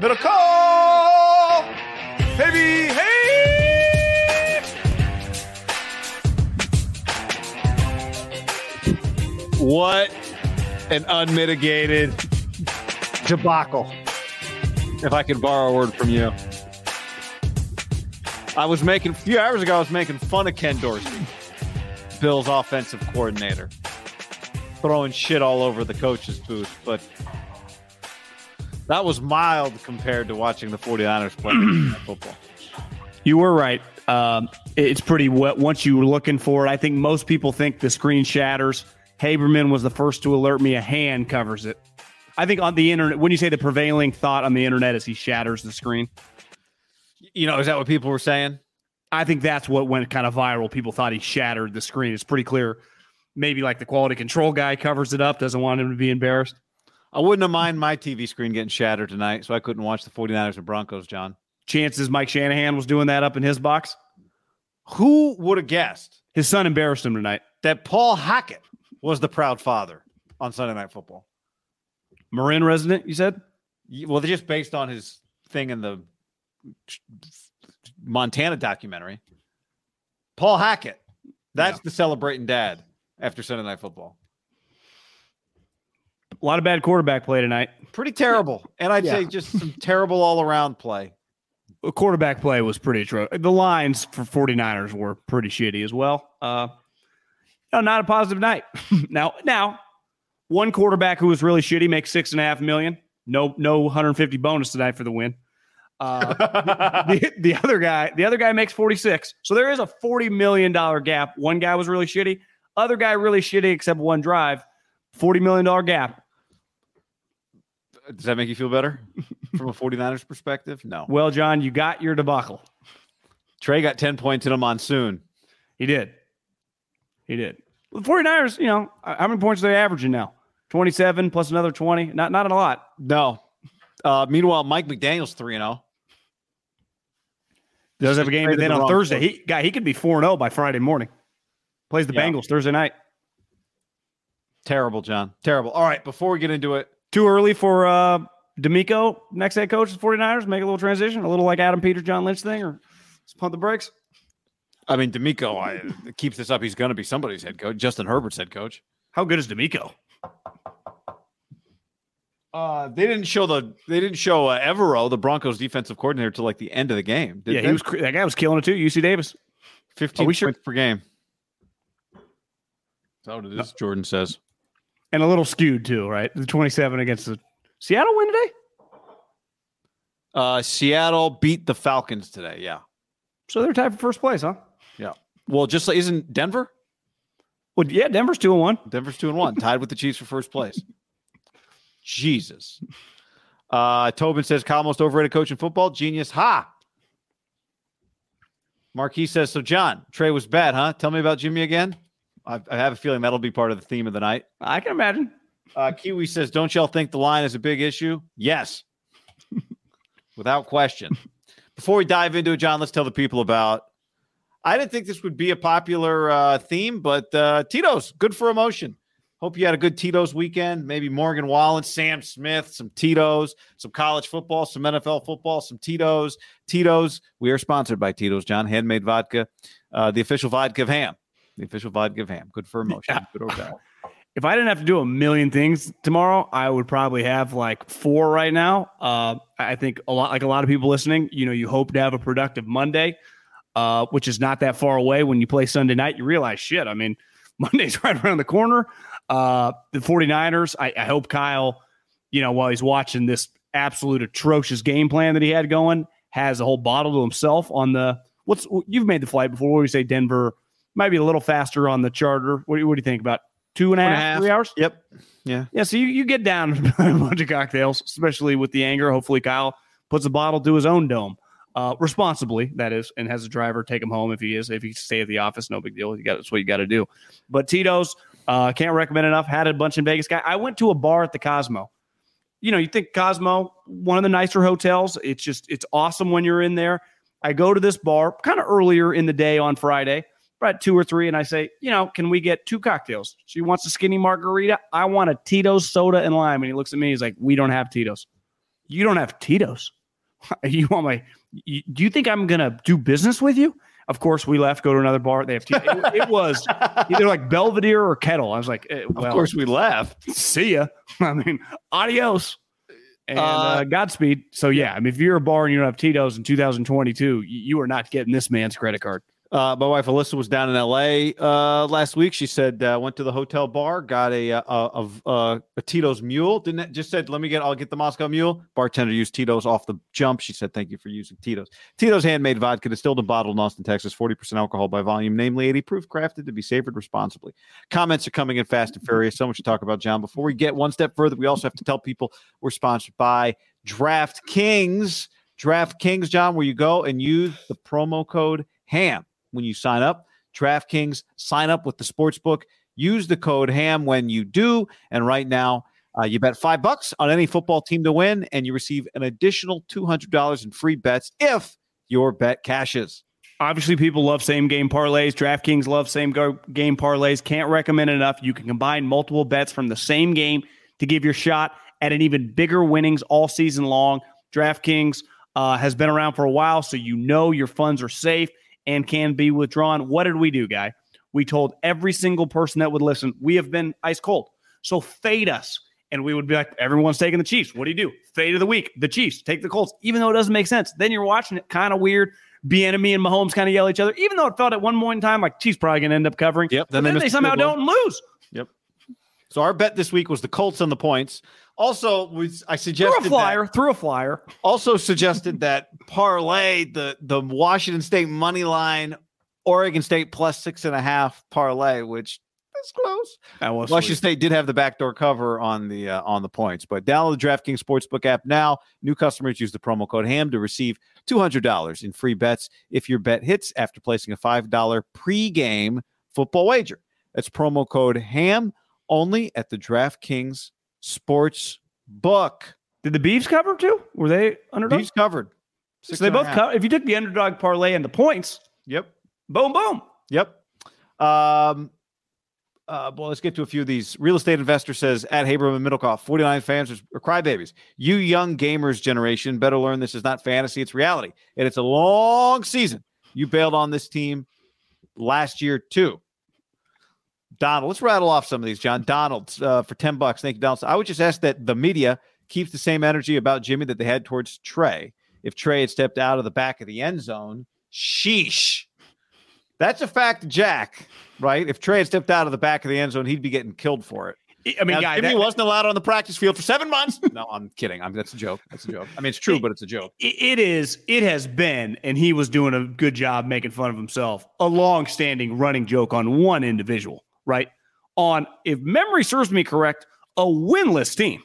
Better call, baby, hey. What an unmitigated debacle. If I could borrow a word from you. I was making, a few hours ago, I was making fun of Ken Dorsey, Bill's offensive coordinator, throwing shit all over the coach's booth. But that was mild compared to watching the 49ers play football. You were right. Um, it's pretty wet once you were looking for it. I think most people think the screen shatters. Haberman was the first to alert me a hand covers it. I think on the internet, when you say the prevailing thought on the internet is he shatters the screen. You know, is that what people were saying? I think that's what went kind of viral. People thought he shattered the screen. It's pretty clear. Maybe like the quality control guy covers it up, doesn't want him to be embarrassed. I wouldn't have mind my TV screen getting shattered tonight, so I couldn't watch the 49ers and Broncos, John. Chances Mike Shanahan was doing that up in his box. Who would have guessed His son embarrassed him tonight. that Paul Hackett was the proud father on Sunday Night Football? Marin resident, you said? Well, just based on his thing in the Montana documentary. Paul Hackett. That's Yeah. the celebrating dad after Sunday Night Football. A lot of bad quarterback play tonight. Pretty terrible. And I'd say just some terrible all around play. The quarterback play was pretty atrocious. The lines for 49ers were pretty shitty as well. Uh, no, not a positive night. now, now, one quarterback who was really shitty makes six and a half million. No, no 150 bonus tonight for the win. Uh, the, the other guy, the other guy makes 46. So there is a 40 million dollar gap. One guy was really shitty. Other guy really shitty except one drive. 40 million dollar gap. Does that make you feel better from a 49ers perspective? No. Well, John, you got your debacle. Trey got 10 points in a monsoon. He did. He did. The 49ers, you know, how many points are they averaging now? 27 plus another 20. Not not a lot. No. Uh, meanwhile, Mike McDaniel's 3 0. Does have a game, but then the on Thursday, coach. he guy he could be 4 0 by Friday morning. Plays the Yeah. Bengals Thursday night. Terrible, John. Terrible. All right. Before we get into it, Too early for uh DeMeco, next head coach of the 49ers, make a little transition, a little like Adam Peters, John Lynch thing, or just pump the brakes. I mean, DeMeco I, keeps this up. He's going to be somebody's head coach. Justin Herbert's head coach. How good is DeMeco? Uh, they didn't show the they didn't show uh, Evero, the Broncos defensive coordinator, till like the end of the game. Did yeah, they? he was that guy was killing it too. UC Davis. 15 Are we sure- points per game. That's what it is. Jordan says. And a little skewed too, right? The 27 against the Seattle win today. Uh, Seattle beat the Falcons today. Yeah. So they're tied for first place, huh? Yeah. Well, just like isn't Denver? Well, yeah, Denver's two and one. Denver's two and one, tied with the Chiefs for first place. Jesus. Uh, Tobin says Kyle most overrated coach in football. Genius. Ha. Marquis says, so John, Trey was bad, huh? Tell me about Jimmy again. I, I have a feeling that'll be part of the theme of the night. I can imagine. Uh, Kiwi says, don't y'all think the line is a big issue? Yes. Without question. Before we dive into it, John, let's tell the people about. I didn't think this would be a popular uh, theme, but uh, Tito's good for emotion. Hope you had a good Tito's weekend. Maybe Morgan Wallen, Sam Smith, some Tito's, some college football, some NFL football, some Tito's. Tito's. We are sponsored by Tito's, John. Handmade vodka, uh, the official vodka of ham. The official vodka of ham. Good for emotion. Yeah. Good or bad. If I didn't have to do a million things tomorrow, I would probably have like four right now. Uh, I think a lot, like a lot of people listening, you know, you hope to have a productive Monday, uh, which is not that far away. When you play Sunday night, you realize, shit, I mean, Monday's right around the corner. Uh, the 49ers, I, I hope Kyle, you know, while he's watching this absolute atrocious game plan that he had going, has a whole bottle to himself on the what's you've made the flight before. What do you say, Denver? Might be a little faster on the charter. What do you, what do you think about two and a Two and half, a half. three hours. Yep. Yeah. Yeah, so you, you get down a bunch of cocktails, especially with the anger. Hopefully, Kyle puts a bottle to his own dome, uh, responsibly, that is, and has a driver take him home if he is. If he stay at the office, no big deal. You got that's what you got to do. But Tito's, uh, can't recommend enough. Had a bunch in Vegas. Guy, I went to a bar at the Cosmo. You know, you think Cosmo, one of the nicer hotels. It's just it's awesome when you're in there. I go to this bar kind of earlier in the day on Friday, right two or three, and I say, you know, can we get two cocktails? She wants a skinny margarita. I want a Tito's soda and lime. And he looks at me. He's like, we don't have Tito's. You don't have Tito's. you want my? You, do you think I'm gonna do business with you? Of course, we left. Go to another bar. They have Tito's. It, it was either like Belvedere or Kettle. I was like, eh, well, of course, we left. see ya. I mean, adios. And uh, Uh, Godspeed. So yeah, I mean, if you're a bar and you don't have Tito's in 2022, y- you are not getting this man's credit card. Uh, my wife Alyssa was down in L.A. Uh, last week. She said uh, went to the hotel bar, got a uh, of uh, a Tito's Mule. Didn't it? just said let me get I'll get the Moscow Mule. Bartender used Tito's off the jump. She said thank you for using Tito's. Tito's handmade vodka, distilled and bottled in Austin, Texas. Forty percent alcohol by volume, namely eighty proof, crafted to be savored responsibly. Comments are coming in fast and furious. So much to talk about, John. Before we get one step further, we also have to tell people we're sponsored by DraftKings. DraftKings, John, where you go and use the promo code HAM when you sign up. DraftKings, sign up with the sportsbook. Use the code HAM when you do. And right now, uh, you bet five bucks on any football team to win, and you receive an additional $200 in free bets if your bet cashes. Obviously, people love same game parlays. DraftKings love same go- game parlays. Can't recommend enough. You can combine multiple bets from the same game to give your shot at an even bigger winnings all season long. DraftKings uh, has been around for a while, so you know your funds are safe and can be withdrawn. What did we do, guy? We told every single person that would listen, we have been ice cold. So fade us. And we would be like, everyone's taking the Chiefs. What do you do? Fade of the week, the Chiefs, take the Colts, even though it doesn't make sense. Then you're watching it kind of weird. Bieniemy and Mahomes kind of yell at each other, even though it felt at one point in time like Chiefs probably going to end up covering. Yep, Then, then they, they somehow don't lose. Yep. So our bet this week was the Colts on the points. Also, was I Threw suggested a flyer, threw a flyer. Also suggested that parlay the the Washington State money line, Oregon State plus six and a half parlay, which is close. That was Washington State did have the backdoor cover on the uh, on the points, but download the DraftKings Sportsbook app now. New customers use the promo code HAM to receive two hundred dollars in free bets if your bet hits after placing a five dollar pregame football wager. That's promo code HAM only at the DraftKings Sports Book. Did the Beavs cover too? Were they underdogs? He's covered. so they both cover. If you took the underdog parlay and the points, Yep. boom, boom. Yep. Um, uh, well, let's get to a few of these. Real estate investor says at Haberman and Middlecoff, 49 fans are crybabies. You young gamers generation better learn this is not fantasy, it's reality. And it's a long season. You bailed on this team last year, too. Donald, let's rattle off some of these, John. Donald, uh, for 10 bucks. Thank you, Donald. I would just ask that the media keeps the same energy about Jimmy that they had towards Trey. If Trey had stepped out of the back of the end zone, sheesh. That's a fact, Jack, right? If Trey had stepped out of the back of the end zone, he'd be getting killed for it. I mean, Now, guy, Jimmy that- wasn't allowed on the practice field for seven months. no, I'm kidding. I'm, that's a joke. That's a joke. I mean, it's true, but it's a joke. it- it is it has been and he was doing a good job making fun of himself a long-standing running joke on one individual right on if memory serves me correct a winless team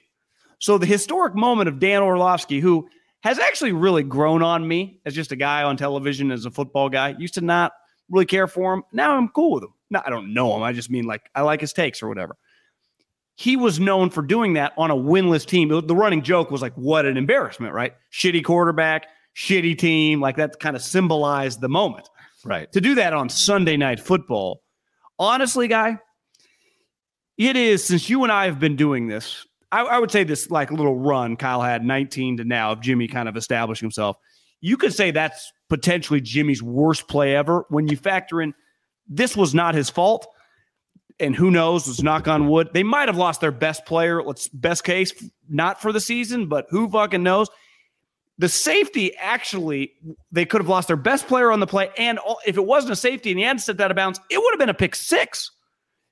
so the historic moment of dan orlovsky who has actually really grown on me as just a guy on television as a football guy used to not really care for him now i'm cool with him no, i don't know him i just mean like i like his takes or whatever he was known for doing that on a winless team. The running joke was like, what an embarrassment, right? Shitty quarterback, shitty team. Like that kind of symbolized the moment. Right. To do that on Sunday night football, honestly, guy, it is since you and I have been doing this. I, I would say this like little run Kyle had 19 to now of Jimmy kind of establishing himself. You could say that's potentially Jimmy's worst play ever when you factor in this was not his fault and who knows? Let's knock on wood. They might have lost their best player. Let's best case, not for the season, but who fucking knows? The safety actually, they could have lost their best player on the play, and all- if it wasn't a safety and he hadn't stepped out of bounds, it would have been a pick six.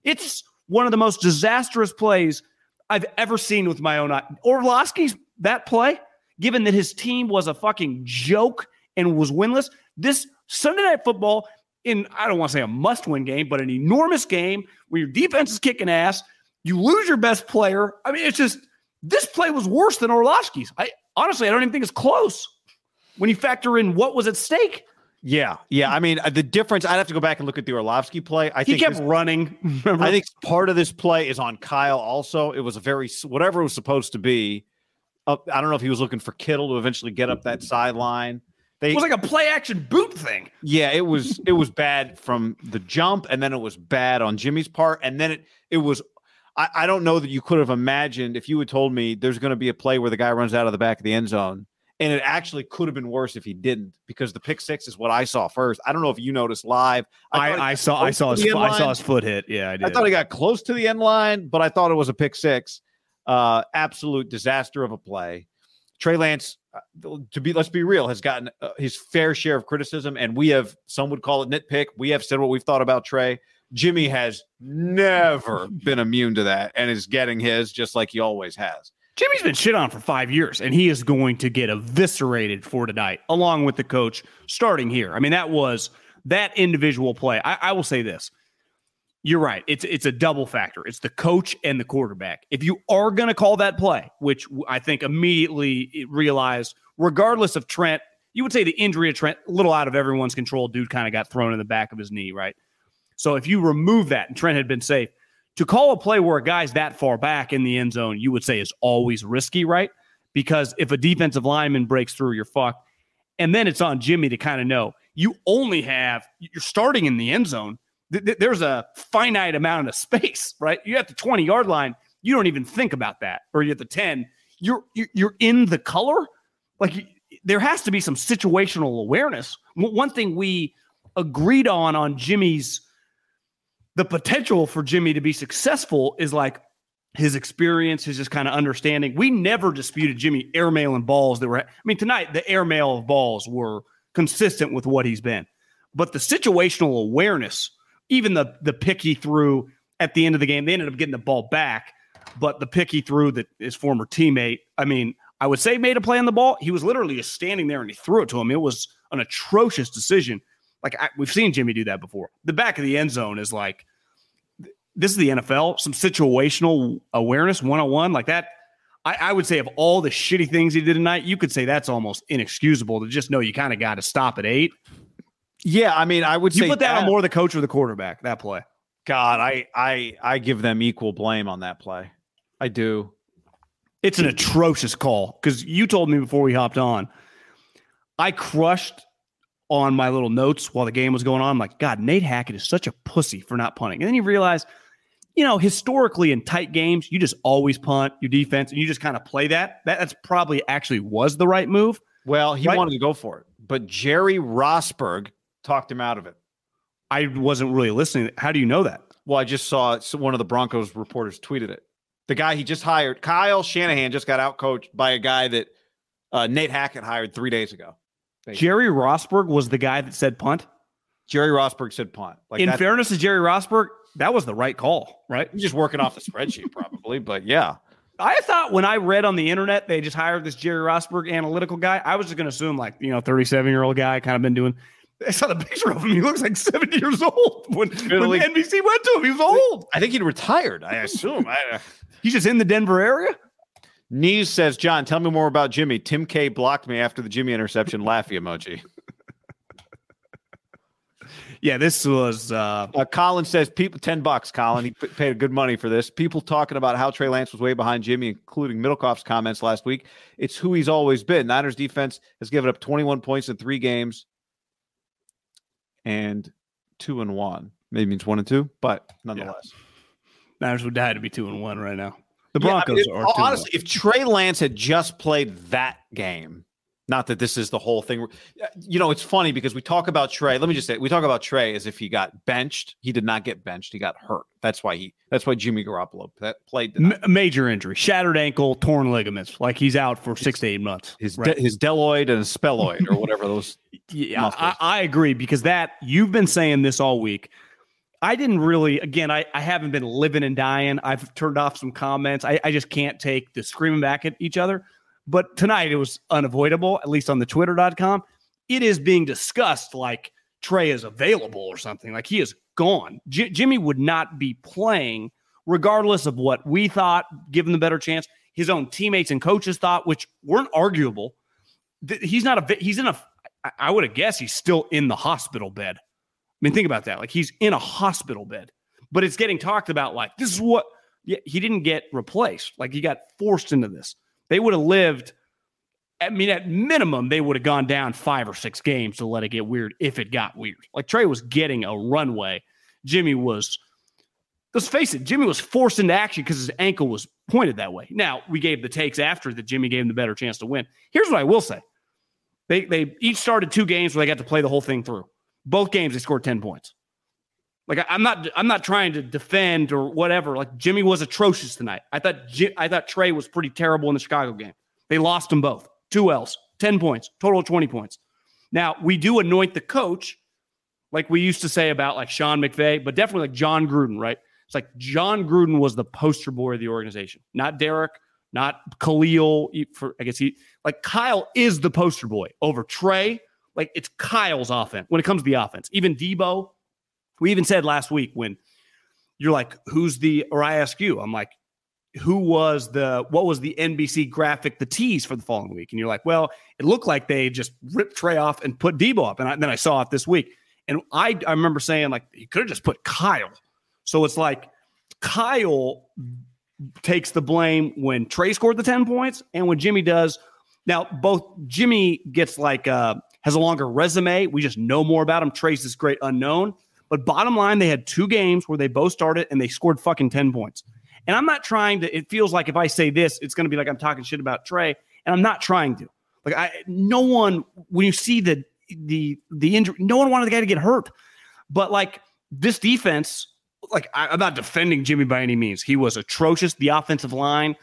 It's one of the most disastrous plays I've ever seen with my own eye. Orlovsky's that play, given that his team was a fucking joke and was winless. This Sunday night football in, I don't want to say a must win game, but an enormous game where your defense is kicking ass. You lose your best player. I mean, it's just this play was worse than Orlovsky's. I honestly, I don't even think it's close when you factor in what was at stake. Yeah, yeah. I mean, uh, the difference. I'd have to go back and look at the Orlovsky play. I he think kept this- running. Remember? I think part of this play is on Kyle. Also, it was a very whatever it was supposed to be. Uh, I don't know if he was looking for Kittle to eventually get up that sideline. They, it was like a play action boot thing. yeah, it was it was bad from the jump, and then it was bad on Jimmy's part, and then it it was. I, I don't know that you could have imagined if you had told me there's going to be a play where the guy runs out of the back of the end zone, and it actually could have been worse if he didn't, because the pick six is what I saw first. I don't know if you noticed live. I, he I, saw I saw his fo- I saw his foot hit. Yeah, I did. I thought he got close to the end line, but I thought it was a pick six. Uh, absolute disaster of a play. Trey Lance, uh, to be let's be real, has gotten uh, his fair share of criticism, and we have some would call it nitpick. We have said what we've thought about Trey. Jimmy has never been immune to that, and is getting his just like he always has. Jimmy's been shit on for five years, and he is going to get eviscerated for tonight, along with the coach starting here. I mean, that was that individual play. I, I will say this. You're right. It's it's a double factor. It's the coach and the quarterback. If you are going to call that play, which I think immediately realized, regardless of Trent, you would say the injury of Trent, a little out of everyone's control. Dude kind of got thrown in the back of his knee, right? So if you remove that and Trent had been safe, to call a play where a guy's that far back in the end zone, you would say is always risky, right? Because if a defensive lineman breaks through, you're fucked. And then it's on Jimmy to kind of know you only have, you're starting in the end zone. Th- th- there's a finite amount of space, right? You're at the 20 yard line. You don't even think about that. Or you're at the 10. You're, you're, you're in the color. Like there has to be some situational awareness. One thing we agreed on on Jimmy's the potential for Jimmy to be successful is like his experience, his just kind of understanding. We never disputed Jimmy airmailing balls that were. I mean, tonight the airmail of balls were consistent with what he's been, but the situational awareness, even the the pick he threw at the end of the game, they ended up getting the ball back, but the pick he threw that his former teammate, I mean, I would say made a play on the ball. He was literally just standing there and he threw it to him. It was an atrocious decision. Like I, we've seen Jimmy do that before. The back of the end zone is like this is the NFL. Some situational awareness, one on one, like that. I, I would say of all the shitty things he did tonight, you could say that's almost inexcusable to just know you kind of got to stop at eight. Yeah, I mean, I would You say put that on more the coach or the quarterback. That play. God, I I I give them equal blame on that play. I do. It's an atrocious call because you told me before we hopped on. I crushed on my little notes while the game was going on. I'm like, God, Nate Hackett is such a pussy for not punting. And then you realize, you know, historically in tight games, you just always punt your defense and you just kind of play that. that. That's probably actually was the right move. Well, he Right. wanted to go for it, but Jerry Rosburg talked him out of it. I wasn't really listening. How do you know that? Well, I just saw one of the Broncos reporters tweeted it. The guy he just hired, Kyle Shanahan, just got outcoached by a guy that uh, Nate Hackett hired three days ago. Jerry Rosburg was the guy that said punt. Jerry Rosburg said punt. Like In that, fairness to Jerry Rosburg, that was the right call, right? he's just working off the spreadsheet, probably. But yeah, I thought when I read on the internet they just hired this Jerry Rosburg analytical guy, I was just going to assume like you know, thirty seven year old guy, kind of been doing. I saw the picture of him. He looks like seventy years old. When, when like- NBC went to him, he was old. I think he'd retired. I assume. I, uh, He's just in the Denver area. Nees says, John, tell me more about Jimmy. Tim K blocked me after the Jimmy interception. Laughy emoji. Yeah, this was. uh Uh, Colin says, people, 10 bucks, Colin. He p- paid good money for this. People talking about how Trey Lance was way behind Jimmy, including Middlecoff's comments last week. It's who he's always been. Niners defense has given up 21 points in three games and two and one. Maybe means one and two, but nonetheless. Niners would die to be two and one right now. The Yeah, I Broncos mean, are it- two and honestly, if Trey Lance had just played that game, not that this is the whole thing. Uh, you know, it's funny because we talk about Trey. Let me just say, we talk about Trey as if he got benched. He did not get benched. He got hurt. That's why he. That's why Jimmy Garoppolo played. M- major injury, shattered ankle, torn ligaments. Like he's out for six to eight months. His Right. de- his deloid and his spelloid or whatever those. Yeah. I, I agree because that you've been saying this all week. I didn't really, again, I, I haven't been living and dying. I've turned off some comments. I, I just can't take the screaming back at each other. But tonight it was unavoidable, at least on the twitter.com. It is being discussed like Trey is available or something. Like he is gone. J- Jimmy would not be playing regardless of what we thought, given the better chance. His own teammates and coaches thought, which weren't arguable. He's not a. He's in a. I would have guessed he's still in the hospital bed. I mean, think about that. Like he's in a hospital bed, but it's getting talked about like this is what. Yeah, he didn't get replaced. Like he got forced into this. They would have lived I mean, at minimum, they would have gone down five or six games to let it get weird if it got weird. Like Trey was getting a runway. Jimmy was, let's face it, Jimmy was forced into action because his ankle was pointed that way. Now, we gave the takes after that Jimmy gave him the better chance to win. Here's what I will say they, they each started two games where they got to play the whole thing through. Both games, they scored 10 points. Like I, am not, I'm not trying to defend or whatever. Like Jimmy was atrocious tonight. I thought, I thought Trey was pretty terrible in the Chicago game. They lost them both two L's, 10 points, total of 20 points. Now, we do anoint the coach, like we used to say about like Sean McVay, but definitely like Jon Gruden, right? It's like Jon Gruden was the poster boy of the organization, not Derek, not Khalil. For I guess he like Kyle is the poster boy over Trey. Like it's Kyle's offense when it comes to the offense. Even Deebo, we even said last week when you're like, who's the, or I ask you, I'm like, who was the what was the NBC graphic, the tease for the following week? And you're like, well, it looked like they just ripped Trey off and put Deebo up. And, I, then I saw it this week. And I, I remember saying, like, he could have just put Kyle. So it's like Kyle takes the blame when Trey scored the 10 points and when Jimmy does. Now, both Jimmy gets like uh has a longer resume. We just know more about him. Trey's this great unknown. But bottom line, they had two games where they both started and they scored fucking 10 points. And I'm not trying to, it feels like if I say this, it's going to be like I'm talking shit about Trey. And I'm not trying to. Like, I, no one, when you see the, the, the injury, no one wanted the guy to get hurt. But like this defense, like I, I'm not defending Jimmy by any means. He was atrocious. The offensive line,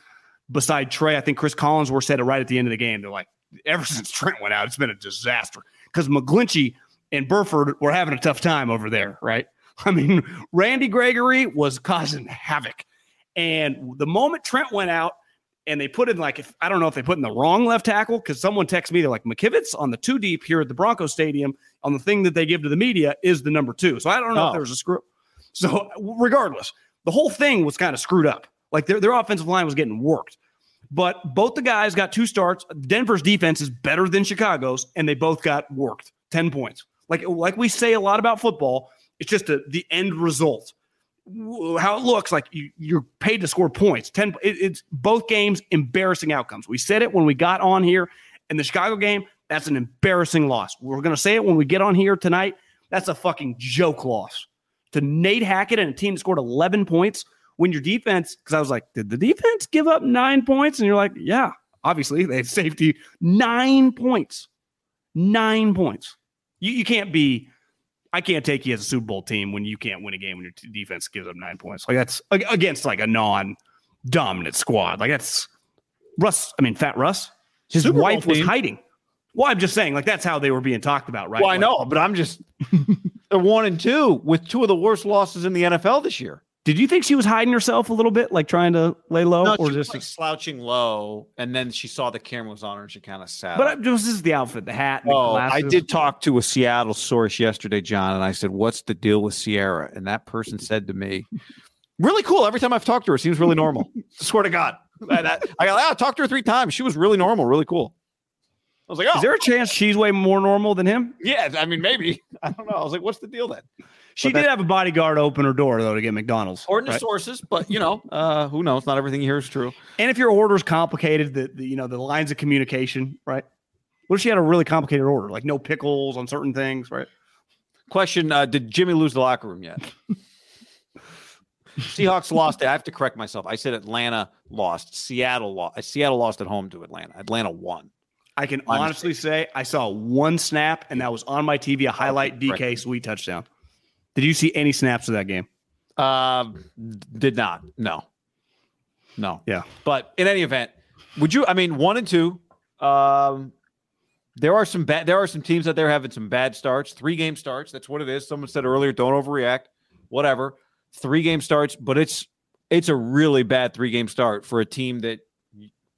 beside Trey, I think Chris Collinsworth said it right at the end of the game. They're like, ever since Trent went out, it's been a disaster because McGlinchey and Burford were having a tough time over there, right? I mean, Randy Gregory was causing havoc. And the moment Trent went out and they put in like if I don't know if they put in the wrong left tackle because someone texted me they're like McKivitz on the two deep here at the Bronco Stadium on the thing that they give to the media is the number two. So I don't know oh. if there was a screw. So regardless, the whole thing was kind of screwed up. Like their their offensive line was getting worked. But both the guys got two starts. Denver's defense is better than Chicago's, and they both got worked. 10 points. Like, like we say a lot about football, it's just a, the end result how it looks like you, are paid to score points. Ten, it, it's both games embarrassing outcomes. We said it when we got on here in the Chicago game. That's an embarrassing loss. We're going to say it when we get on here tonight. That's a fucking joke loss to Nate Hackett and a team that scored 11 points. When your defense, because I was like, did the defense give up nine points? And you're like, yeah, obviously they had safety nine points, nine points. You, you can't be I can't take you as a Super Bowl team when you can't win a game when your defense gives up nine points. Like that's against like a non-dominant squad. Like that's Russ. I mean, Fat Russ. His Super wife was hiding. Well, I'm just saying, like that's how they were being talked about, right? Well, I like, know, but I'm just they're one and two with two of the worst losses in the NFL this year. Did you think she was hiding herself a little bit, like trying to lay low, no, or just like slouching low? And then she saw the camera was on her, and she kind of sat. But this is the outfit, the hat. oh, I did talk to a Seattle source yesterday, John, and I said, "What's the deal with Ciara?" And that person said to me, "Really cool. Every time I've talked to her, seems really normal. swear to God, I, I, I ah, I talked to her three times. She was really normal, really cool." I was like, "Oh, is there oh. a chance she's way more normal than him?" Yeah, I mean, maybe. I don't know. I was like, "What's the deal then?" She did have a bodyguard open her door though to get McDonald's. Or right? sources, but you know, uh, who knows? Not everything here is true. And if your order is complicated, the, the you know the lines of communication, right? What if she had a really complicated order, like no pickles on certain things, right? Question: uh, Did Jimmy lose the locker room yet? Seahawks lost. It. I have to correct myself. I said Atlanta lost. Seattle lost. Seattle lost at home to Atlanta. Atlanta won. I can honestly say I saw one snap, and that was on my TV, a highlight DK sweet touchdown. Did you see any snaps of that game? Uh, did not. No. No. Yeah. But in any event, would you? I mean, one and two. Um, there are some bad. There are some teams that they're having some bad starts. Three game starts. That's what it is. Someone said earlier, don't overreact. Whatever. Three game starts, but it's it's a really bad three game start for a team that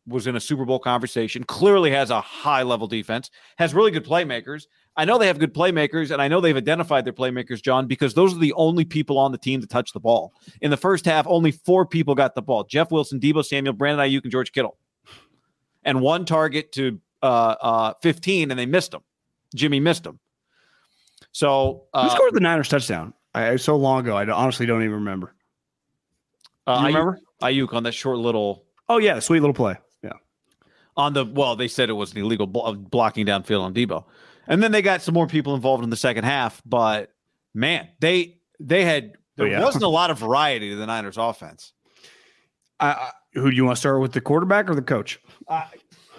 was in a Super Bowl conversation. Clearly has a high level defense. Has really good playmakers. I know they have good playmakers, and I know they've identified their playmakers, John, because those are the only people on the team to touch the ball. In the first half, only four people got the ball: Jeff Wilson, Deebo Samuel, Brandon Aiyuk, and George Kittle, and one target to uh, uh, 15, and they missed him. Jimmy missed him. So uh, who scored the Niners touchdown? I, so long ago, I honestly don't even remember. Uh, you remember Aiyuk on that short little? Oh yeah, sweet little play. Yeah. On the well, they said it was an illegal blo- blocking downfield on Deebo. And then they got some more people involved in the second half, but man, they they had there oh, yeah. wasn't a lot of variety to the Niners offense. Uh, who do you want to start with, the quarterback or the coach? Uh,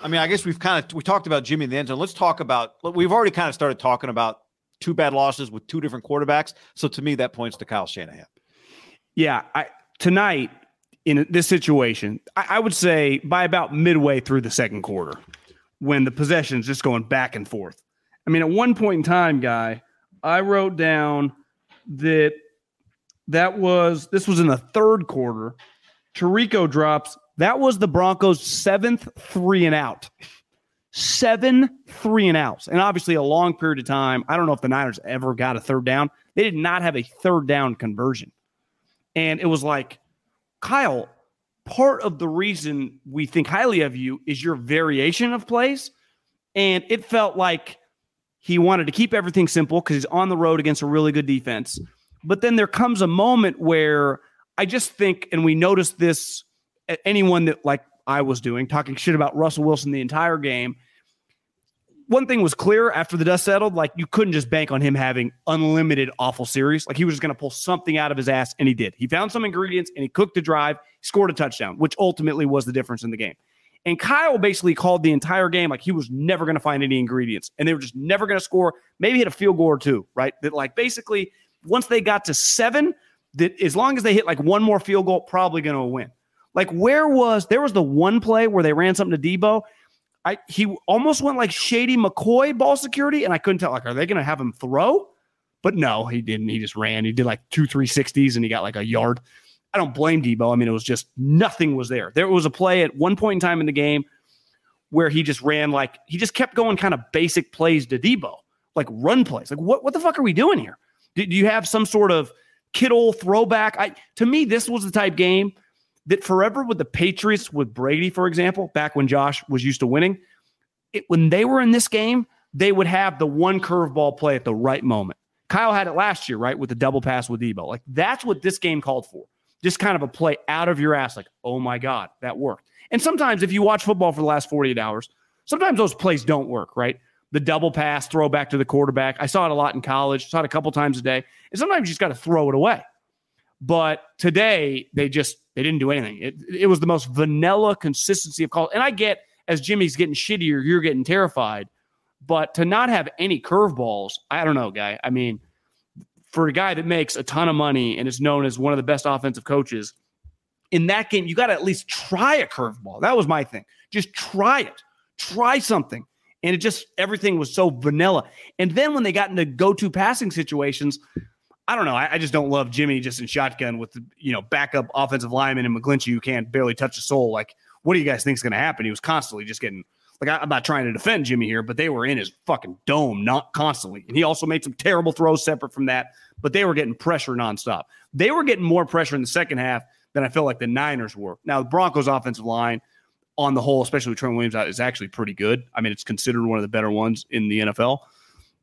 I mean, I guess we've kind of we talked about Jimmy in the end zone. Let's talk about we've already kind of started talking about two bad losses with two different quarterbacks. So to me, that points to Kyle Shanahan. Yeah, I tonight in this situation, I, I would say by about midway through the second quarter, when the possession is just going back and forth, I mean, at one point in time, guy, I wrote down that that was this was in the third quarter. Tirico drops. That was the Broncos' seventh three and out. Seven three and outs. And obviously, a long period of time. I don't know if the Niners ever got a third down. They did not have a third down conversion. And it was like, Kyle, part of the reason we think highly of you is your variation of plays. And it felt like he wanted to keep everything simple because he's on the road against a really good defense. But then there comes a moment where I just think, and we noticed this at anyone that, like I was doing, talking shit about Russell Wilson the entire game. One thing was clear after the dust settled like you couldn't just bank on him having unlimited awful series. Like he was just going to pull something out of his ass, and he did. He found some ingredients and he cooked the drive, scored a touchdown, which ultimately was the difference in the game. And Kyle basically called the entire game like he was never going to find any ingredients and they were just never going to score, maybe hit a field goal or two, right? That like basically once they got to seven, that as long as they hit like one more field goal, probably going to win. Like where was there was the one play where they ran something to Deebo. I he almost went like Shady McCoy ball security, and I couldn't tell like are they going to have him throw? But no, he didn't. He just ran. He did like two 360s and he got like a yard. I don't blame Deebo. I mean, it was just nothing was there. There was a play at one point in time in the game where he just ran like he just kept going kind of basic plays to Deebo, like run plays. Like what what the fuck are we doing here? Do, do you have some sort of Kittle throwback? I to me, this was the type game that forever with the Patriots with Brady, for example, back when Josh was used to winning, it, when they were in this game, they would have the one curveball play at the right moment. Kyle had it last year, right, with the double pass with Deebo. Like that's what this game called for just kind of a play out of your ass, like, oh my God, that worked. And sometimes if you watch football for the last 48 hours, sometimes those plays don't work, right? The double pass, throw back to the quarterback. I saw it a lot in college, saw it a couple times a day. And sometimes you just got to throw it away. But today they just they didn't do anything. It, it was the most vanilla consistency of call. And I get as Jimmy's getting shittier, you're getting terrified. But to not have any curveballs, I don't know, guy. I mean, for a guy that makes a ton of money and is known as one of the best offensive coaches, in that game, you got to at least try a curveball. That was my thing. Just try it, try something. And it just, everything was so vanilla. And then when they got into go to passing situations, I don't know. I, I, just don't love Jimmy just in shotgun with you know, backup offensive lineman and McGlinchey who can't barely touch a soul. Like, what do you guys think is going to happen? He was constantly just getting like I, am not trying to defend Jimmy here, but they were in his fucking dome, not constantly. And he also made some terrible throws separate from that, but they were getting pressure nonstop. They were getting more pressure in the second half than I felt like the Niners were. Now, the Broncos' offensive line, on the whole, especially with Trent Williams out, is actually pretty good. I mean, it's considered one of the better ones in the NFL.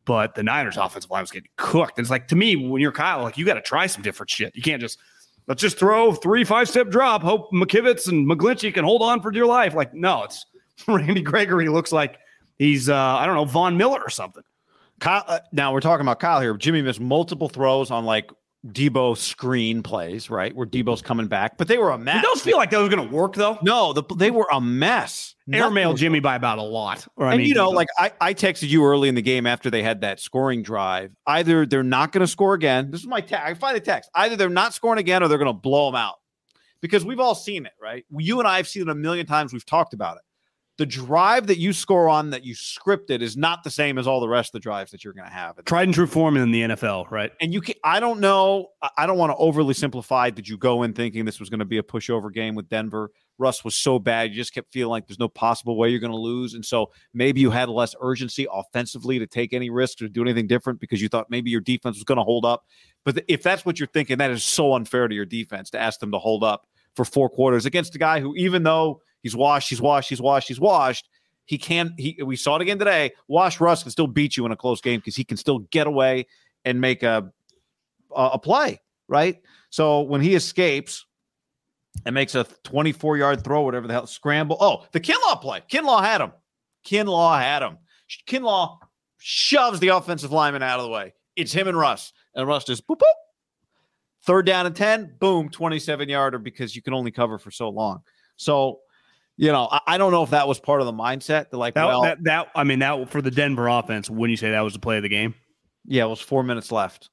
But the Niners' offensive line was getting cooked. And it's like to me, when you're Kyle, like you got to try some different shit. You can't just let's just throw three five step drop. Hope McKivitz and McGlinchey can hold on for dear life. Like no, it's Randy Gregory looks like he's uh, I don't know Von Miller or something. Kyle, uh, now we're talking about Kyle here. Jimmy missed multiple throws on like Deebo screen plays, right? Where Deebo's coming back, but they were a mess. Did those feel like that was going to work though? No, the, they were a mess. Airmail Jimmy by about a lot. Or, and I mean, you know, like I, I texted you early in the game after they had that scoring drive. Either they're not going to score again. This is my text. I find the text. Either they're not scoring again or they're going to blow them out. Because we've all seen it, right? You and I have seen it a million times. We've talked about it the drive that you score on that you scripted is not the same as all the rest of the drives that you're going to have. Tried and true form in the NFL, right? And you can, I don't know. I don't want to overly simplify. Did you go in thinking this was going to be a pushover game with Denver? Russ was so bad. You just kept feeling like there's no possible way you're going to lose. And so maybe you had less urgency offensively to take any risks or do anything different because you thought maybe your defense was going to hold up. But if that's what you're thinking, that is so unfair to your defense to ask them to hold up for four quarters against a guy who, even though He's washed. He's washed. He's washed. He's washed. He can. He. We saw it again today. Wash Russ can still beat you in a close game because he can still get away and make a, a a play. Right. So when he escapes and makes a 24 yard throw, whatever the hell, scramble. Oh, the Kinlaw play. Kinlaw had him. Kinlaw had him. Kinlaw shoves the offensive lineman out of the way. It's him and Russ. And Russ just boop, boop. Third down and 10, boom, 27 yarder because you can only cover for so long. So you know, I, I, don't know if that was part of the mindset. That like, that, well, that, that, I mean, that for the Denver offense, wouldn't you say that was the play of the game? Yeah, it was four minutes left.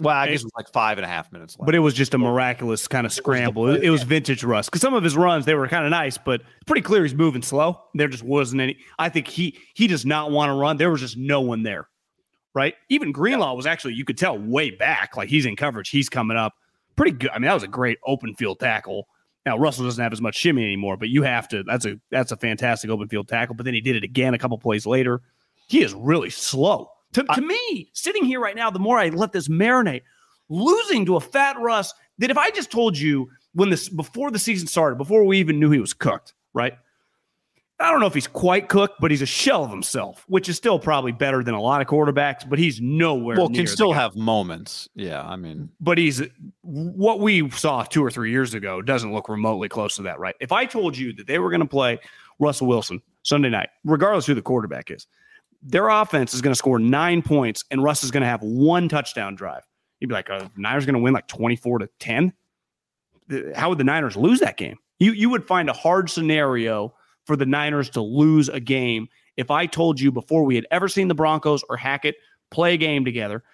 Well, I guess it was like five and a half minutes left. But it was just a miraculous kind of scramble. It was, it was vintage Russ because some of his runs they were kind of nice, but pretty clear he's moving slow. There just wasn't any. I think he he does not want to run. There was just no one there, right? Even Greenlaw was actually you could tell way back, like he's in coverage. He's coming up pretty good. I mean, that was a great open field tackle. Now Russell doesn't have as much shimmy anymore, but you have to. That's a that's a fantastic open field tackle. But then he did it again a couple plays later. He is really slow. To, to I, me, sitting here right now, the more I let this marinate, losing to a fat Russ. That if I just told you when this before the season started, before we even knew he was cooked, right? I don't know if he's quite cooked, but he's a shell of himself, which is still probably better than a lot of quarterbacks. But he's nowhere. Well, can still have moments. Yeah, I mean, but he's what we saw two or three years ago doesn't look remotely close to that, right? If I told you that they were going to play Russell Wilson Sunday night, regardless who the quarterback is, their offense is going to score nine points, and Russ is going to have one touchdown drive. You'd be like, "Oh, Niners going to win like twenty-four to 10. How would the Niners lose that game? You you would find a hard scenario for the Niners to lose a game if I told you before we had ever seen the Broncos or Hackett play a game together,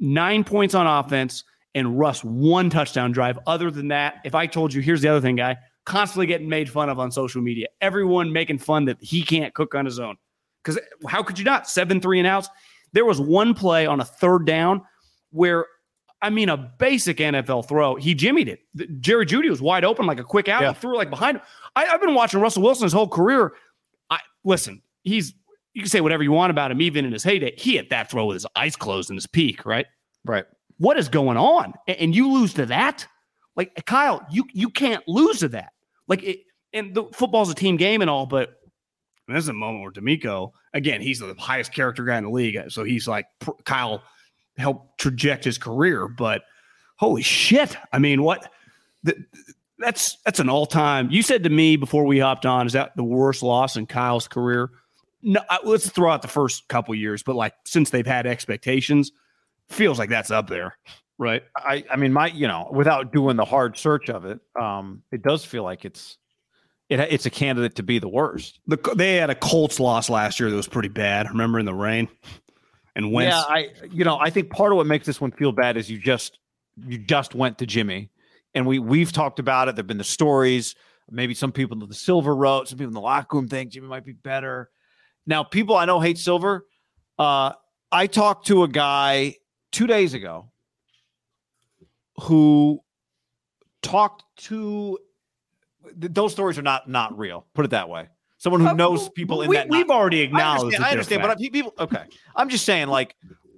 nine points on offense and Russ one touchdown drive. Other than that, if I told you, here's the other thing, guy, constantly getting made fun of on social media, everyone making fun that he can't cook on his own. Because how could you not? Seven three and outs. There was one play on a third down where I mean, a basic NFL throw. He jimmied it. Jerry Jeudy was wide open, like a quick out. Yeah. He threw it like behind him. I, have been watching Russell Wilson his whole career. I listen. He's you can say whatever you want about him, even in his heyday. He hit that throw with his eyes closed in his peak, right? Right. What is going on? And you lose to that? Like Kyle, you you can't lose to that. Like it, and the football's a team game and all, but there's a moment where DeMeco, again, he's the highest character guy in the league, so he's like Kyle help traject his career. But holy shit! I mean, what? The, that's that's an all time. You said to me before we hopped on, is that the worst loss in Kyle's career? No, let's throw out the first couple years, but like since they've had expectations, feels like that's up there, right? I I mean, my you know, without doing the hard search of it, um, it does feel like it's it, it's a candidate to be the worst. The, they had a Colts loss last year that was pretty bad. Remember in the rain and Wentz. Yeah, I you know I think part of what makes this one feel bad is you just you just went to Jimmy, and we we've talked about it. There've been the stories. Maybe some people in the Silver wrote. Some people in the locker room think Jimmy might be better. Now, people I know hate Silver. Uh, I talked to a guy two days ago who talked to those stories are not not real. Put it that way someone who uh, knows people in we, that. We've already acknowledged. I understand, I understand but people. Okay, I'm just saying, like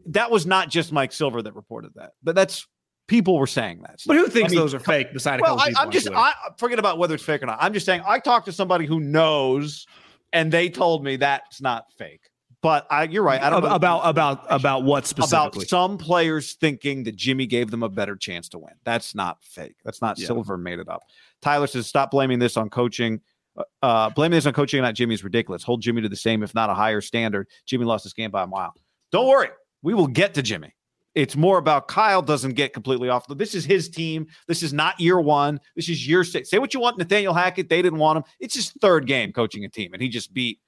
that was not just Mike Silver that reported that, but that's people were saying that. But who thinks I mean, those are fake? Besides, well, I, am just I forget about whether it's fake or not. I'm just saying I talked to somebody who knows, and they told me that's not fake. But I, you're right. I don't about about about, about what specifically? About some players thinking that Jimmy gave them a better chance to win. That's not fake. That's not yeah. Silver made it up. Tyler says, stop blaming this on coaching. Uh, uh, blaming this on coaching and not Jimmy is ridiculous. Hold Jimmy to the same, if not a higher standard. Jimmy lost this game by a mile. Don't worry, we will get to Jimmy. It's more about Kyle doesn't get completely off. This is his team. This is not year one. This is year six. Say what you want, Nathaniel Hackett. They didn't want him. It's his third game coaching a team, and he just beat,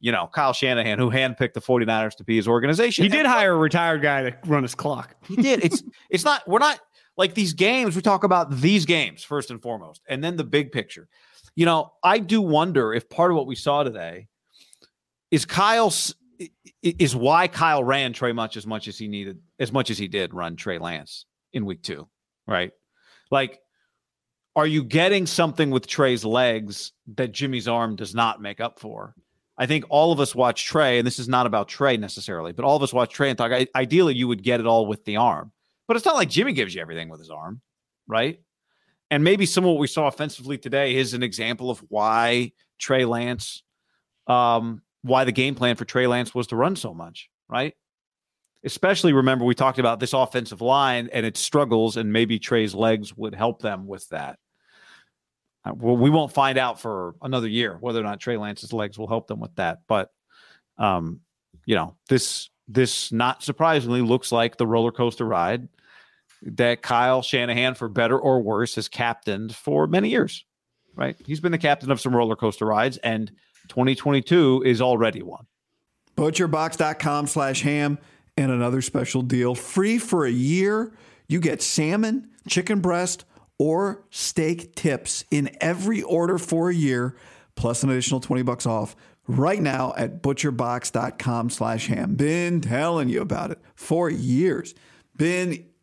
you know, Kyle Shanahan, who handpicked the 49ers to be his organization. He did hire a retired guy to run his clock. He did. It's it's not, we're not like these games, we talk about these games first and foremost, and then the big picture you know, I do wonder if part of what we saw today is Kyle's is why Kyle ran Trey much as much as he needed, as much as he did run Trey Lance in week two, right? Like, are you getting something with Trey's legs that Jimmy's arm does not make up for? I think all of us watch Trey, and this is not about Trey necessarily, but all of us watch Trey and talk. Ideally, you would get it all with the arm, but it's not like Jimmy gives you everything with his arm, right? And maybe some of what we saw offensively today is an example of why Trey Lance, um, why the game plan for Trey Lance was to run so much, right? Especially remember we talked about this offensive line and its struggles, and maybe Trey's legs would help them with that. Uh, well, we won't find out for another year whether or not Trey Lance's legs will help them with that. But, um, you know, this this not surprisingly looks like the roller coaster ride that Kyle Shanahan, for better or worse, has captained for many years. Right? He's been the captain of some roller coaster rides, and 2022 is already one. Butcherbox.com slash ham and another special deal. Free for a year. You get salmon, chicken breast, or steak tips in every order for a year, plus an additional 20 bucks off right now at butcherbox.com slash ham. Been telling you about it for years. Been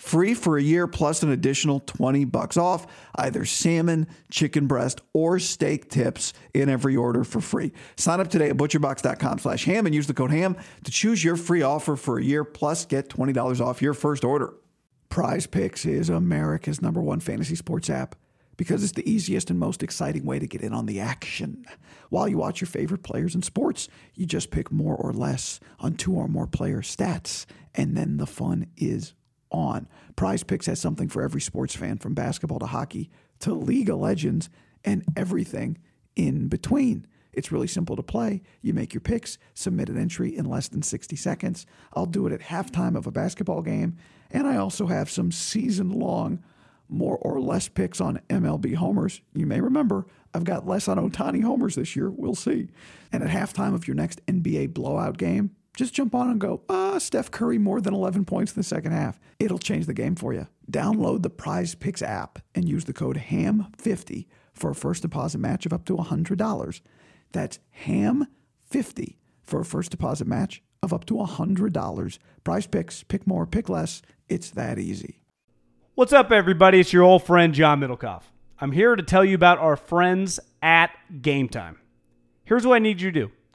free for a year plus an additional 20 bucks off either salmon, chicken breast, or steak tips in every order for free. Sign up today at butcherbox.com slash ham and use the code ham to choose your free offer for a year plus get $20 off your first order. Prize Picks is America's number one fantasy sports app because it's the easiest and most exciting way to get in on the action. While you watch your favorite players in sports, you just pick more or less on two or more player stats, and then the fun is on. Prize Picks has something for every sports fan from basketball to hockey to League of Legends and everything in between. It's really simple to play. You make your picks, submit an entry in less than 60 seconds. I'll do it at halftime of a basketball game. And I also have some season long more or less picks on MLB homers. You may remember I've got less on Ohtani homers this year. We'll see. And at halftime of your next NBA blowout game, just jump on and go, ah, Steph Curry more than 11 points in the second half. It'll change the game for you. Download the Prize Picks app and use the code HAM50 for a first deposit match of up to $100. That's HAM50 for a first deposit match of up to $100. Prize Picks, pick more, pick less. It's that easy. What's up, everybody? It's your old friend, John Middlekauff. I'm here to tell you about our friends at Game Time. Here's what I need you to do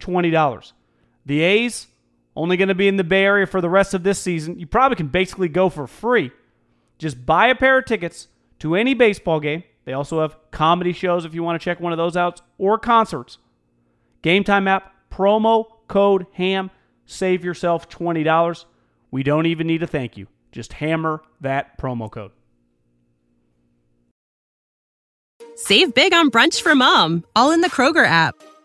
$20. The A's, only going to be in the Bay Area for the rest of this season. You probably can basically go for free. Just buy a pair of tickets to any baseball game. They also have comedy shows if you want to check one of those out or concerts. Game Time app, promo code HAM, save yourself $20. We don't even need a thank you. Just hammer that promo code. Save big on brunch for mom, all in the Kroger app.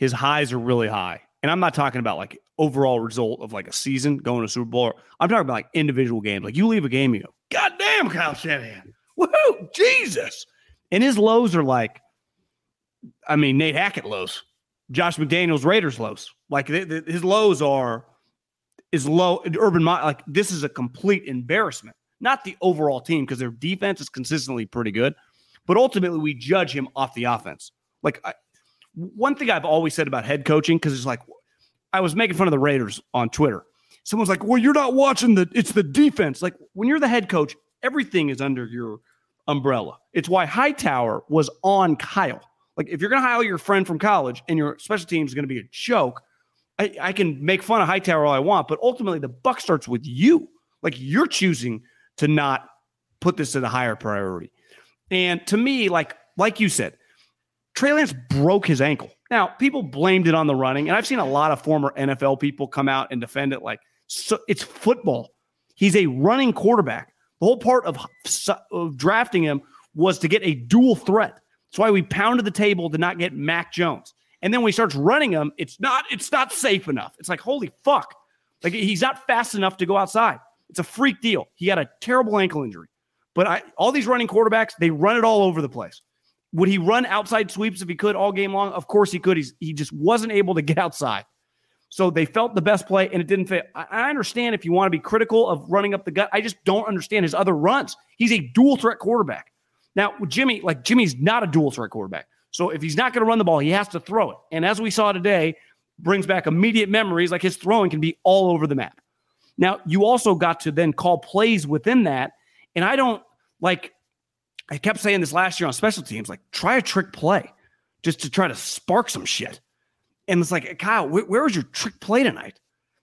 His highs are really high. And I'm not talking about like overall result of like a season going to Super Bowl. I'm talking about like individual games. Like you leave a game, you go, God damn, Kyle Shanahan. Woohoo, Jesus. And his lows are like, I mean, Nate Hackett lows. Josh McDaniels Raiders lows. Like his lows are is low. Urban like this is a complete embarrassment. Not the overall team because their defense is consistently pretty good, but ultimately we judge him off the offense. Like I, one thing I've always said about head coaching because it's like I was making fun of the Raiders on Twitter. Someone's like, "Well, you're not watching the. It's the defense." Like when you're the head coach, everything is under your umbrella. It's why Hightower was on Kyle. Like if you're to hire your friend from college and your special teams is to be a joke, I, I, can make fun of Hightower all I want, but ultimately the buck starts with you. Like you're choosing to not put this at a higher priority. And to me, like like you said, Trey Lance broke his ankle. Now, people blamed it on the running, and I've seen a lot of former NFL people come out and defend it like so it's football. He's a running quarterback. The whole part of, of drafting him was to get a dual threat. That's why we pounded the table to not get Mac Jones. And then when he starts running him, it's not it's not safe enough. It's like holy fuck, like he's not fast enough to go outside. It's a freak deal. He had a terrible ankle injury, but I, all these running quarterbacks they run it all over the place. Would he run outside sweeps if he could all game long? Of course he could. He's, he just wasn't able to get outside. So they felt the best play and it didn't fit. I, I understand if you want to be critical of running up the gut. I just don't understand his other runs. He's a dual threat quarterback. Now, Jimmy, like Jimmy's not a dual threat quarterback. So if he's not going to run the ball, he has to throw it. And as we saw today, brings back immediate memories like his throwing can be all over the map. Now, you also got to then call plays within that. And I don't like, I kept saying this last year on special teams like, try a trick play just to try to spark some shit. And it's like, Kyle, wh- where was your trick play tonight?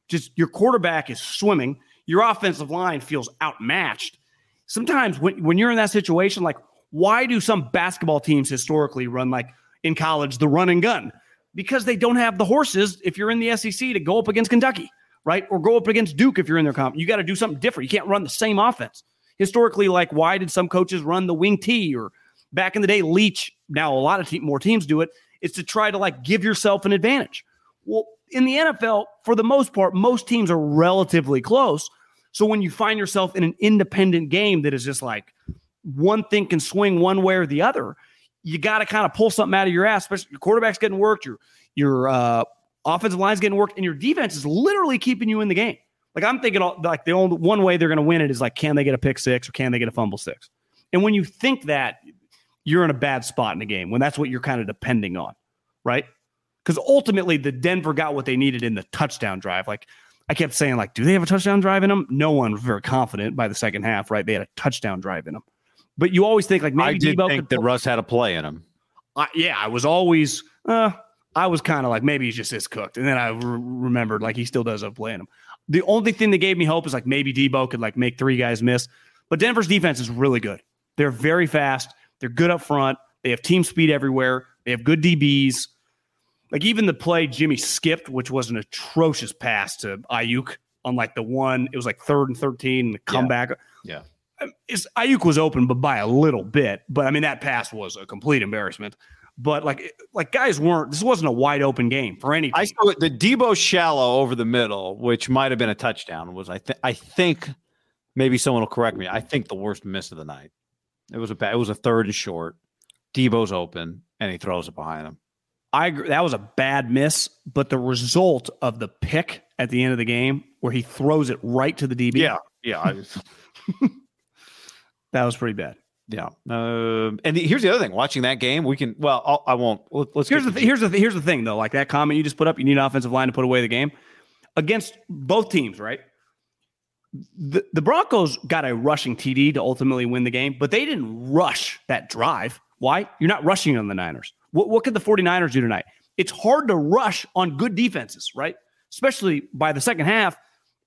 Just your quarterback is swimming, your offensive line feels outmatched. Sometimes when, when you're in that situation, like, why do some basketball teams historically run like in college the run and gun? Because they don't have the horses if you're in the SEC to go up against Kentucky, right? Or go up against Duke if you're in their comp. You got to do something different. You can't run the same offense. Historically, like why did some coaches run the wing T or back in the day Leach? Now a lot of te- more teams do it. Is to try to like give yourself an advantage. Well, in the NFL, for the most part, most teams are relatively close. So when you find yourself in an independent game that is just like one thing can swing one way or the other, you got to kind of pull something out of your ass. Especially your quarterback's getting worked, your your uh, offensive line's getting worked, and your defense is literally keeping you in the game. Like I'm thinking, like the only one way they're going to win it is like, can they get a pick six or can they get a fumble six? And when you think that, you're in a bad spot in the game when that's what you're kind of depending on, right? Because ultimately, the Denver got what they needed in the touchdown drive. Like I kept saying, like, do they have a touchdown drive in them? No one was very confident by the second half, right? They had a touchdown drive in them. But you always think like maybe I did Deebo think that Russ had a play in him. I, yeah, I was always, uh, I was kind of like maybe he's just this cooked, and then I re- remembered like he still does have a play in him. The only thing that gave me hope is like maybe Deebo could like make three guys miss, but Denver's defense is really good. They're very fast. They're good up front. They have team speed everywhere. They have good DBs. Like even the play Jimmy skipped, which was an atrocious pass to Aiyuk on like the one, it was like third and 13, the comeback. Yeah. Um, it's, Aiyuk was open, but by a little bit. But I mean, that pass was a complete embarrassment. But like, eh, like guys weren't. This wasn't a wide open game for any. I saw it, the Deebo shallow over the middle, which might have been a touchdown. Was I think I think maybe someone will correct me. I think the worst miss of the night. It was a bad, it was a third and short. Deebo's open and he throws it behind him. I agree. That was a bad miss, but the result of the pick at the end of the game, where he throws it right to the DB, Yeah, yeah, I was, that was pretty bad. Yeah. Um, and the, here's the other thing: watching that game, we can. Well, I'll, I won't. Let, us Here's the th- here's the th- here's the thing though. Like that comment you just put up, you need an offensive line to put away the game against both teams, right? The the Broncos got a rushing TD to ultimately win the game, but they didn't rush that drive. Why? You're not rushing on the Niners. What what could the 49ers do tonight? It's hard to rush on good defenses, right? Especially by the second half,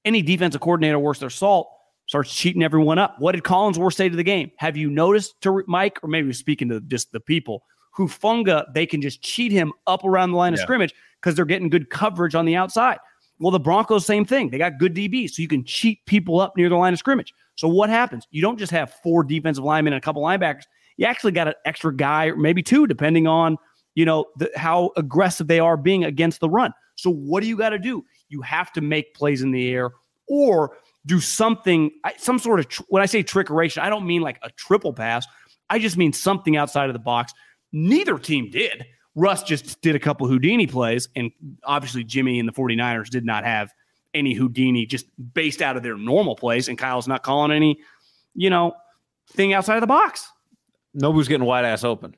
any defensive coordinator worth their salt starts cheating everyone up. What did Collinsworth say to the game? Have you noticed to Mike, or maybe speaking to just the people who Funga, they can just cheat him up around the line of scrimmage because they're getting good coverage on the outside. Well, the Broncos, same thing. They got good DBs, so you can cheat people up near the line of scrimmage. So what happens? You don't just have four defensive linemen and a couple linebackers. You actually got an extra guy, or maybe two, depending on you know the, how aggressive they are being against the run. So what do you got to do? You have to make plays in the air or do something, I- some sort of. Tr- when I say trickeration, I don't mean like a triple pass. I just mean something outside of the box. Neither team did. Russ just did a couple Houdini plays, and obviously Jimmy and the 49ers did not have any Houdini just based out of their normal plays, and Kyle's not calling any, you know, thing outside of the box. Nobody's getting wide ass open.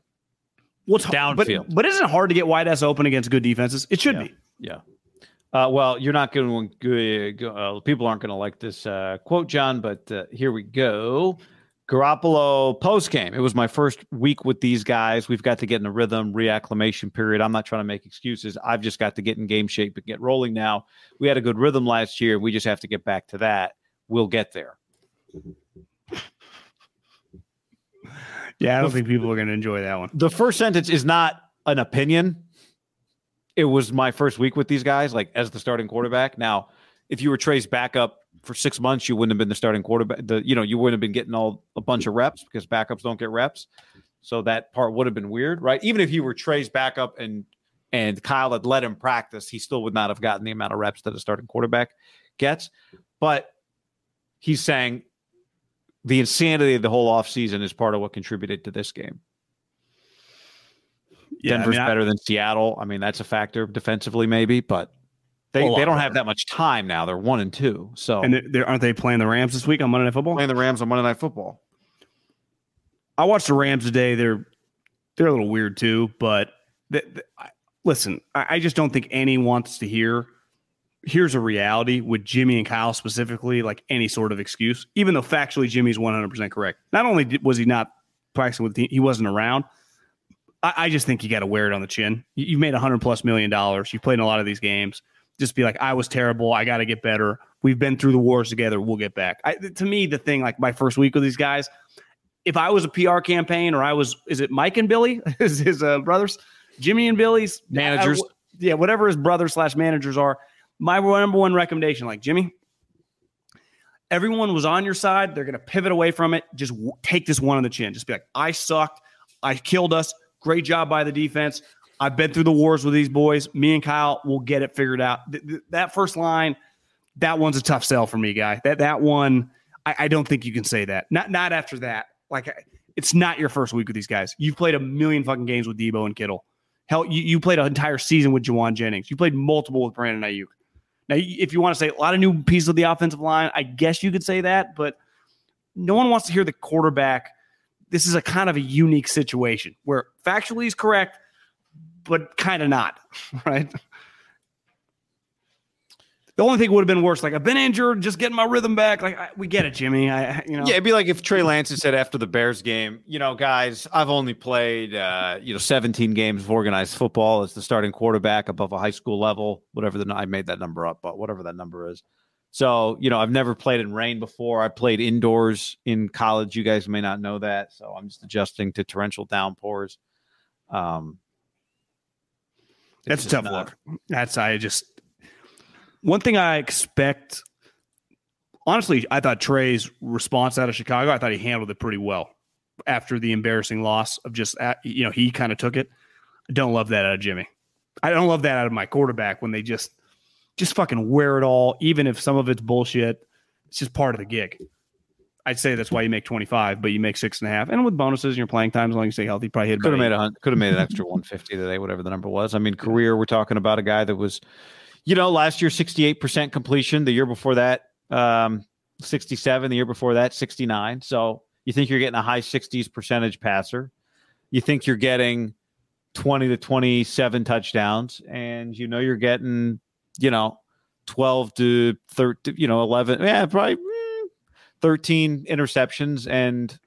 What's Downfield. But, but isn't it hard to get wide ass open against good defenses? It should Yeah. be. Yeah. Uh, well, you're not going to. Uh, people aren't going to like this uh, quote, John. But uh, here we go. Garoppolo post game. It was my first week with these guys. We've got to get in a rhythm, reacclimation period. I'm not trying to make excuses. I've just got to get in game shape and get rolling now. We had a good rhythm last year. We just have to get back to that. We'll get there. Yeah, I don't think people are going to enjoy that one. the first sentence is not an opinion. It was my first week with these guys, like as the starting quarterback. Now, if you were Trey's backup for six months, you wouldn't have been the starting quarterback. The you know you wouldn't have been getting all a bunch of reps because backups don't get reps. So that part would have been weird, right? Even if you were Trey's backup and and Kyle had let him practice, he still would not have gotten the amount of reps that a starting quarterback gets. But he's saying the insanity of the whole offseason is part of what contributed to this game. Yeah, I Denver's mean, I- better than Seattle. I mean, that's a factor defensively, maybe, but they, they don't have that much time now. They're one and two. So And they're, they're- aren't they playing the Rams this week on Monday Night Football? playing the Rams on Monday Night Football. I watched the Rams today. They're they're a little weird too, but th- th- I- listen, I, I just don't think any wants to hear. Here's a reality with Jimmy and Kyle specifically, like any sort of excuse, even though factually Jimmy's 100 percent correct. Not only was he not practicing with the team, he wasn't around. I, I just think you got to wear it on the chin. You, you've made a 100 plus million dollars. You've played in a lot of these games. Just be like, I was terrible. I got to get better. We've been through the wars together. We'll get back. I, to me, the thing, like my first week with these guys, if I was a PR campaign or I was, is it Mike and Billy, his, his uh, brothers, Jimmy and Billy's Managers. uh, yeah, whatever his brothers slash managers are. My number one recommendation, like Jimmy, everyone was on your side. They're going to pivot away from it. Just w- take this one on the chin. Just be like, I sucked. I killed us. Great job by the defense. I've been through the wars with these boys. Me and Kyle will get it figured out. Th- th- that first line, that one's a tough sell for me, guy. That that one, I, I don't think you can say that. Not not after that. Like it's not your first week with these guys. You've played a million fucking games with Deebo and Kittle. Hell, you, you played an entire season with Jauan Jennings. You played multiple with Brandon Aiyuk. Now, if you want to say a lot of new pieces of the offensive line, I guess you could say that, but no one wants to hear the quarterback. This is a kind of a unique situation where factually is correct, but kind of not, right? The only thing would have been worse, like I've been injured, just getting my rhythm back. Like I, we get it, Jimmy. I, you know, Yeah, it'd be like if Trey Lance said after the Bears game, you know, guys, I've only played, uh, you know, 17 games of organized football as the starting quarterback above a high school level, whatever the, I made that number up, but whatever that number is. So, you know, I've never played in rain before. I played indoors in college. You guys may not know that. So I'm just adjusting to torrential downpours. Um, That's a tough not- look. That's I just one thing I expect. Honestly, I thought Trey's response out of Chicago. I thought he handled it pretty well after the embarrassing loss of just uh, you know he kind of took it. I don't love that out of Jimmy. I don't love that out of my quarterback when they just just fucking wear it all, even if some of it's bullshit. It's just part of the gig. I'd say that's why you make twenty five, but you make six and a half, and with bonuses and your playing time, as long as you stay healthy, probably hit. Could have made a could have made an extra 150 today, whatever the number was. I mean, career, we're talking about a guy that was, you know, last year 68% completion. The year before that, um, 67. The year before that, 69. So you think you're getting a high 60s percentage passer. You think you're getting 20 to 27 touchdowns, and you know you're getting, you know, 12 to 13, you know, 11. Yeah, probably mm, 13 interceptions and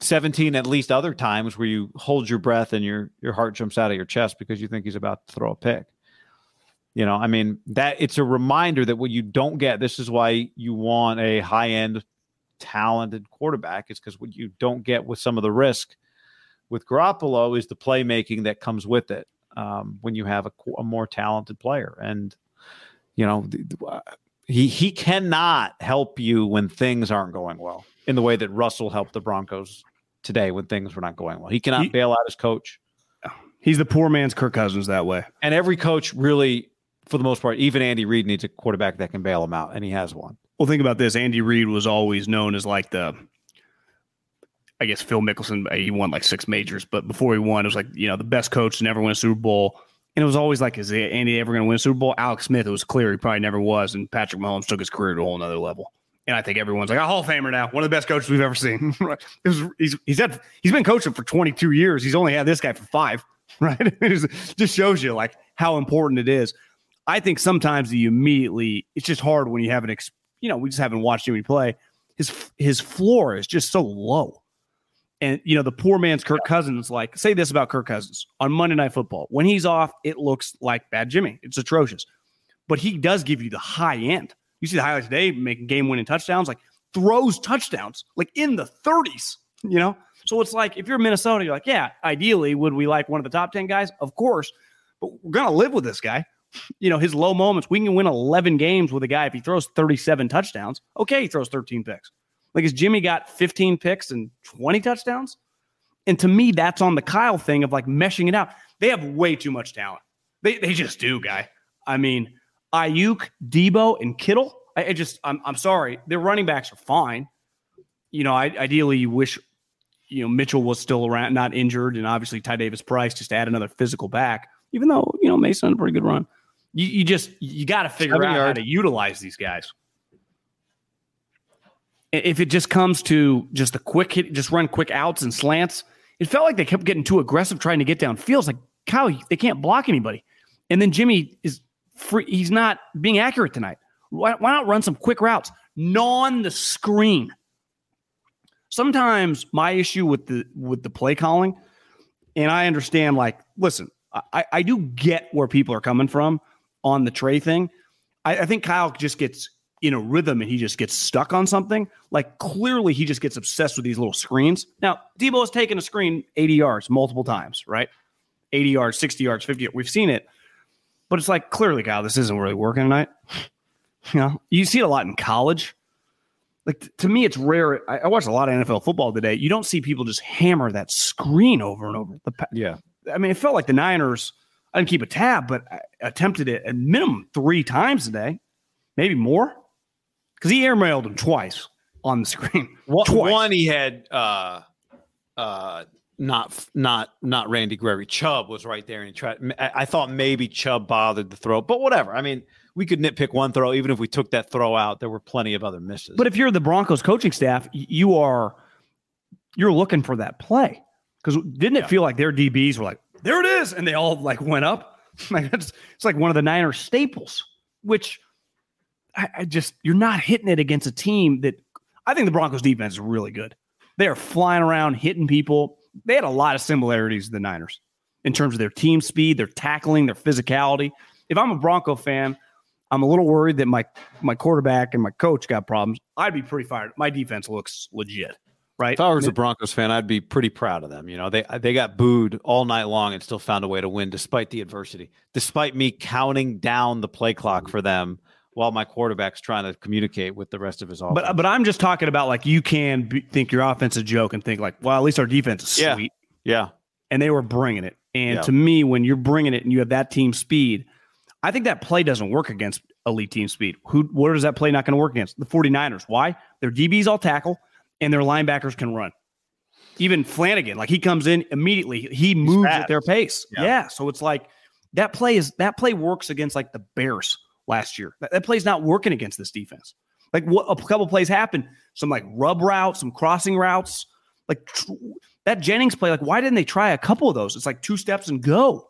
17 at least other times where you hold your breath and your your heart jumps out of your chest because you think he's about to throw a pick. You know, I mean, that it's a reminder that what you don't get, this is why you want a high-end talented quarterback, is because what you don't get with some of the risk with Garoppolo is the playmaking that comes with it um, when you have a, a more talented player. And you know, uh, he he cannot help you when things aren't going well in the way that Russell helped the Broncos today when things were not going well. He cannot He- bail out his coach. He's the poor man's Kirk Cousins that way. And every coach really, for the most part, even Andy Reid needs a quarterback that can bail him out, and he has one. Well, think about this. Andy Reid was always known as like the I guess Phil Mickelson, he won like six majors, but before he won, it was like, you know, the best coach to never win a Super Bowl. And it was always like, is Andy ever going to win a Super Bowl? Alex Smith, it was clear he probably never was. And Patrick Mahomes took his career to a whole nother level. And I think everyone's like a Hall of Famer now, one of the best coaches we've ever seen. it was, he's he's had he's been coaching for 22 years. He's only had this guy for five, right? it just shows you like how important it is. I think sometimes you immediately it's just hard when you haven't, you know, we just haven't watched him play. His his floor is just so low and you know, the poor man's Kirk Cousins, like say this about Kirk Cousins on Monday Night Football. When he's off, it looks like bad Jimmy. It's atrocious. But he does give you the high end. You see the highlights today, making game winning touchdowns, like throws touchdowns, like in the 30s, you know? So it's like if you're Minnesota, you're like, yeah, ideally, would we like one of the top 10 guys? Of course, but we're gonna live with this guy. You know, his low moments, we can win 11 games with a guy if he throws 37 touchdowns. Okay, he throws 13 picks. Like, has Jimmy got 15 picks and 20 touchdowns? And to me, that's on the Kyle thing of like meshing it out. They have way too much talent. They, they just do, guy. I mean, Aiyuk, Deebo, and Kittle. I, I just, I'm, I'm sorry. Their running backs are fine. You know, I, ideally, you wish, you know, Mitchell was still around, not injured, and obviously Ty Davis Price just add another physical back. Even though you know Mason had a pretty good run, you, you just you got to figure out how to utilize these guys if it just comes to just a quick hit, just run quick outs and slants, it felt like they kept getting too aggressive trying to get down. Feels like Kyle, they can't block anybody. And then Jimmy is free. He's not being accurate tonight. Why, why not run some quick routes? Non the screen. Sometimes my issue with the with the play calling, and I understand, like, listen, I, I do get where people are coming from on the Trey thing. I, I think Kyle just gets in a rhythm and he just gets stuck on something, like clearly he just gets obsessed with these little screens. Now, Deebo has taken a screen 80 yards multiple times, right? 80 yards, 60 yards, 50. Yards. We've seen it. But it's like clearly, Kyle, this isn't really working tonight. you know, you see it a lot in college. Like to me, it's rare. I, I watched a lot of NFL football today. You don't see people just hammer that screen over and over. The, yeah. I mean, it felt like the Niners. I didn't keep a tab, but I attempted it at minimum three times a day, maybe more because he airmailed him twice on the screen. One, one he had uh, uh, not not not Randy Gregory. Chubb was right there, and he tried. I, I thought maybe Chubb bothered the throw, but whatever. I mean, we could nitpick one throw. Even if we took that throw out, there were plenty of other misses. But if you're the Broncos coaching staff, you are you're looking for that play because didn't it yeah. feel like their DBs were like, "There it is," and they all like went up. Like it's, it's like one of the Niners staples, which I, I just you're not hitting it against a team that I think the Broncos defense is really good. They are flying around, hitting people. They had a lot of similarities to the Niners in terms of their team speed, their tackling, their physicality. If I'm a Bronco fan, I'm a little worried that my my quarterback and my coach got problems. I'd be pretty fired. My defense looks legit, right? If I was a Broncos fan, I'd be pretty proud of them. You know, they they got booed all night long and still found a way to win despite the adversity, despite me counting down the play clock mm-hmm. for them while my quarterback's trying to communicate with the rest of his offense. But but I'm just talking about like you can be, think your offense is a joke and think like, well, at least our defense is yeah. sweet. Yeah. And they were bringing it. And yeah. to me, when you're bringing it and you have that team speed, I think that play doesn't work against elite team speed. Who what is that play not going to work against? The 49ers. Why? Their DBs all tackle and their linebackers can run. Even Flanagan, like he comes in immediately, he moves at their pace. Yeah. yeah. So it's like that play is that play works against like the Bears last year. That, that play's not working against this defense. Like what a couple plays happened, some like rub routes, some crossing routes, like tr- that Jennings play. Like why didn't they try a couple of those? It's like two steps and go,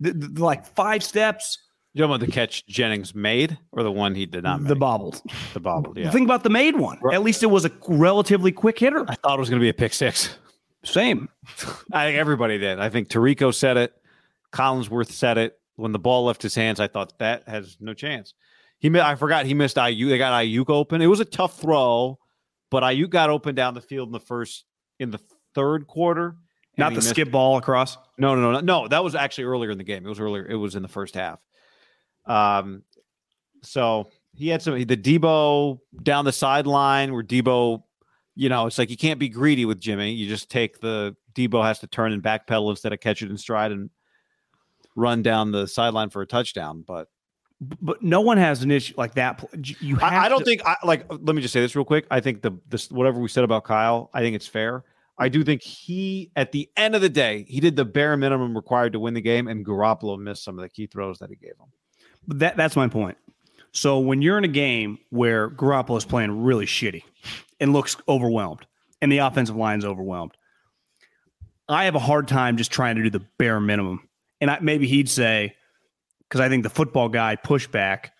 the, the, the, like five steps. You know about the catch Jennings made or the one he did not make? The bobbled. The bobbled, yeah. Think about the made one. At least it was a relatively quick hitter. I thought it was going to be a pick six. Same. I think everybody did. I think Tirico said it. Collinsworth said it when the ball left his hands, I thought that has no chance. He, I forgot he missed Aiyuk. They got Aiyuk open. It was a tough throw, but Aiyuk got open down the field in the first, in the third quarter. Not the skip ball across. No, no, no, no. That was actually earlier in the game. It was earlier. It was in the first half. Um, so he had some the Deebo down the sideline where Deebo, you know, it's like you can't be greedy with Jimmy. You just take the Deebo has to turn and backpedal instead of catch it in stride and run down the sideline for a touchdown. But but no one has an issue like that. You, I, I, don't to- think I like. Uh, let me just say this real quick. I think the this whatever we said about Kyle, I think it's fair. I do think he, at the end of the day, he did the bare minimum required to win the game, and Garoppolo missed some of the key throws that he gave him. But that that's my point. So when you're in a game where Garoppolo is playing really shitty and looks overwhelmed, and the offensive line's overwhelmed, I have a hard time just trying to do the bare minimum. And I, maybe he'd say, because I think the football guy pushback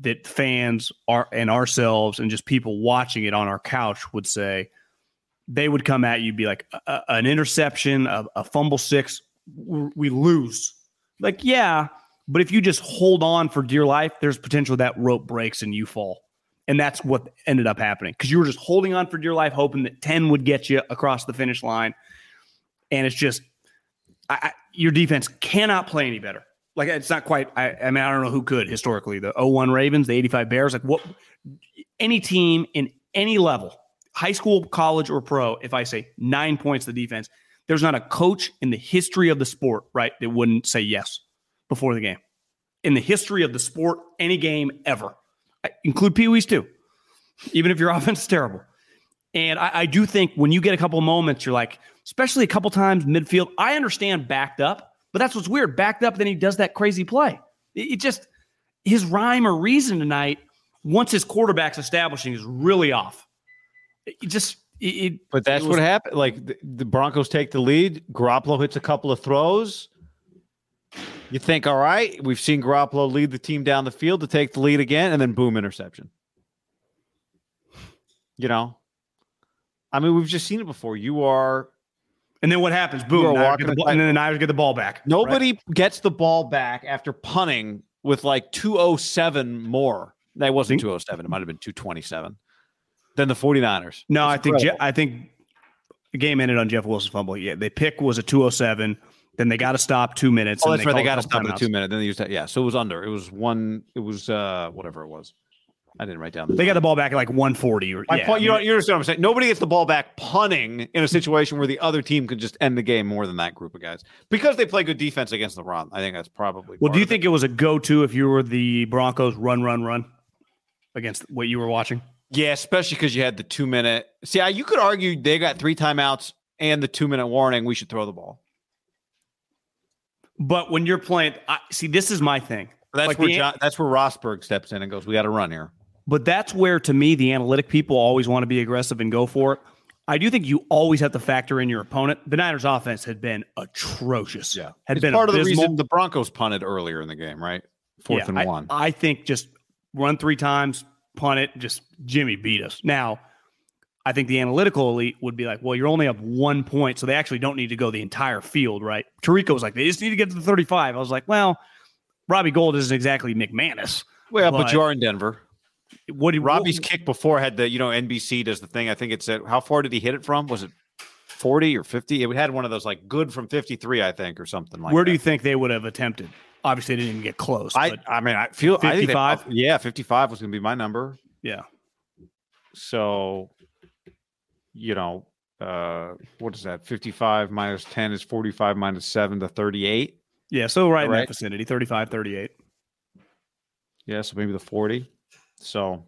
that fans are and ourselves and just people watching it on our couch would say, they would come at you, be like a, an interception, a, a fumble six, we lose. Like, yeah, but if you just hold on for dear life, there's potential that rope breaks and you fall. And that's what ended up happening because you were just holding on for dear life, hoping that 10 would get you across the finish line. And it's just, I, I, your defense cannot play any better. Like, it's not quite, I, I mean, I don't know who could historically. The 01 Ravens, the 85 Bears, like what, any team in any level, high school, college, or pro, if I say nine points to the defense, there's not a coach in the history of the sport, right, that wouldn't say yes before the game. In the history of the sport, any game ever, I include Pee Wees too, even if your offense is terrible. And I, I, do think when you get a couple moments, you're like, especially a couple times midfield. I understand backed up, but that's what's weird. Backed up, then he does that crazy play. It, it just his rhyme or reason tonight, once his quarterback's establishing, is really off. It just it, but that's was, what happened. Like the, the, Broncos take the lead. Garoppolo hits a couple of throws. You think, all right, we've seen Garoppolo lead the team down the field to take the lead again, and then boom, interception. You know, I mean, we've just seen it before. You are, and then what happens? Boom, the ball, and then the Niners get the ball back. Nobody right? gets the ball back after punting with like 207 more. That wasn't 207. It might have been 227 than the 49ers. No, That's I think Je- I think the game ended on Jeff Wilson's fumble. Yeah, the pick was a 207. Then they got to stop two minutes. Oh, that's they right. They got to stop the two minute. Then they used that. Yeah, so it was under. It was one. It was uh whatever it was. I didn't write down. The they time. got the ball back at like 140 or yeah, point, you know you understand what I'm saying. Nobody gets the ball back punting in a situation where the other team could just end the game more than that group of guys because they play good defense against the run. I think that's probably. Well, do you think it. it was a go-to if you were the Broncos run, run, run against what you were watching? Yeah, especially because you had the two minute. See, you could argue they got three timeouts and the two minute warning. We should throw the ball. But when you're playing, I, see, this is my thing. That's like where John, that's where Rosburg steps in and goes, "We got to run here." But that's where, to me, the analytic people always want to be aggressive and go for it. I do think you always have to factor in your opponent. The Niners' offense had been atrocious. Yeah, had it's been part abysmal. of the reason the Broncos punted earlier in the game, right? Fourth yeah, and I, one. I think just run three times, punt it, just Jimmy beat us. Now, I think the analytical elite would be like, well, you're only up one point, so they actually don't need to go the entire field, right? Tirico was like, they just need to get to the 35. I was like, well, Robbie Gould isn't exactly McManus. Well, but, but you are in Denver. What do, Robbie's what, kick before had the, you know, NBC does the thing. I think it said, how far did he hit it from? Was it 40 or 50? It had one of those like good from 53, I think, or something like Where that. do you think they would have attempted? Obviously, they didn't even get close. I, I mean, I feel 55. yeah, 55 was going to be my number. Yeah. So you know, uh, what is that? 55 minus 10 is 45 minus 7 to 38. Yeah, so right, right? in that vicinity, 35, 38. Yeah, so maybe the 40. So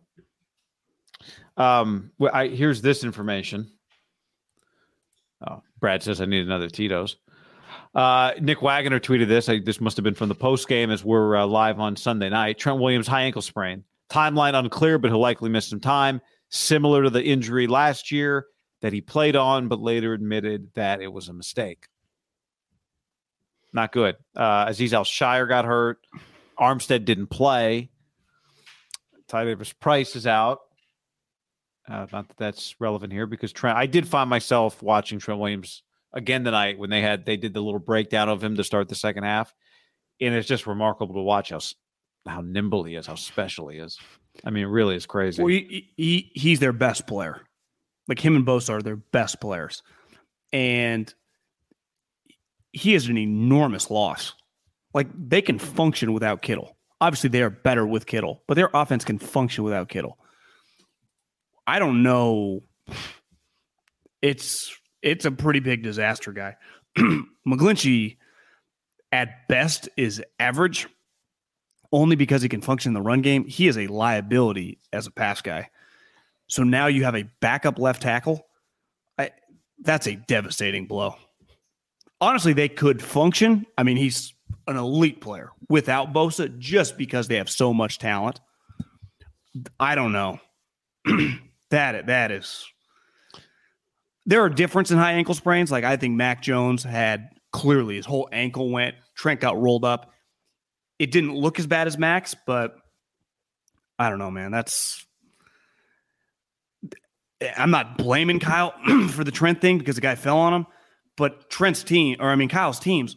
um well, I here's this information. Oh, Brad says I need another Tito's. Uh, Nick Wagoner tweeted this. I, this must have been from the post game as we're uh, live on Sunday night. Trent Williams high ankle sprain. Timeline unclear, but he'll likely miss some time. Similar to the injury last year that he played on, but later admitted that it was a mistake. Not good. Uh, Azeez Al-Shaair got hurt. Armstead didn't play. Ty Davis Price is out. Uh, not that that's relevant here because Trent. I did find myself watching Trent Williams again tonight when they had they did the little breakdown of him to start the second half, and it's just remarkable to watch how how nimble he is, how special he is. I mean, it really is crazy. Well, he, he he's their best player. Like him and Bosa are their best players. And he is an enormous loss. Like they can function without Kittle. Obviously, they are better with Kittle, but their offense can function without Kittle. I don't know. It's it's a pretty big disaster, guy. McGlinchey, at best, is average, only because he can function in the run game. He is a liability as a pass guy. So now you have a backup left tackle. I, that's a devastating blow. Honestly, they could function. I mean, he's an elite player without Bosa just because they have so much talent. I don't know. that that is there are difference in high ankle sprains. Like I think Mac Jones had clearly his whole ankle went. Trent got rolled up. It didn't look as bad as Mac's, but I don't know, man. That's I'm not blaming Kyle for the Trent thing because the guy fell on him, but Trent's team, or I mean Kyle's teams,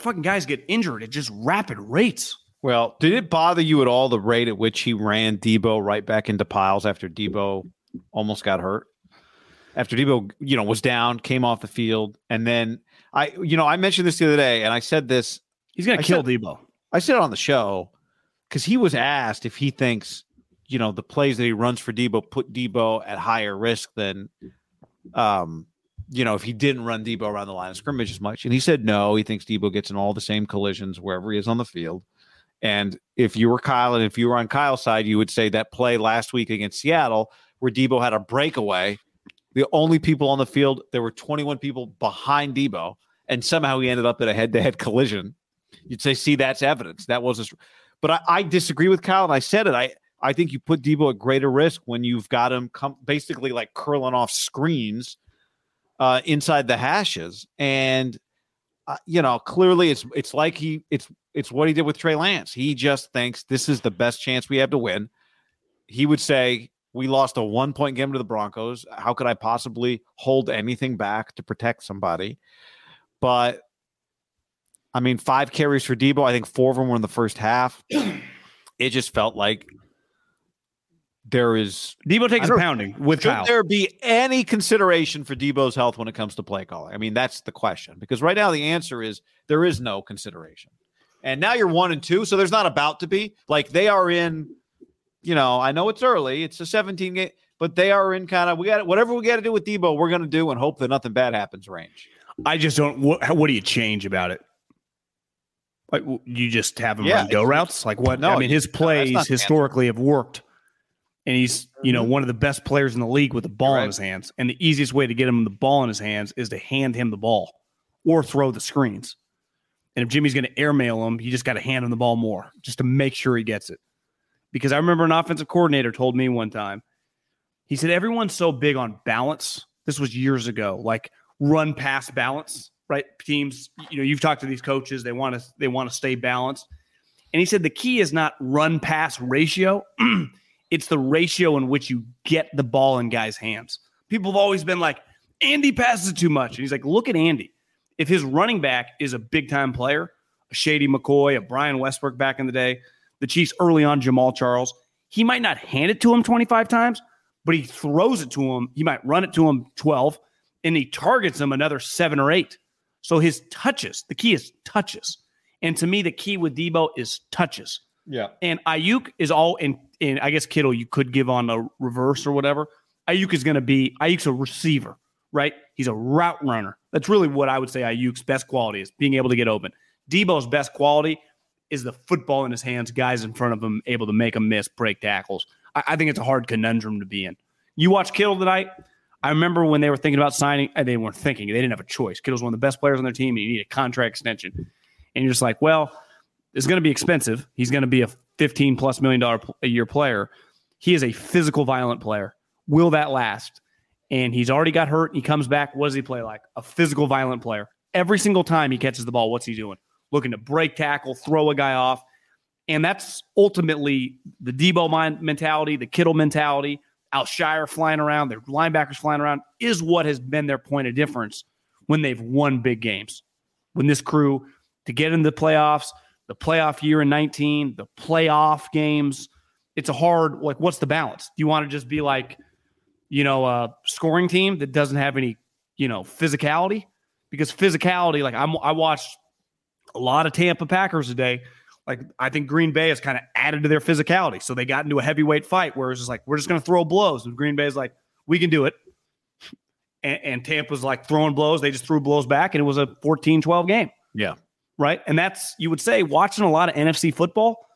fucking guys get injured at just rapid rates. Well, did it bother you at all the rate at which he ran Deebo right back into piles after Deebo almost got hurt? After Deebo, you know, was down, came off the field, and then I, you know, I mentioned this the other day, and I said this. He's gonna I kill said- Deebo. I said it on the show because he was asked if he thinks, you know, the plays that he runs for Deebo put Deebo at higher risk than, um, you know, if he didn't run Deebo around the line of scrimmage as much. And he said no. He thinks Deebo gets in all the same collisions wherever he is on the field. And if you were Kyle and if you were on Kyle's side, you would say that play last week against Seattle where Deebo had a breakaway. The only people on the field, there were 21 people behind Deebo, and somehow he ended up in a head-to-head collision. You'd say, see, that's evidence. That was, a, but I, I disagree with Kyle, and I said it. I I think you put Deebo at greater risk when you've got him come basically like curling off screens uh, inside the hashes, and uh, you know clearly it's it's like he it's it's what he did with Trey Lance. He just thinks this is the best chance we have to win. He would say, "We lost a one point game to the Broncos. How could I possibly hold anything back to protect somebody?" But I mean, five carries for Deebo. I think four of them were in the first half. It just felt like there is Deebo takes a pounding with should Kyle. there be any consideration for Deebo's health when it comes to play calling? I mean, that's the question. Because right now the answer is there is no consideration. And now you're one and two, so there's not about to be. Like they are in, you know, I know it's early, it's a 17 game, but they are in kind of we got whatever we got to do with Deebo, we're gonna do and hope that nothing bad happens range. I just don't. What, what do you change about it? Like you just have him Yeah, run go routes. Like what? No, I mean, his plays answer. historically have worked, and he's you know Mhm. one of the best players in the league with the ball You're in his hands. And the easiest way to get him the ball in his hands is to hand him the ball or throw the screens. And if Jimmy's going to airmail him, you just got to hand him the ball more just to make sure he gets it. Because I remember an offensive coordinator told me one time, he said, everyone's so big on balance. This was years ago, like run pass balance, right? Teams, you know, you've talked to these coaches, they want to they want to stay balanced. And he said the key is not run pass ratio, it's the ratio in which you get the ball in guys' hands. People have always been like, Andy passes it too much. And he's like, look at Andy. If his running back is a big time player, a Shady McCoy, a Brian Westbrook back in the day, the Chiefs early on, Jamaal Charles, he might not hand it to him 25 times, but he throws it to him. He might run it to him 12, and he targets him another seven or eight. So his touches, the key is touches. And to me, the key with Deebo is touches. Yeah. And Aiyuk is all in, in I guess Kittle, you could give on a reverse or whatever. Aiyuk is going to be, Aiyuk's a receiver, right? He's a route runner. That's really what I would say Aiyuk's best quality is being able to get open. Deebo's best quality is the football in his hands, guys in front of him able to make a miss, break tackles. I, I think it's a hard conundrum to be in. You watch Kittle tonight. I remember when they were thinking about signing, they weren't thinking, they didn't have a choice. Kittle's one of the best players on their team, and you need a contract extension. And you're just like, well, it's going to be expensive. He's going to be a 15 plus million dollar a year player. He is a physical, violent player. Will that last? And he's already got hurt. He comes back. What does he play like? A physical, violent player. Every single time he catches the ball, what's he doing? Looking to break tackle, throw a guy off. And that's ultimately the Deebo mind mentality, the Kittle mentality, Al-Shaair flying around, their linebackers flying around, is what has been their point of difference when they've won big games. When this crew to get in the playoffs, the playoff year in 19, the playoff games, it's a hard, like, what's the balance? Do you want to just be like, you know, a scoring team that doesn't have any, you know, physicality? Because physicality, like I'm, I watched a lot of Tampa Packers today. Like I think Green Bay has kind of added to their physicality. So they got into a heavyweight fight where it's just like, we're just going to throw blows. And Green Bay's like, we can do it. And, and Tampa's like throwing blows. They just threw blows back and it was a 14 12 game. Yeah. Right. And that's, you would say, watching a lot of NFC football,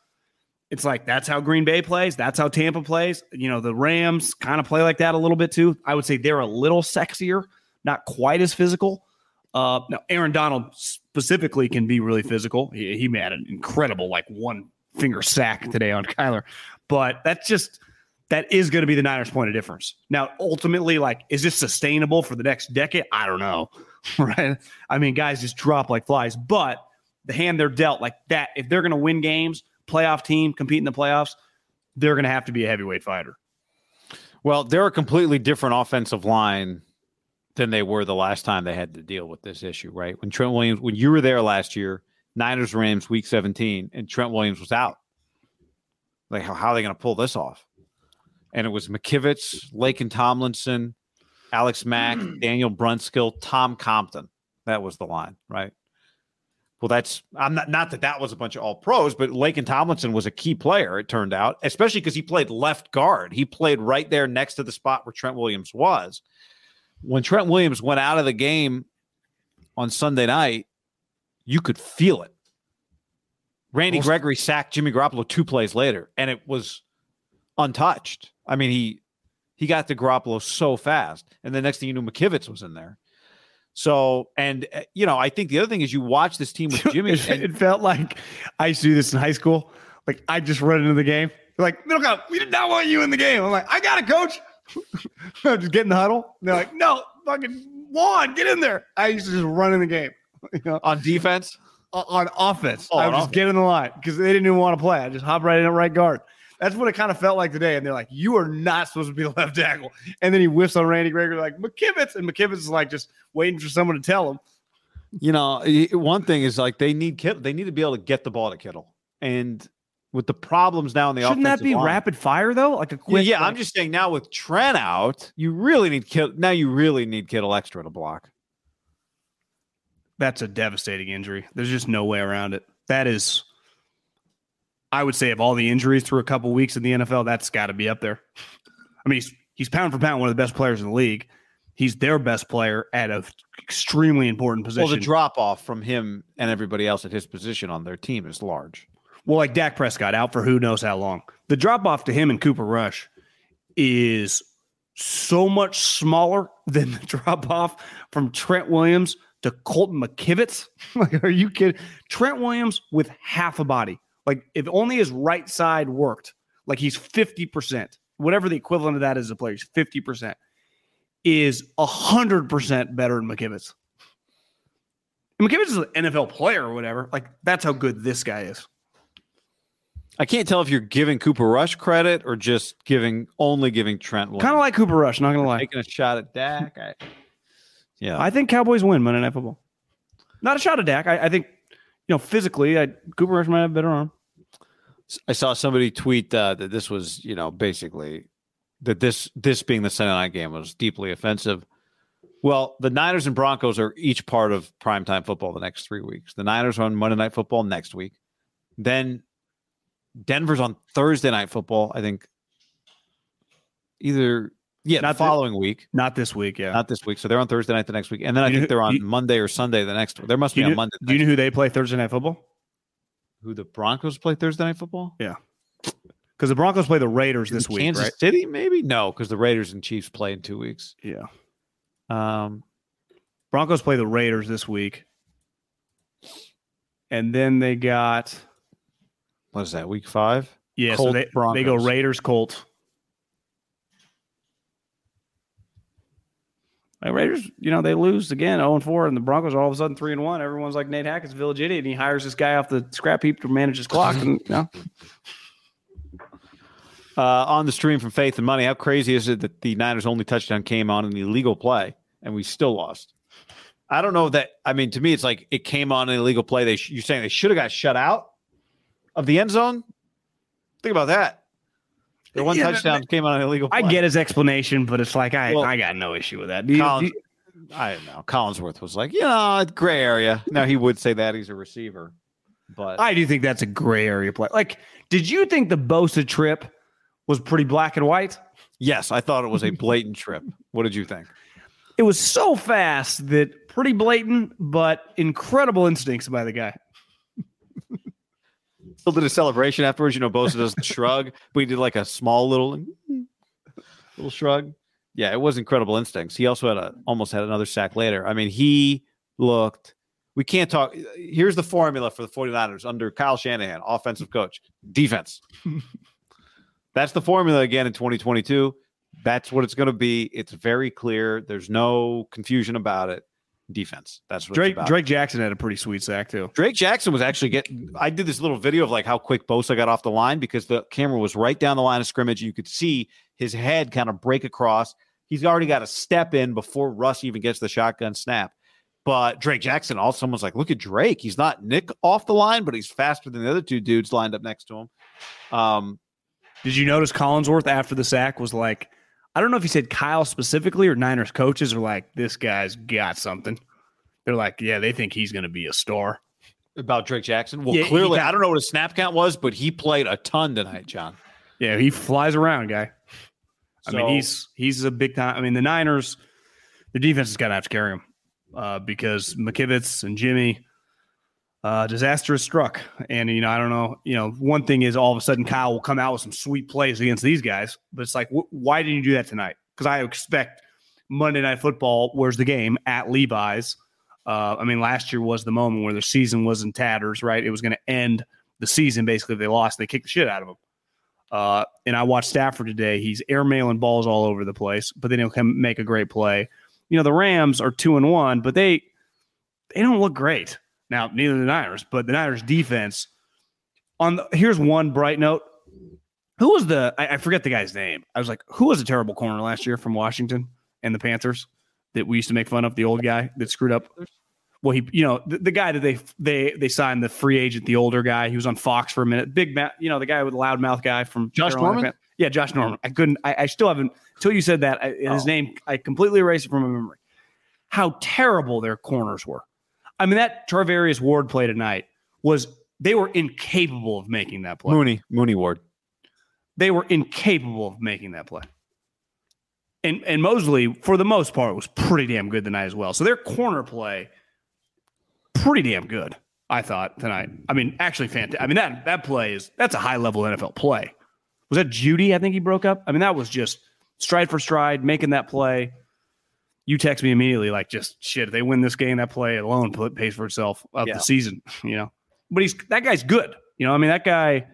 it's like that's how Green Bay plays. That's how Tampa plays. You know, the Rams kind of play like that a little bit too. I would say they're a little sexier, not quite as physical. Uh, now, Aaron Donald specifically can be really physical. He, he made an incredible, like one finger sack today on Kyler, but that's just that is going to be the Niners' point of difference. Now, ultimately, like, is this sustainable for the next decade? I don't know, right? I mean, guys just drop like flies, but the hand they're dealt like that, if they're going to win games, playoff team, compete in the playoffs, they're going to have to be a heavyweight fighter. Well, they're a completely different offensive line than they were the last time they had to deal with this issue, right? When Trent Williams, when you were there last year, Niners Rams week 17, and Trent Williams was out. Like, how, how are they going to pull this off? And it was McKivitz, and Tomlinson, Alex Mack, hmm. Daniel Brunskill, Tom Compton. That was the line, right? Well, that's I'm not not that that was a bunch of all pros, but Laken Tomlinson was a key player. It turned out, especially because he played left guard. He played right there next to the spot where Trent Williams was. When Trent Williams went out of the game on Sunday night, you could feel it. Randy Well, Gregory sacked Jimmy Garoppolo two plays later, and it was untouched. I mean, he he got to Garoppolo so fast, and the next thing you knew, McKivitz was in there. So, and uh, you know, I think the other thing is you watch this team with Jimmy. it, and- it felt like I used to do this in high school. Like I just run into the game. They're like, middle guy, we did not want you in the game. I'm like, I got it, coach. I'm just getting the huddle. And they're like, no, fucking Juan, get in there. I used to just run in the game. You know, on defense. on on offense. Oh, I would just offense. get in the line because they didn't even want to play. I just hop right in at right guard. That's what it kind of felt like today. And they're like, you are not supposed to be the left tackle. And then he whiffs on Randy Gregory like McKivitz. And McKivitz is like just waiting for someone to tell him. You know, one thing is like they need Kittle. They need to be able to get the ball to Kittle, and with the problems now in the Shouldn't that be line- rapid fire though? Like a Yeah, quick. yeah, I'm just saying now with Trent out, you really need Kittle. Now you really need Kittle extra to block. that's a devastating injury. There's just no way around it. That is, I would say, of all the injuries through a couple weeks in the NFL, that's got to be up there. I mean, he's he's pound for pound one of the best players in the league. He's their best player at an extremely important position. Well, the drop off from him and everybody else at his position on their team is large. Well, like Dak Prescott out for who knows how long. The drop off to him and Cooper Rush is so much smaller than the drop off from Trent Williams to Colton McKivitz. like, are you kidding? Trent Williams with half a body. Like, if only his right side worked, like he's 50%, whatever the equivalent of that is a player, he's 50%, is 100% better than McKivitz. And McKivitz is an NFL player or whatever. Like, that's how good this guy is. I can't tell if you're giving Cooper Rush credit or just giving only giving Trent. Kind of like Cooper Rush, not gonna lie. making a shot at Dak. I, yeah, I think Cowboys win Monday Night Football. Not a shot at Dak. I, I think, know, physically, I, Cooper Rush might have a better arm. I saw somebody tweet uh, that this was, you know, basically that this this being the Sunday night game was deeply offensive. Well, the Niners and Broncos are each part of primetime football the next three weeks. The Niners are on Monday Night Football next week. Then Denver's on Thursday Night Football. I think either yeah, Not the following week, Not this week, yeah. not this week. So they're on Thursday night the next week, and then I You know think who- they're on you- Monday or Sunday the next. There must be you, on Monday. do you know who they play Thursday Night Football? who the Broncos play Thursday Night Football? Yeah. Because the Broncos play the Raiders this week, Kansas right? City, maybe no, because the Raiders and Chiefs play in two weeks. Yeah. Um, Broncos play the Raiders this week. And then they got, what is that? Week five. yeah, so Colts, they, they go Raiders, Colts. Like Raiders, you know, they lose again 0 4, and the Broncos are all of a sudden 3 and 1. Everyone's like Nate Hackett's village idiot, and he hires this guy off the scrap heap to manage his clock. And, you know, Uh, on the stream from Faith and Money, how crazy is it that the Niners' only touchdown came on an illegal play and we still lost? I don't know that. I mean, to me, it's like it came on an illegal play. They sh- you're saying they should have got shut out of the end zone. Think about that. Their one Yeah, touchdown came on an illegal. I get his explanation, but it's like, I, Well, I got no issue with that. Do you- do you- I don't know. Collinsworth was like, yeah, gray area. Now he would say that he's a receiver, but I do think that's a gray area play. Like, did you think the Bosa trip was pretty black and white? yes, I thought it was a blatant trip. What did you think? It was so fast that pretty blatant, but incredible instincts by the guy. Still did a celebration afterwards. You know, Bosa does the shrug, but he did like a small little little shrug. Yeah, it was incredible instincts. He also had a almost had another sack later. I mean, he looked we can't talk. Here's the formula for the 49ers under Kyle Shanahan, offensive coach, defense. That's the formula again in 2022. That's what it's going to be. It's very clear. There's no confusion about it. Defense. That's what Drake Drake Jackson had a pretty sweet sack too. Drake Jackson was actually getting. I did this little video of like how quick Bosa got off the line because the camera was right down the line of scrimmage. You could see his head kind of break across. He's already got a step in before Russ even gets the shotgun snap. But Drake Jackson, all someone's like, look at Drake. He's not Nick off the line, but he's faster than the other two dudes lined up next to him. Um, Did you notice Collinsworth after the sack was like, I don't know if he said Kyle specifically or Niners coaches are like, this guy's got something. They're like, yeah, they think he's going to be a star. About Drake Jackson? Well, Yeah, clearly, I don't know what his snap count was, but he played a ton tonight, John. Yeah, he flies around, guy. I So- mean, he's he's a big time. I mean, the Niners, the defense is going to have to carry him uh, because McKivitz and Jimmy, uh, disaster has struck. And you know, I don't know. You know, one thing is all of a sudden Kyle will come out with some sweet plays against these guys, but it's like, wh- why didn't you do that tonight? Because I expect Monday Night Football. Where's the game at Levi's? Uh, I mean, last year was the moment where the season was in tatters. Right, it was going to end the season basically. They lost, they kicked the shit out of them. Uh, and I watched Stafford today. He's airmailing balls all over the place, but then he'll come make a great play. You know, the Rams are two and one, but they they don't look great. Now, neither the Niners, but the Niners defense. On the, here's one bright note. Who was the I, I forget the guy's name. I was like, who was a terrible corner last year from Washington and the Panthers that we used to make fun of, the old guy that screwed up? Well, he, you know, the, the guy that they they they signed the free agent, the older guy. He was on Fox for a minute. Big, ma- you know, the guy with the loud mouth guy from Josh Carolina Norman? Pan- Yeah, Josh Norman. I couldn't. I, I still haven't until you said that. I, His Oh. name, I completely erased it from my memory. How terrible their corners were. I mean, that Charvarius Ward play tonight was they were incapable of making that play. Mooney, Mooney Ward. They were incapable of making that play. And and Moseley, for the most part, was pretty damn good tonight as well. So their corner play, pretty damn good. I thought tonight. I mean, actually, fantastic. I mean that that play is that's a high level NFL play. Was that Jeudy? I think he broke up. I mean, that was just stride for stride making that play. You text me immediately, like, just shit. If they win this game, that play alone pays for itself of Yeah. the season. You know, but he's that guy's good. You know, I mean, that guy,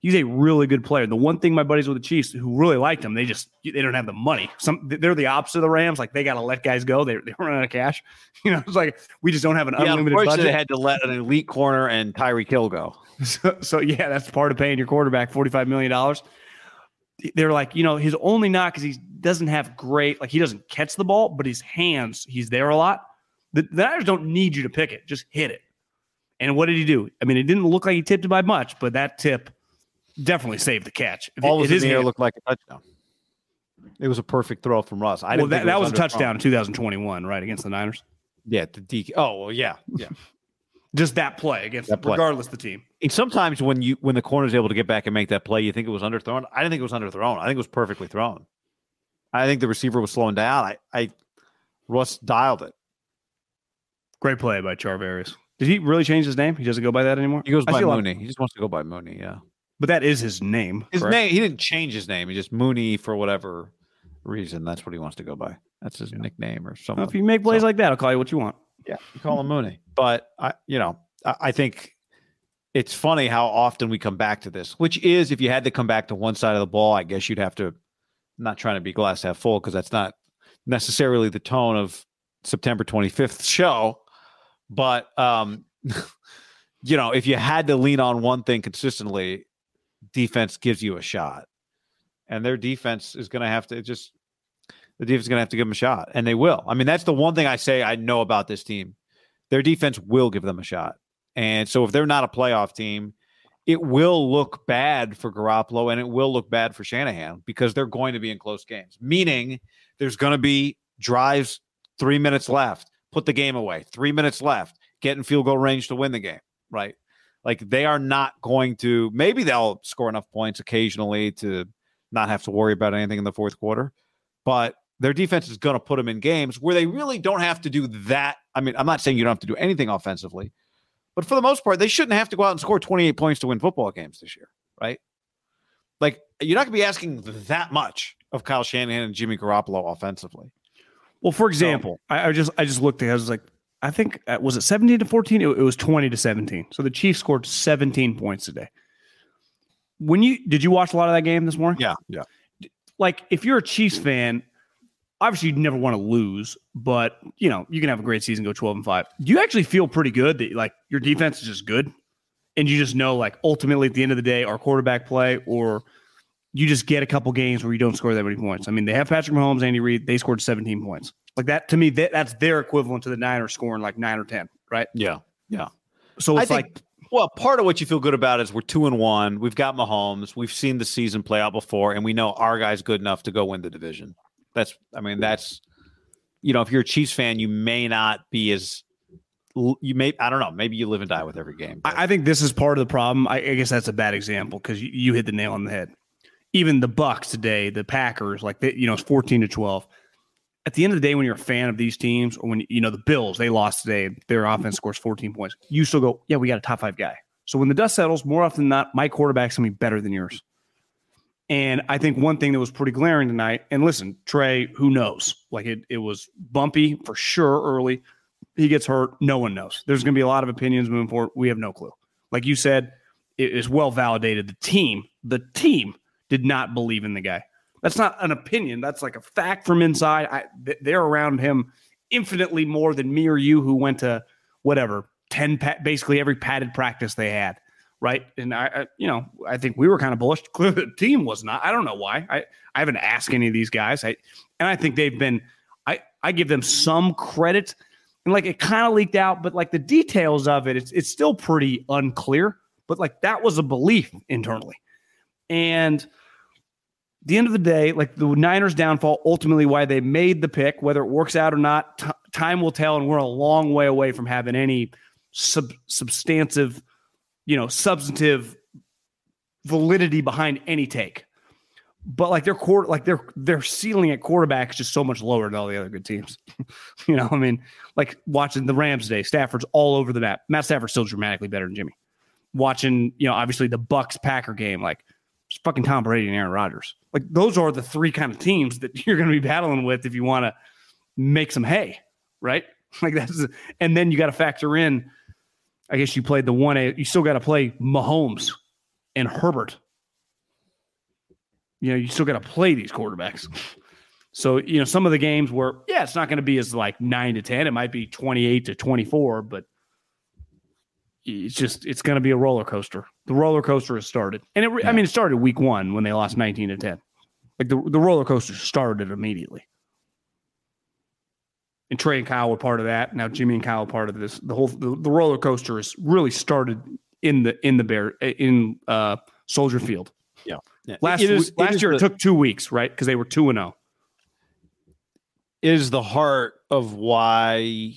he's a really good player. The one thing my buddies with the Chiefs who really liked him, they just they don't have the money. Some they're the opposite of the Rams. Like they got to let guys go. They they run out of cash. You know, it's like we just don't have an Yeah, unlimited budget. they had to let an elite corner and Tyreek Hill go. So, so yeah, that's part of paying your quarterback forty-five million dollars. They're like, you know, his only knock is he doesn't have great, like he doesn't catch the ball, but his hands, he's there a lot. The, the Niners don't need you to pick it; just hit it. And what did he do? I mean, it didn't look like he tipped it by much, but that tip definitely saved the catch. All it- was it in the air looked like a touchdown. It was a perfect throw from Russ. I well, didn't that, think that was a touchdown in 2021, right against the Niners. Yeah, the DK. Oh well, yeah, yeah. Just that play against, That play. regardless the team. And sometimes when you when the corner's able to get back and make that play, you think it was underthrown. I didn't think it was underthrown. I think it was perfectly thrown. I think the receiver was slowing down. I, I Russ dialed it. Great play by Charvarius. Did he really change his name? He doesn't go by that anymore. He goes by like- Mooney. he just wants to go by Mooney. Yeah, but that is his name. his correct? name. He didn't change his name. He just Mooney for whatever reason. That's what he wants to go by. That's his nickname or Well, something. if you make plays So- like that, I'll call you what you want. Yeah, you call him Mooney. But I, you know, I, I think it's funny how often we come back to this. Which is, if you had to come back to one side of the ball, I guess you'd have to. I'm not trying to be glass half full because that's not necessarily the tone of September 25th show. But um, you know, if you had to lean on one thing consistently, defense gives you a shot, and their defense is going to have to just the defense is going to have to give them a shot, and they will. I mean, that's the one thing I say I know about this team. Their defense will give them a shot, and so if they're not a playoff team, it will look bad for Garoppolo and it will look bad for Shanahan because they're going to be in close games. Meaning, there's going to be drives, three minutes left, put the game away, three minutes left, get in field goal range to win the game, right? Like they are not going to. Maybe they'll score enough points occasionally to not have to worry about anything in the fourth quarter, but their defense is going to put them in games where they really don't have to do that. I mean, I'm not saying you don't have to do anything offensively, but for the most part, they shouldn't have to go out and score 28 points to win football games this year, right? Like you're not going to be asking that much of Kyle Shanahan and Jimmy Garoppolo offensively. Well, for example, so, I, I, just I just looked at. It, I was like, I think uh, was it seventeen to fourteen? It, it was twenty to seventeen. So the Chiefs scored seventeen points today. When you did you watch a lot of that game this morning? Yeah, yeah. Like if you're a Chiefs fan, obviously you never want to lose, but you know you can have a great season, go twelve and five. Do you actually feel pretty good that like your defense is just good, and you just know like ultimately at the end of the day, our quarterback play or you just get a couple games where you don't score that many points. I mean, they have Patrick Mahomes, Andy Reid. They scored 17 points. Like that to me, that, that's their equivalent to the Niners scoring like nine or 10, right? Yeah. Yeah. So it's think, like, well, part of what you feel good about is we're two and one. We've got Mahomes. We've seen the season play out before, and we know our guy's good enough to go win the division. That's, I mean, that's, you know, if you're a Chiefs fan, you may not be as you may I don't know maybe you live and die with every game. I, I, think this is part of the problem. I, I guess that's a bad example because you, you, hit the nail on the head even the Bucks today, the Packers, like they, you know, it's 14 to 12. At the end of the day, when you're a fan of these teams, or when you know the Bills, they lost today, their offense scores 14 points. You still go, yeah, we got a top five guy. So when the dust settles, more often than not, my quarterback's gonna be better than yours. And I think one thing that was pretty glaring tonight, and listen, Trey, who knows? Like it, it was bumpy for sure early. He gets hurt. No one knows. There's going to be a lot of opinions moving forward. We have no clue. Like you said, it is well validated. The team, the team did not believe in the guy. That's not an opinion. That's like a fact from inside. I, they're around him infinitely more than me or you, who went to whatever ten, basically every padded practice they had, right? And I, I, you know, I think we were kind of bullish. Clearly, the team was not. I don't know why. I, I haven't asked any of these guys. I, and I think they've been. I, I give them some credit, and like it kind of leaked out, but like the details of it, it's it's still pretty unclear. But like that was a belief internally, and the end of the day, like the Niners' downfall, ultimately why they made the pick, whether it works out or not, t- time will tell. And we're a long way away from having any sub- substantive, you know, substantive validity behind any take. But like their court, like their their ceiling at quarterback is just so much lower than all the other good teams. you know, I mean, like watching the Rams today, Stafford's all over the map. Matt Stafford's still dramatically better than Jimmy. Watching, you know, obviously the Bucks Packer game, like it's fucking Tom Brady and Aaron Rodgers. Like those are the three kind of teams that you're going to be battling with if you want to make some hay, right? Like that's, and then you got to factor in. I guess you played the one A. You still got to play Mahomes and Herbert. You know, you still got to play these quarterbacks. So you know, some of the games where yeah, it's not going to be as like nine to ten. It might be twenty eight to twenty four, but it's just it's going to be a roller coaster. The roller coaster has started, and it, yeah. I mean, it started week one when they lost nineteen to ten. Like the the roller coaster started immediately. And Trey and Kyle were part of that. Now Jimmy and Kyle are part of this. The whole the, the roller coaster has really started in the in the bear in uh, Soldier Field. Yeah. yeah. Last it is, last it year the, it took two weeks, right? Because they were two and zero. Oh. Is the heart of why,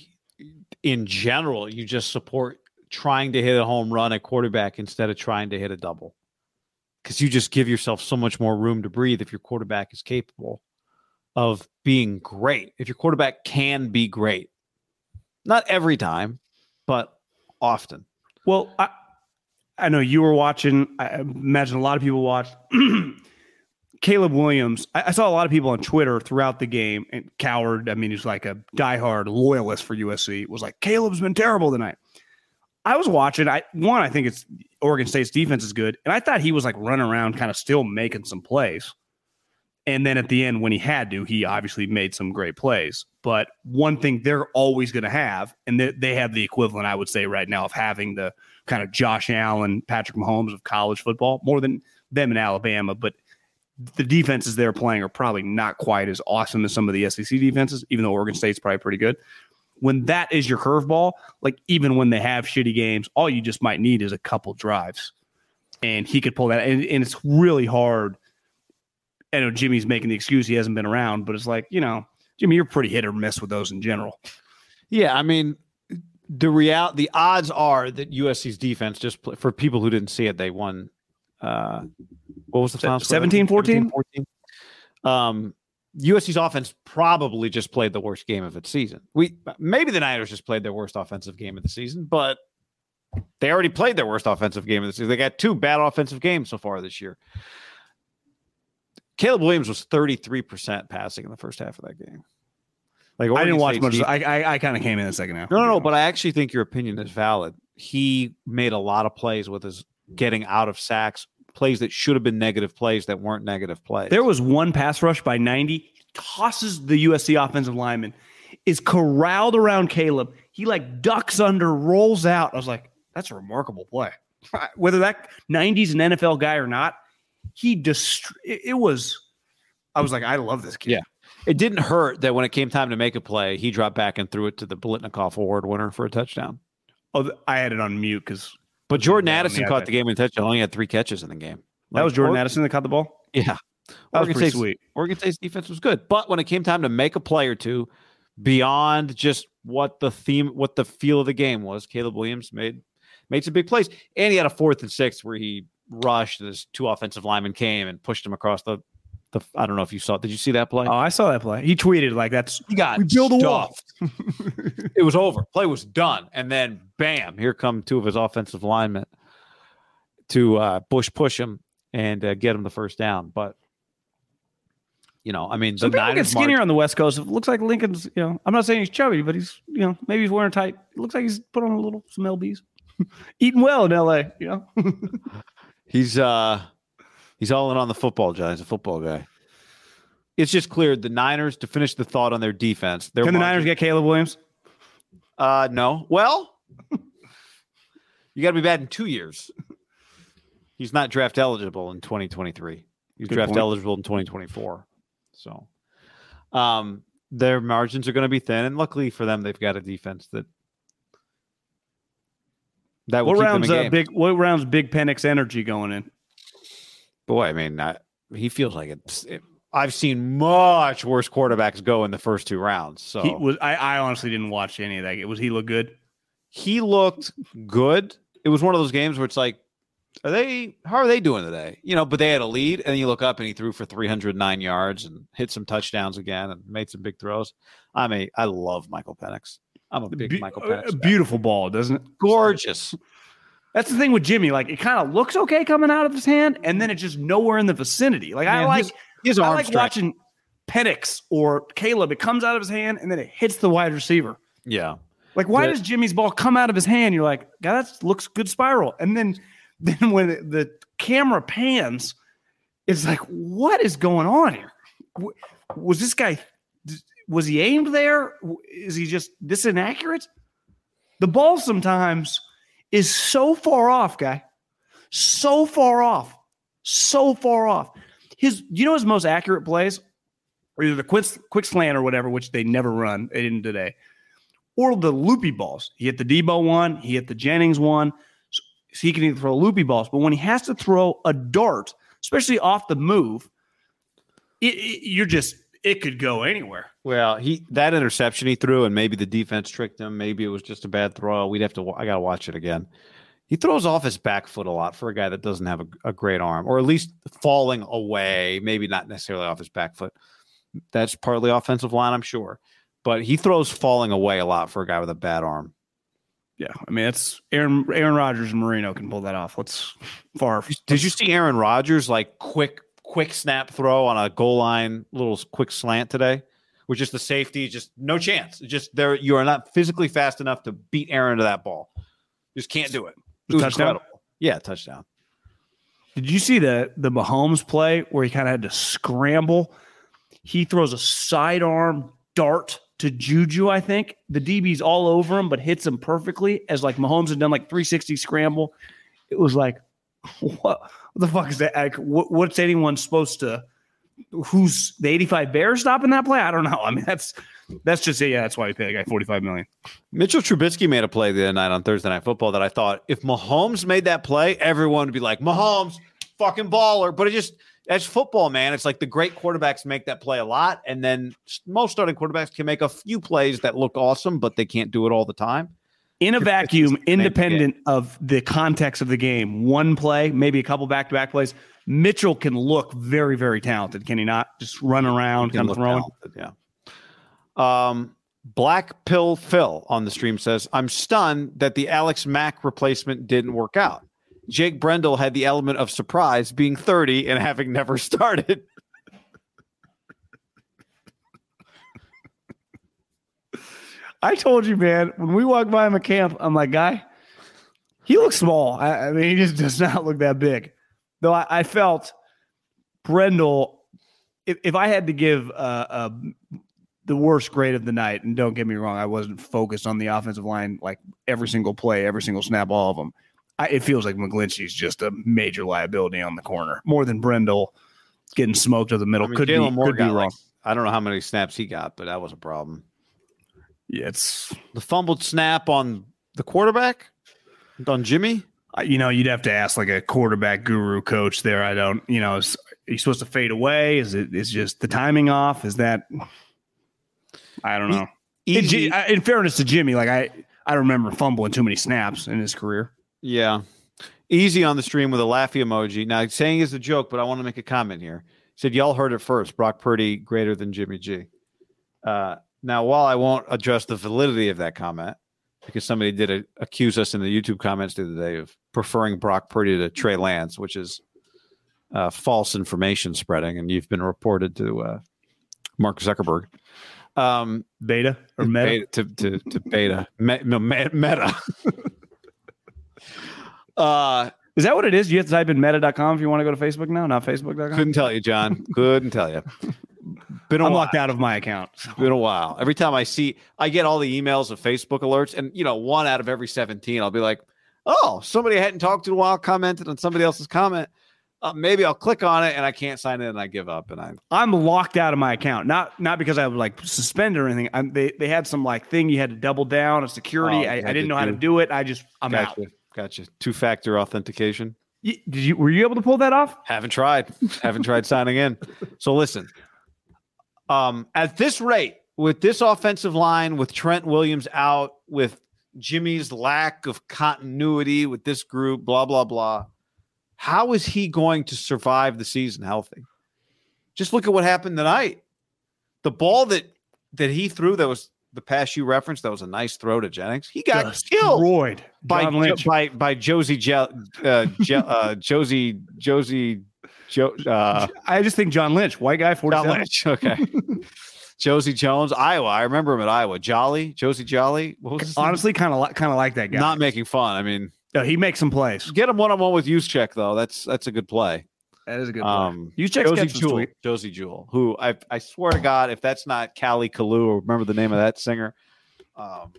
in general, you just support trying to hit a home run at quarterback instead of trying to hit a double. Because you just give yourself so much more room to breathe if your quarterback is capable of being great. If your quarterback can be great, not every time, but often. Well, I, I know you were watching. I imagine a lot of people watched. Caleb Williams. I, I, saw a lot of people on Twitter throughout the game. And Coward, I mean, he's like a diehard loyalist for USC. Was like Caleb's been terrible tonight. I was watching. I one, I think it's Oregon State's defense is good, and I thought he was like running around, kind of still making some plays. And then at the end, when he had to, he obviously made some great plays. But one thing they're always going to have, and they, they have the equivalent, I would say, right now of having the kind of Josh Allen, Patrick Mahomes of college football, more than them in Alabama. But the defenses they're playing are probably not quite as awesome as some of the SEC defenses, even though Oregon State's probably pretty good when that is your curveball, like even when they have shitty games, all you just might need is a couple drives. And he could pull that. And, and it's really hard. I know Jimmy's making the excuse he hasn't been around, but it's like, you know, Jimmy, you're pretty hit or miss with those in general. Yeah. I mean, the real the odds are that USC's defense just play, for people who didn't see it, they won. Uh, what was the final 17 14? 14? Um, USC's offense probably just played the worst game of its season. We maybe the Niners just played their worst offensive game of the season, but they already played their worst offensive game of the season. They got two bad offensive games so far this year. Caleb Williams was 33% passing in the first half of that game. Like I didn't watch much. I I, I kind of came in the second half. No, no, no. But I actually think your opinion is valid. He made a lot of plays with his getting out of sacks, plays that should have been negative plays that weren't negative plays. There was one pass rush by 90, tosses the USC offensive lineman, is corralled around Caleb. He like ducks under, rolls out. I was like, that's a remarkable play. Whether that 90's an NFL guy or not, he dist- it was I was like, I love this kid. Yeah. It didn't hurt that when it came time to make a play, he dropped back and threw it to the Biletnikoff Award winner for a touchdown. Oh, I had it on mute because. But Jordan Addison caught the game in touchdown. Only had three catches in the game. Like, that was Jordan Oregon, Addison that caught the ball. Yeah, that Oregon was State's, sweet. Oregon State's defense was good, but when it came time to make a play or two, beyond just what the theme, what the feel of the game was, Caleb Williams made made some big plays, and he had a fourth and six where he rushed. His two offensive linemen came and pushed him across the the, I don't know if you saw. Did you see that play? Oh, I saw that play. He tweeted like that's he got we build a wall. it was over. Play was done, and then bam, here come two of his offensive linemen to uh, push push him and uh, get him the first down. But you know, I mean, some the people get skinnier on the West Coast. It looks like Lincoln's. You know, I'm not saying he's chubby, but he's you know maybe he's wearing tight. It looks like he's put on a little some lbs, eating well in L.A. You know, he's uh He's all in on the football, John. He's a football guy. It's just clear the Niners to finish the thought on their defense. Their Can the Niners get Caleb Williams? Uh, no. Well, you got to be bad in two years. He's not draft eligible in 2023. He's Good draft point. eligible in 2024. So, um, their margins are going to be thin, and luckily for them, they've got a defense that that what rounds uh, big what rounds big Penix energy going in? boy, I mean, I, he feels like it's. It, I've seen much worse quarterbacks go in the first two rounds. So he was. I, I honestly didn't watch any of that. Was he look good? He looked good. It was one of those games where it's like, are they? How are they doing today? You know, but they had a lead, and you look up and he threw for 309 yards and hit some touchdowns again and made some big throws. I mean, I love Michael Penix. I'm a big Be- Michael uh, Penix. A beautiful ball, doesn't it? Gorgeous. That's the thing with Jimmy. Like it kind of looks okay coming out of his hand, and then it's just nowhere in the vicinity. Like Man, I like his, his I like watching Penix or Caleb. It comes out of his hand and then it hits the wide receiver. Yeah. Like why the, does Jimmy's ball come out of his hand? You're like, God, that looks good spiral. And then then when the camera pans, it's like, what is going on here? Was this guy? Was he aimed there? Is he just this inaccurate? The ball sometimes is so far off, guy. So far off. So far off. His, you know, his most accurate plays are either the quick, quick slant or whatever, which they never run in today, or the loopy balls. He hit the Deebo one, he hit the Jennings one. So he can either throw loopy balls, but when he has to throw a dart, especially off the move, it, it, you're just it could go anywhere. Well, he that interception he threw, and maybe the defense tricked him. Maybe it was just a bad throw. We'd have to. I gotta watch it again. He throws off his back foot a lot for a guy that doesn't have a, a great arm, or at least falling away. Maybe not necessarily off his back foot. That's partly offensive line, I'm sure, but he throws falling away a lot for a guy with a bad arm. Yeah, I mean it's Aaron Aaron Rodgers and Marino can pull that off. Let's far. Did you see Aaron Rodgers like quick quick snap throw on a goal line, little quick slant today, which is the safety, just no chance. Just there, you are not physically fast enough to beat Aaron to that ball. Just can't do it. it was touchdown. Incredible. Yeah, touchdown. Did you see the the Mahomes play where he kind of had to scramble? He throws a sidearm dart to Juju, I think. The DB's all over him, but hits him perfectly as like Mahomes had done like 360 scramble. It was like, what? What the fuck is that? Like, what, what's anyone supposed to? Who's the 85 Bears stopping that play? I don't know. I mean, that's that's just it. Yeah, that's why we pay a guy 45 million. Mitchell Trubisky made a play the other night on Thursday Night Football that I thought if Mahomes made that play, everyone would be like, Mahomes, fucking baller. But it just that's football, man. It's like the great quarterbacks make that play a lot, and then most starting quarterbacks can make a few plays that look awesome, but they can't do it all the time in a vacuum, independent of the context of the game, one play, maybe a couple back to back plays, Mitchell can look very, very talented. Can he not? Just run around, kind of throwing. Talented, yeah. Um, Black Pill Phil on the stream says, I'm stunned that the Alex Mack replacement didn't work out. Jake Brendel had the element of surprise being 30 and having never started. I told you, man, when we walked by him at camp, I'm like, guy, he looks small. I, I mean, he just does not look that big. Though I, I felt Brendel, if, if I had to give uh, uh, the worst grade of the night, and don't get me wrong, I wasn't focused on the offensive line like every single play, every single snap, all of them. I, it feels like McGlinchey's just a major liability on the corner, more than Brendel getting smoked to the middle. I mean, could be, could be wrong. like, I don't know how many snaps he got, but that was a problem. Yeah, it's The fumbled snap on the quarterback, on Jimmy. You know, you'd have to ask like a quarterback guru coach there. I don't, you know, is are you supposed to fade away? Is it is just the timing off? Is that I don't know. In, Easy, Ji- in fairness to Jimmy, like I I don't remember fumbling too many snaps in his career. yeah, easy on the stream with a laughy emoji. Now saying is a joke, but I want to make a comment here. Said y'all heard it first. Brock Purdy greater than Jimmy G. Uh, now, while I won't address the validity of that comment, because somebody did a, accuse us in the YouTube comments the other day of preferring Brock Purdy to Trey Lance, which is uh, false information spreading, and you've been reported to uh, Mark Zuckerberg. Um, Beta or meta? Beta, to, to, to beta. Me, no, me, meta. uh, Is that what it is? You have to type in meta.com if you want to go to Facebook now, not facebook.com. couldn't tell you, John. Couldn't tell you. Been I'm while. locked out of my account. so. Been a while. Every time I see, I get all the emails of Facebook alerts, and you know, one out of every 17, I'll be like, oh, somebody I hadn't talked to in a while commented on somebody else's comment. Uh, maybe I'll click on it and I can't sign in and I give up and I I'm locked out of my account. Not not because I was like suspended or anything. I'm, they they had some like thing you had to double down a security. Oh, I, I didn't know how to do- do it. I just I'm out. gotcha. Gotcha. Two factor authentication. Did you were you able to pull that off? Haven't tried. Haven't tried signing in. So listen, um, at this rate, with this offensive line, with Trent Williams out, with Jimmy's lack of continuity with this group, blah blah blah, how is he going to survive the season healthy? Just look at what happened tonight. The ball that that he threw, that was the pass you referenced, that was a nice throw to Jennings. He got killed Destroyed by Lynch. by by Josie Je- uh, Je- uh, Josie Josie jo- uh, I just think John Lynch, white guy, John 47. Lynch. Okay, Josie Jones, Iowa. I remember him at Iowa. Jolly Josie Jolly. What was? Honestly, kind of like kind of like that guy. not making fun. I mean, No, he makes some plays. get him one on one with Juszczyk though. That's that's a good play. That is a good play. Um, you check Josey Jewell. Josey Jewell. Who I I swear to God, if that's not Callie Kalu, or remember the name of that singer, um,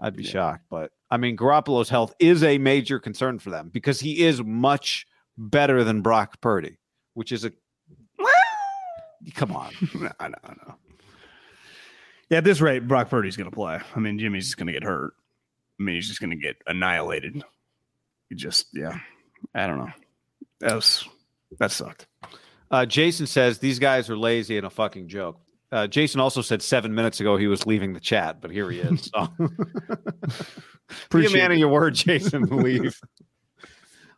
I'd be shocked. But I mean, Garoppolo's health is a major concern for them because he is much better than Brock Purdy, which is a come on. no, I know, I know. Yeah, at this rate, Brock Purdy's going to play. I mean, Jimmy's just going to get hurt. I mean, he's just going to get annihilated. He just, yeah, I don't know. That was that sucked. Uh, Jason says these guys are lazy and a fucking joke. Uh, Jason also said seven minutes ago he was leaving the chat, but here he is. So. Be a man of your word, Jason. Leave.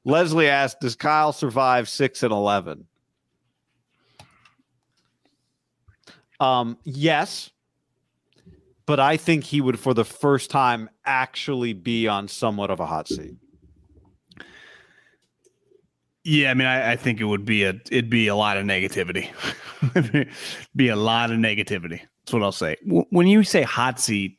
Leslie asked, "Does Kyle survive six and 11? Um, yes, but I think he would, for the first time, actually be on somewhat of a hot seat. Yeah, I mean, I, I think it would be a it'd be a lot of negativity. be a lot of negativity. That's what I'll say. W- When you say hot seat,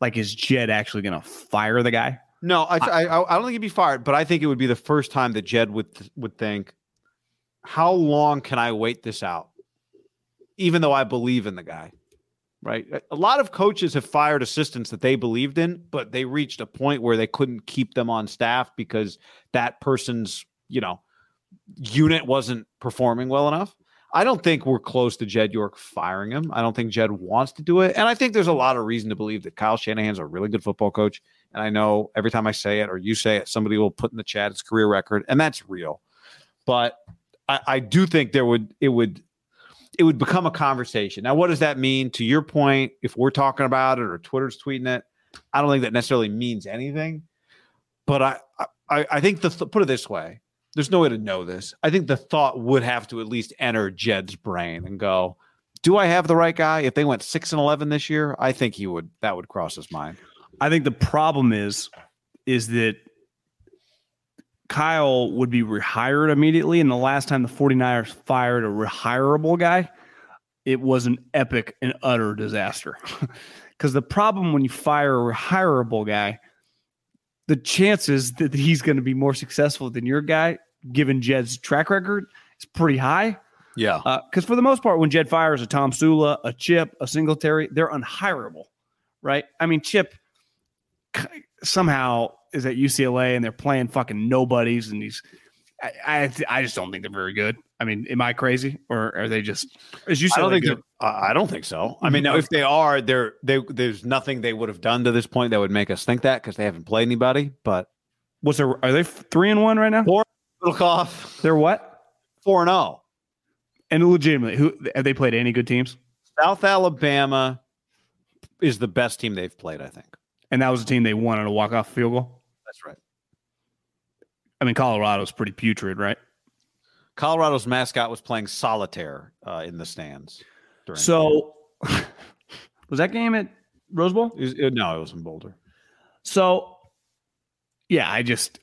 like is Jed actually going to fire the guy? No, I, I, I don't think he'd be fired, but I think it would be the first time that Jed would would think, "How long can I wait this out?" Even though I believe in the guy, right? A lot of coaches have fired assistants that they believed in, but they reached a point where they couldn't keep them on staff because that person's, you know, unit wasn't performing well enough. I don't think we're close to Jed York firing him. I don't think Jed wants to do it. And I think there's a lot of reason to believe that Kyle Shanahan's a really good football coach. And I know every time I say it or you say it, somebody will put in the chat his career record, and that's real. But I, I do think there would it would it would become a conversation. Now, what does that mean? To your point, if we're talking about it or Twitter's tweeting it, I don't think that necessarily means anything. But I I, I think the th- put it this way: there's no way to know this. I think the thought would have to at least enter Jed's brain and go, "Do I have the right guy?" If they went six and eleven this year, I think he would. That would cross his mind. I think the problem is is that Kyle would be rehired immediately. And the last time the 49ers fired a rehirable guy, it was an epic and utter disaster. Because the problem when you fire a hireable guy, the chances that he's going to be more successful than your guy, given Jed's track record, is pretty high. Yeah. Uh, because for the most part, when Jed fires a Tomsula, a Chip, a Singletary, they're unhireable, right? I mean, Chip somehow is at UCLA and they're playing fucking nobodies, and he's. I, I, I just don't think they're very good. I mean, am I crazy or are they just? Is UCLA I don't think good? they're- I don't think so. I mean, now mm-hmm. if they are, there, they, there's nothing they would have done to this point that would make us think that because they haven't played anybody. But What's their? Are they three and one right now? Middlekauff, They're what? four and oh. zero. And legitimately, who have they played any good teams? South Alabama is the best team they've played. I think And that was a team they won on a walk off field goal. that's right. I mean, Colorado's pretty putrid, right? Colorado's mascot was playing solitaire uh, in the stands. During So, was that game at Rose Bowl? It was- it- no, it was in Boulder. So, yeah, I just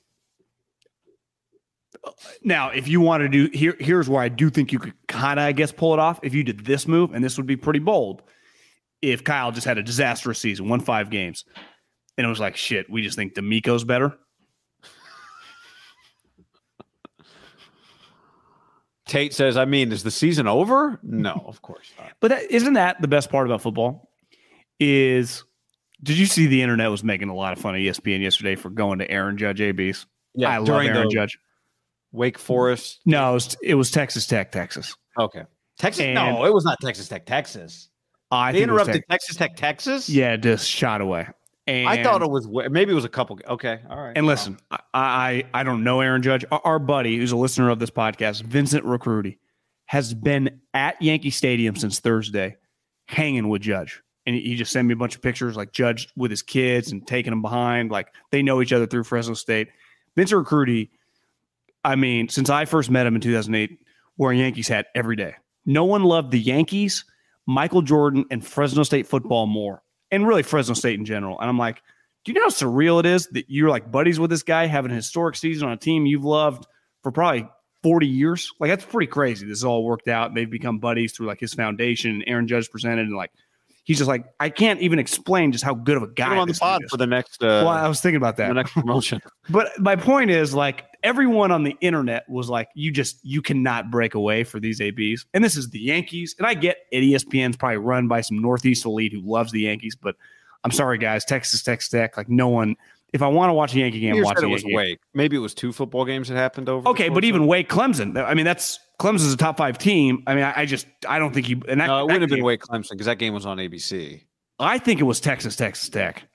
now if you want to do here, here's where I do think you could kind of, I guess, pull it off. If you did this move, and this would be pretty bold, if Kyle just had a disastrous season, won five games, and it was like shit, we just think DeMeco's better. Tate says, "I mean, is the season over? No, of course not. But that, isn't that the best part about football? Is did you see the internet was making a lot of fun of ESPN yesterday for going to Aaron Judge ABs? I love Aaron the Judge. Wake Forest. No, it was, it was Texas Tech, Texas. Okay, Texas. And- no, it was not Texas Tech. Texas. I They think it was interrupted Texas Tech. Texas. Yeah, just shot away. And I thought it was maybe it was a couple. Okay, all right. And listen, I, I I don't know Aaron Judge. Our, our buddy, who's a listener of this podcast, Vincent Recruity, has been at Yankee Stadium since Thursday, hanging with Judge. And he, he just sent me a bunch of pictures, like Judge with his kids and taking them behind. Like they know each other through Fresno State. Vincent Recruity, I mean, since I first met him in 2008, wore a Yankees hat every day. No one loved the Yankees, Michael Jordan, and Fresno State football more, and really Fresno State in general. And I'm like, do you know how surreal it is that you're like buddies with this guy having a historic season on a team you've loved for probably 40 years? Like that's pretty crazy. This has all worked out. They've become buddies through like his foundation. And Aaron Judge presented, and like he's just like I can't even explain just how good of a Put guy him on the pod for the next. Uh, well, I was thinking about the that. next promotion. But my point is, like, everyone on the internet was like, you just you cannot break away for these ABs. And this is the Yankees. And I get it, ESPN's probably run by some Northeast elite who loves the Yankees, but I'm sorry, guys, Texas Tech Tech, like no one. If I want to watch a Yankee game, You watch said it was game. Wake. Maybe it was two football games that happened over. Okay, but even Wake Clemson. I mean, that's Clemson's a top five team. I mean, I, I just I don't think you and that, no, it wouldn't have been Wake Clemson because that game was on ABC. I think it was Texas Texas Tech.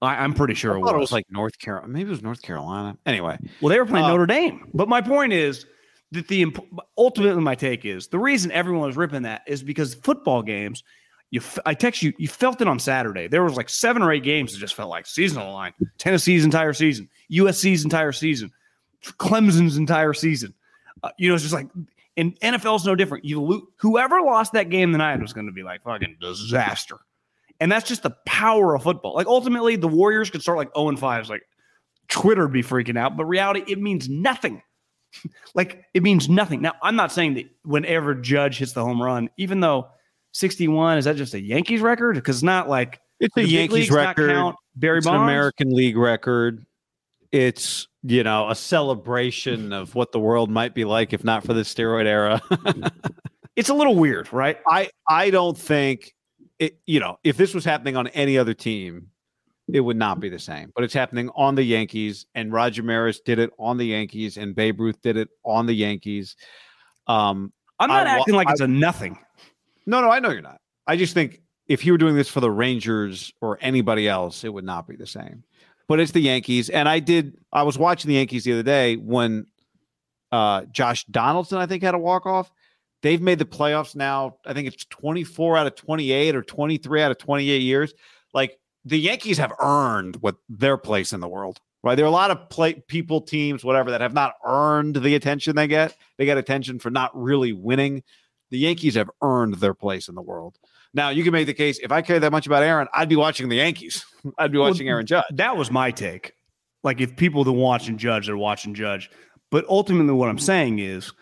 I, I'm pretty sure it was. it was like North Carolina. Maybe it was North Carolina. Anyway, Well, they were playing Uh, Notre Dame. But my point is that the imp- ultimately my take is the reason everyone was ripping that is because football games. You, I text you. You felt it on Saturday. There was like seven or eight games that just felt like seasonal line. Tennessee's entire season, USC's entire season, Clemson's entire season. Uh, you know, it's just like, and NFL's no different. You lo- whoever lost that game tonight was going to be like fucking disaster. And that's just the power of football. Like ultimately, the Warriors could start like 0 and 5. It's like Twitter would be freaking out, but reality, it means nothing. like it means nothing. Now, I'm not saying that whenever Judge hits the home run, even though 61 is that just a Yankees record? Because it's not like it's a Yankees record. count Barry it's an Bonds. American League record. It's you know a celebration of what the world might be like if not for the steroid era. It's a little weird, right? I I don't think it. You know, if this was happening on any other team, it would not be the same. But it's happening on the Yankees, and Roger Maris did it on the Yankees, and Babe Ruth did it on the Yankees. Um, I'm not I acting like I- it's a nothing. no, no, I know you're not. I just think if you were doing this for the Rangers or anybody else, it would not be the same. But it's the Yankees, and I did. I was watching the Yankees the other day when uh, Josh Donaldson, I think, had a walk off. They've made the playoffs now. I think it's 24 out of 28 or 23 out of 28 years. Like the Yankees have earned what their place in the world. Right? There are a lot of play, people, teams, whatever, that have not earned the attention they get. They get attention for not really winning. The Yankees have earned their place in the world. Now you can make the case if I care that much about Aaron, I'd be watching the Yankees. I'd be Well, watching Aaron Judge. That was my take. Like if people that watch and judge, they're watching judge. But ultimately, what I'm saying is,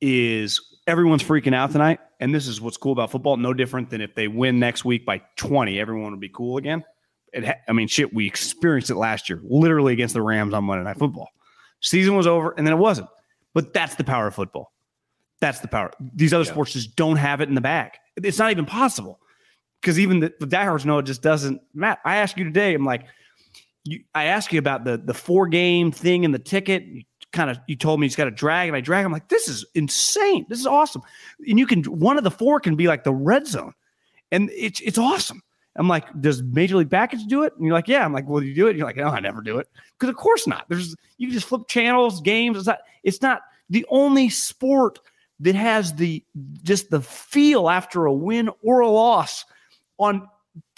is everyone's freaking out tonight. And this is what's cool about football. No different than if they win next week by 20, everyone would be cool again. It ha- I mean, shit, we experienced it last year, literally against the Rams on Monday Night Football. Season was over, and then it wasn't. But that's the power of football. That's the power. These other Yeah. sports just don't have it in the bag. It's not even possible because even the, the diehards know it just doesn't matter. I asked you today, I'm like, you, I asked you about the the four game thing and the ticket. Kind of you told me he's got a drag, and I drag. I'm like, this is insane. This is awesome. And you can one of the four can be like the red zone, and it's it's awesome. I'm like, does Major League Package do it? And you're like, yeah. I'm like, well, you do it? And you're like, no, I never do it because of course not. There's you can just flip channels, games. It's not. It's not the only sport that has the just the feel after a win or a loss on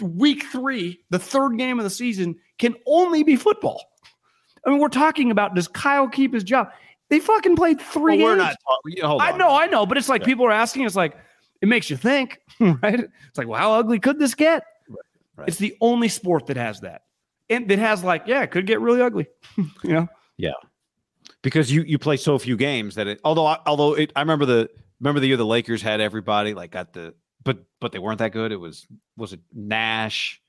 week three, the third game of the season, can only be football. I mean, we're talking about does Kyle keep his job? They fucking played three. Well, we're games. not. talking- I know, I know, but it's like Yeah. people are asking. It's like it makes you think, right? It's like, well, how ugly could this get? right. It's the only sport that has that, and that has like, yeah, it could get really ugly. you know, Yeah, because you you play so few games that it. Although although it, I remember the remember the year the Lakers had everybody like got the but but they weren't that good. It was was it Nash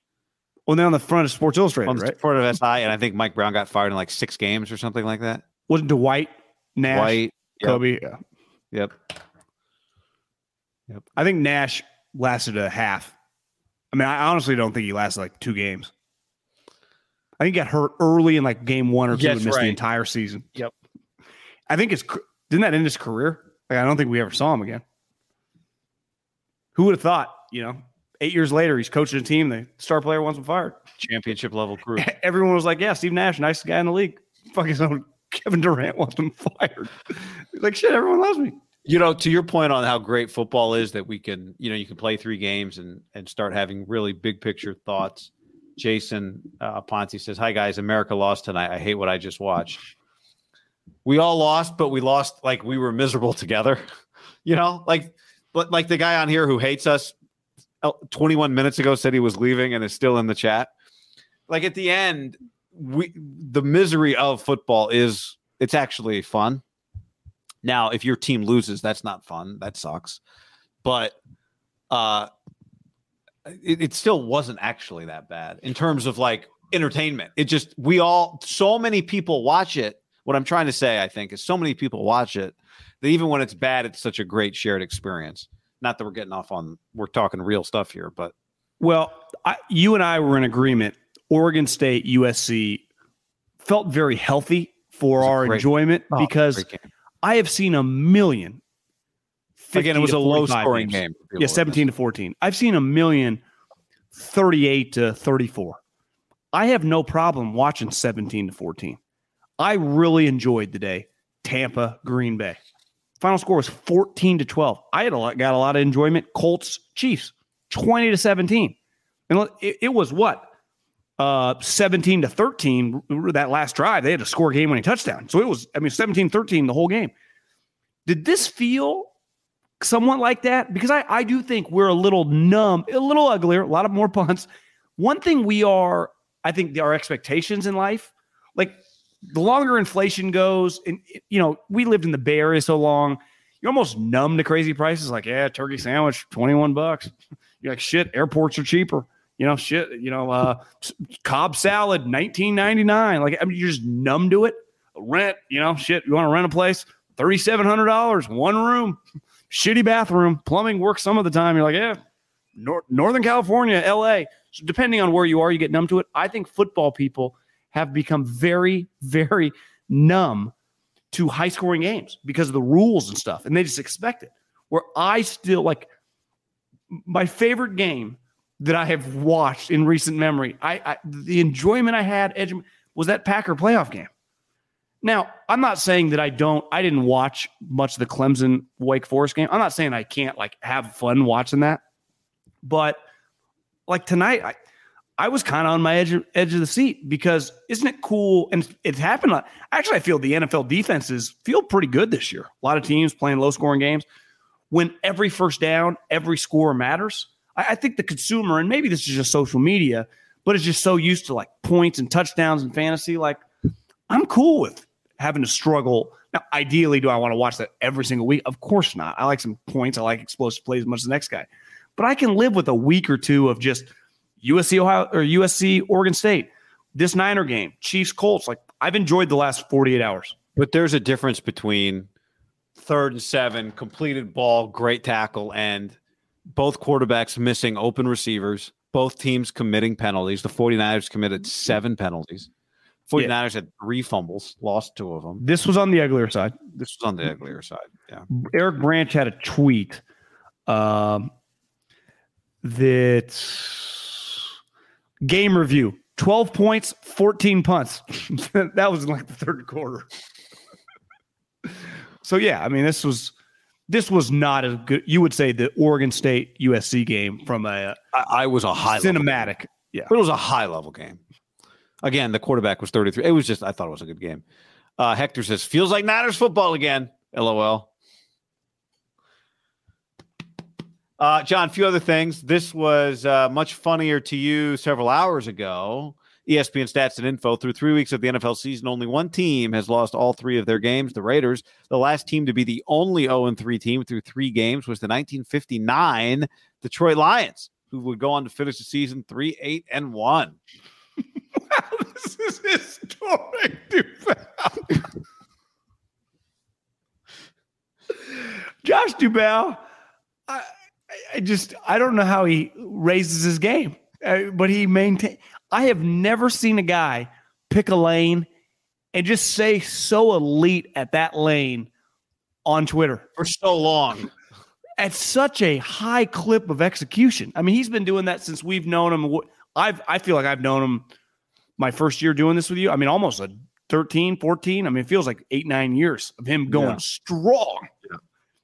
well, then on the front of Sports Illustrated, on the right? front of SI, and I think Mike Brown got fired in like six games or something like that. Wasn't Dwight, Nash, White. Yep. Kobe? Yeah. Yep. I think Nash lasted a half. I mean, I honestly don't think he lasted like two games. I think he got hurt early in like game one or two Yes, and missed the entire season. Yep. I think it's didn't that end his career? Like, I don't think we ever saw him again. Who would have thought? You know, eight years later, he's coaching a team. The star player wants him fired. Championship level crew. Everyone was like, "Yeah, Steve Nash, nicest guy in the league." Fucking someone, Kevin Durant wants him fired. like shit, everyone loves me. You know, to your point on how great football is, that we can, you know, you can play three games and and start having really big picture thoughts. Jason uh, Ponte says, "Hi guys, America lost tonight. I hate what I just watched. We all lost, but we lost like we were miserable together. You know, like but like the guy on here who hates us, 21 minutes ago said he was leaving and is still in the chat. Like at the end, we the misery of football is it's actually fun." Now, if your team loses, that's not fun. That sucks. But uh it, it still wasn't actually that bad in terms of like entertainment. It just we all so many people watch it. What I'm trying to say, I think, is so many people watch it that even when it's bad, it's such a great shared experience. Not that we're getting off on we're talking real stuff here, but Well, I, you and I were in agreement. Oregon State, USC felt very healthy for It was a our great- enjoyment oh, because. I have seen a million. again, it was a low scoring games. game. Yeah, 17 to 14. I've seen a million 38 to 34. I have no problem watching 17 to 14. I really enjoyed the day. Tampa, Green Bay. Final score was 14 to 12. I had a lot, got a lot of enjoyment. Colts, Chiefs, 20 to 17. And it, it was what? Uh, 17 to 13 that last drive. They had to score a game winning touchdown. So it was, I mean, 17 13 the whole game. Did this feel somewhat like that? Because I, I do think we're a little numb, a little uglier, a lot of more punts. One thing we are, I think, our expectations in life, like the longer inflation goes, and you know, we lived in the Bay Area so long, you're almost numb to crazy prices. Like, yeah, turkey sandwich, 21 bucks. You're like, shit, airports are cheaper. You know, shit, you know, uh, Cobb salad, 19.99. Like, I mean, you're just numb to it. Rent, you know, shit, you want to rent a place, $3,700, one room, shitty bathroom, plumbing works some of the time. You're like, yeah, Nor- Northern California, LA. So depending on where you are, you get numb to it. I think football people have become very, very numb to high scoring games because of the rules and stuff, and they just expect it. Where I still like my favorite game that I have watched in recent memory, I, I the enjoyment I had edge was that Packer playoff game. Now, I'm not saying that I don't, I didn't watch much of the Clemson Wake Forest game. I'm not saying I can't like have fun watching that. But like tonight, I, I was kind of on my edge of, edge of the seat because isn't it cool? And it's happened. Actually, I feel the NFL defenses feel pretty good this year. A lot of teams playing low scoring games. When every first down, every score matters. I, I think the consumer, and maybe this is just social media, but it's just so used to like points and touchdowns and fantasy. Like, I'm cool with having to struggle. Now, ideally, do I want to watch that every single week? Of course not. I like some points. I like explosive plays as much as the next guy. But I can live with a week or two of just USC Ohio or USC Oregon State, this Niner game, Chiefs Colts. Like I've enjoyed the last 48 hours. But there's a difference between third and seven, completed ball, great tackle, and both quarterbacks missing open receivers, both teams committing penalties. The 49ers committed seven penalties. 49ers had three fumbles, lost two of them. This was on the uglier side. This was on the uglier side. Yeah. Eric Branch had a tweet um, that game review 12 points, 14 punts. that was like the third quarter. so yeah, I mean this was this was not a good. You would say the Oregon State USC game from a I, I was a high cinematic. Yeah, but it was a high level game. Again, the quarterback was 33. It was just I thought it was a good game. Uh, Hector says feels like Niners football again. LOL. Uh, John, a few other things. This was uh, much funnier to you several hours ago. ESPN stats and info through three weeks of the NFL season, only one team has lost all three of their games. The Raiders, the last team to be the only 0 3 team through three games, was the 1959 Detroit Lions, who would go on to finish the season 3 8 and 1. wow, this is historic, Dubow. Josh Dubow, I, I just I don't know how he raises his game, uh, but he maintain. I have never seen a guy pick a lane and just say so elite at that lane on Twitter for so long. At such a high clip of execution. I mean, he's been doing that since we've known him. I've I feel like I've known him my first year doing this with you. I mean, almost a 13, 14. I mean, it feels like eight, nine years of him going yeah. strong.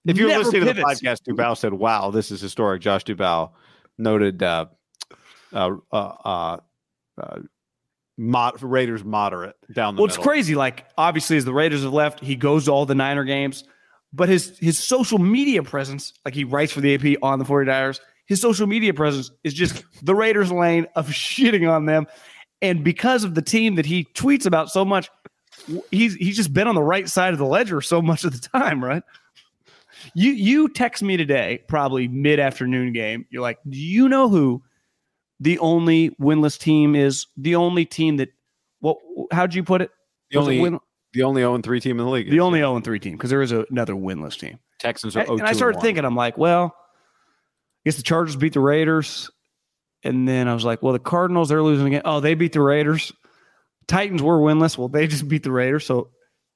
If you're listening pivots. to the podcast, Dubow said, "Wow, this is historic." Josh Dubow noted uh, uh, uh, uh, uh mod- Raiders moderate down the. Well, middle. it's crazy. Like obviously, as the Raiders have left, he goes to all the Niner games, but his his social media presence, like he writes for the AP on the 49ers, his social media presence is just the Raiders lane of shitting on them, and because of the team that he tweets about so much, he's he's just been on the right side of the ledger so much of the time, right? You you text me today, probably mid afternoon game. You're like, do you know who the only winless team is? The only team that what? How'd you put it? The only win- the only 0 3 team in the league. The only 0 3 team because there is a, another winless team. Texans are and, and I oh started thinking, I'm like, well, I guess the Chargers beat the Raiders, and then I was like, well, the Cardinals they're losing again. Oh, they beat the Raiders. Titans were winless. Well, they just beat the Raiders. So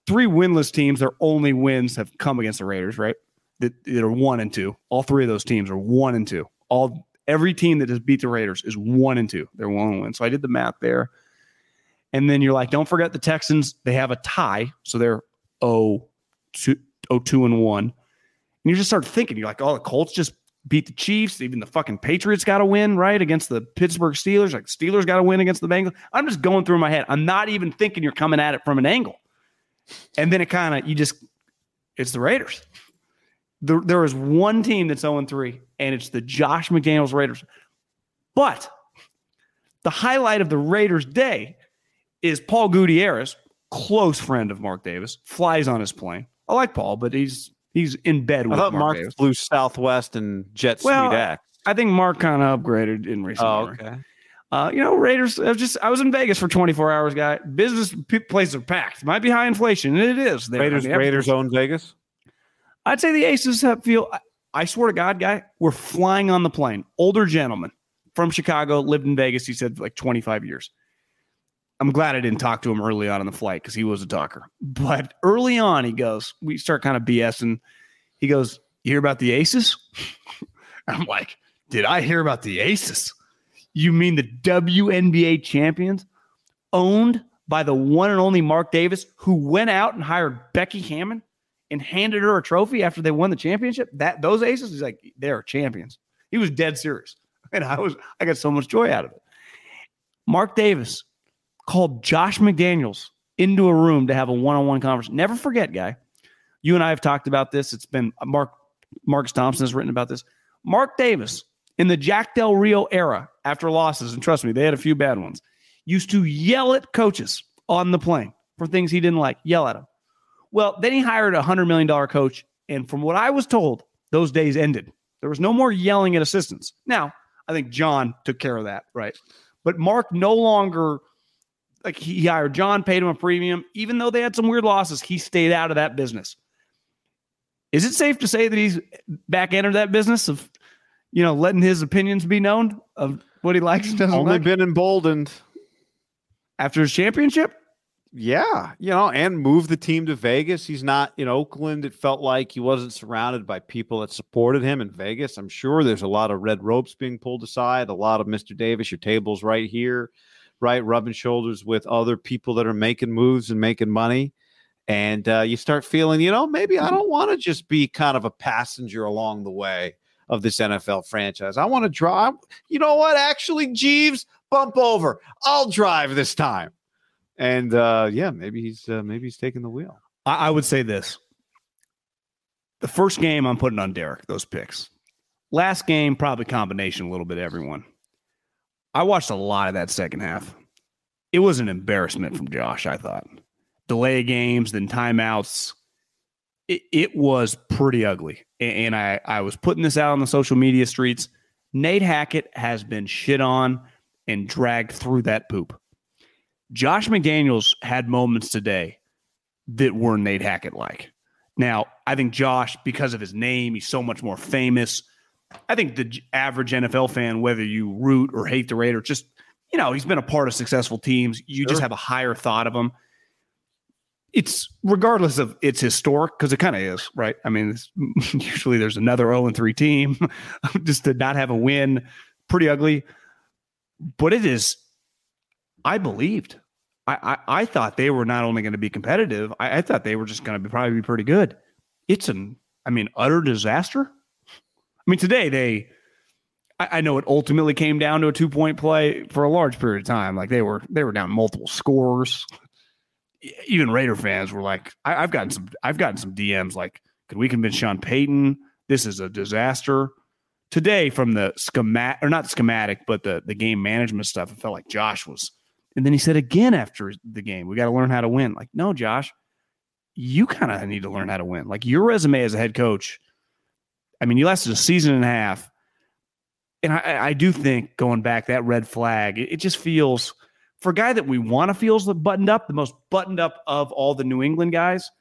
three winless teams, their only wins have come against the Raiders, right? That, are one and two. All three of those teams are one and two. All every team that has beat the Raiders is one and two. They're one and one. So I did the math there. And then you're like, don't forget the Texans. They have a tie, so they're oh two, oh two and one. And you just start thinking, you're like, oh, the Colts just beat the Chiefs. Even the fucking Patriots got to win, right? Against the Pittsburgh Steelers. Like Steelers got to win against the Bengals. I'm just going through my head. I'm not even thinking you're coming at it from an angle. And then it kind of you just it's the Raiders. The, there is one team that's 0 3, and it's the Josh McDaniels Raiders. But the highlight of the Raiders' day is Paul Gutierrez, close friend of Mark Davis, flies on his plane. I like Paul, but he's he's in bed with I thought Mark, Mark flew Southwest and jet well, Sweet X. I think Mark kind of upgraded in recent oh, okay. Uh, you know, Raiders. I was just I was in Vegas for 24 hours, guy. Business places are packed. Might be high inflation, and it is. There. Raiders, I mean, Raiders own Vegas. I'd say the Aces have feel. I swear to God, guy, we're flying on the plane. Older gentleman from Chicago, lived in Vegas. He said like 25 years. I'm glad I didn't talk to him early on in the flight because he was a talker. But early on, he goes, we start kind of BSing. He goes, You hear about the Aces? I'm like, Did I hear about the Aces? You mean the WNBA champions owned by the one and only Mark Davis, who went out and hired Becky Hammon and handed her a trophy after they won the championship. That those aces, he's like, they're champions. He was dead serious. And I was, I got so much joy out of it. Mark Davis called Josh McDaniels into a room to have a one-on-one conversation. Never forget, guy. You and I have talked about this. It's been uh, Mark Marcus Thompson has written about this. Mark Davis in the Jack Del Rio era after losses, and trust me, they had a few bad ones, used to yell at coaches on the plane for things he didn't like. Yell at them. Well, then he hired a $100 million coach. And from what I was told, those days ended. There was no more yelling at assistants. Now, I think John took care of that, right? But Mark no longer, like, he hired John, paid him a premium. Even though they had some weird losses, he stayed out of that business. Is it safe to say that he's back entered that business of, you know, letting his opinions be known of what he likes and doesn't Only like been emboldened. after his championship? Yeah, you know, and move the team to Vegas. He's not in Oakland. It felt like he wasn't surrounded by people that supported him in Vegas. I'm sure there's a lot of red ropes being pulled aside, a lot of Mr. Davis, your table's right here, right? Rubbing shoulders with other people that are making moves and making money. And uh, you start feeling, you know, maybe I don't want to just be kind of a passenger along the way of this NFL franchise. I want to drive. You know what? Actually, Jeeves, bump over. I'll drive this time. And uh, yeah, maybe he's uh, maybe he's taking the wheel. I, I would say this. The first game I'm putting on Derek, those picks. Last game, probably combination a little bit everyone. I watched a lot of that second half. It was an embarrassment from Josh, I thought. Delay games, then timeouts. It, it was pretty ugly. And, and I, I was putting this out on the social media streets. Nate Hackett has been shit on and dragged through that poop. Josh McDaniels had moments today that were Nate Hackett like. Now, I think Josh, because of his name, he's so much more famous. I think the average NFL fan, whether you root or hate the Raiders, just, you know, he's been a part of successful teams. You just have a higher thought of him. It's regardless of it's historic because it kind of is, right? I mean, usually there's another 0 and 3 team. just to not have a win, pretty ugly. But it is, I believed. I, I, I thought they were not only going to be competitive, I, I thought they were just going to be probably be pretty good. It's an, I mean, utter disaster. I mean, today they, I, I know it ultimately came down to a two point play for a large period of time. Like they were, they were down multiple scores. Even Raider fans were like, I, I've gotten some, I've gotten some DMs like, could we convince Sean Payton? This is a disaster. Today, from the schematic or not schematic, but the the game management stuff, it felt like Josh was and then he said again after the game, we got to learn how to win. Like, no, Josh, you kind of need to learn how to win. Like your resume as a head coach, I mean, you lasted a season and a half. And I, I do think going back, that red flag, it, it just feels for a guy that we want to feels the buttoned up, the most buttoned up of all the New England guys.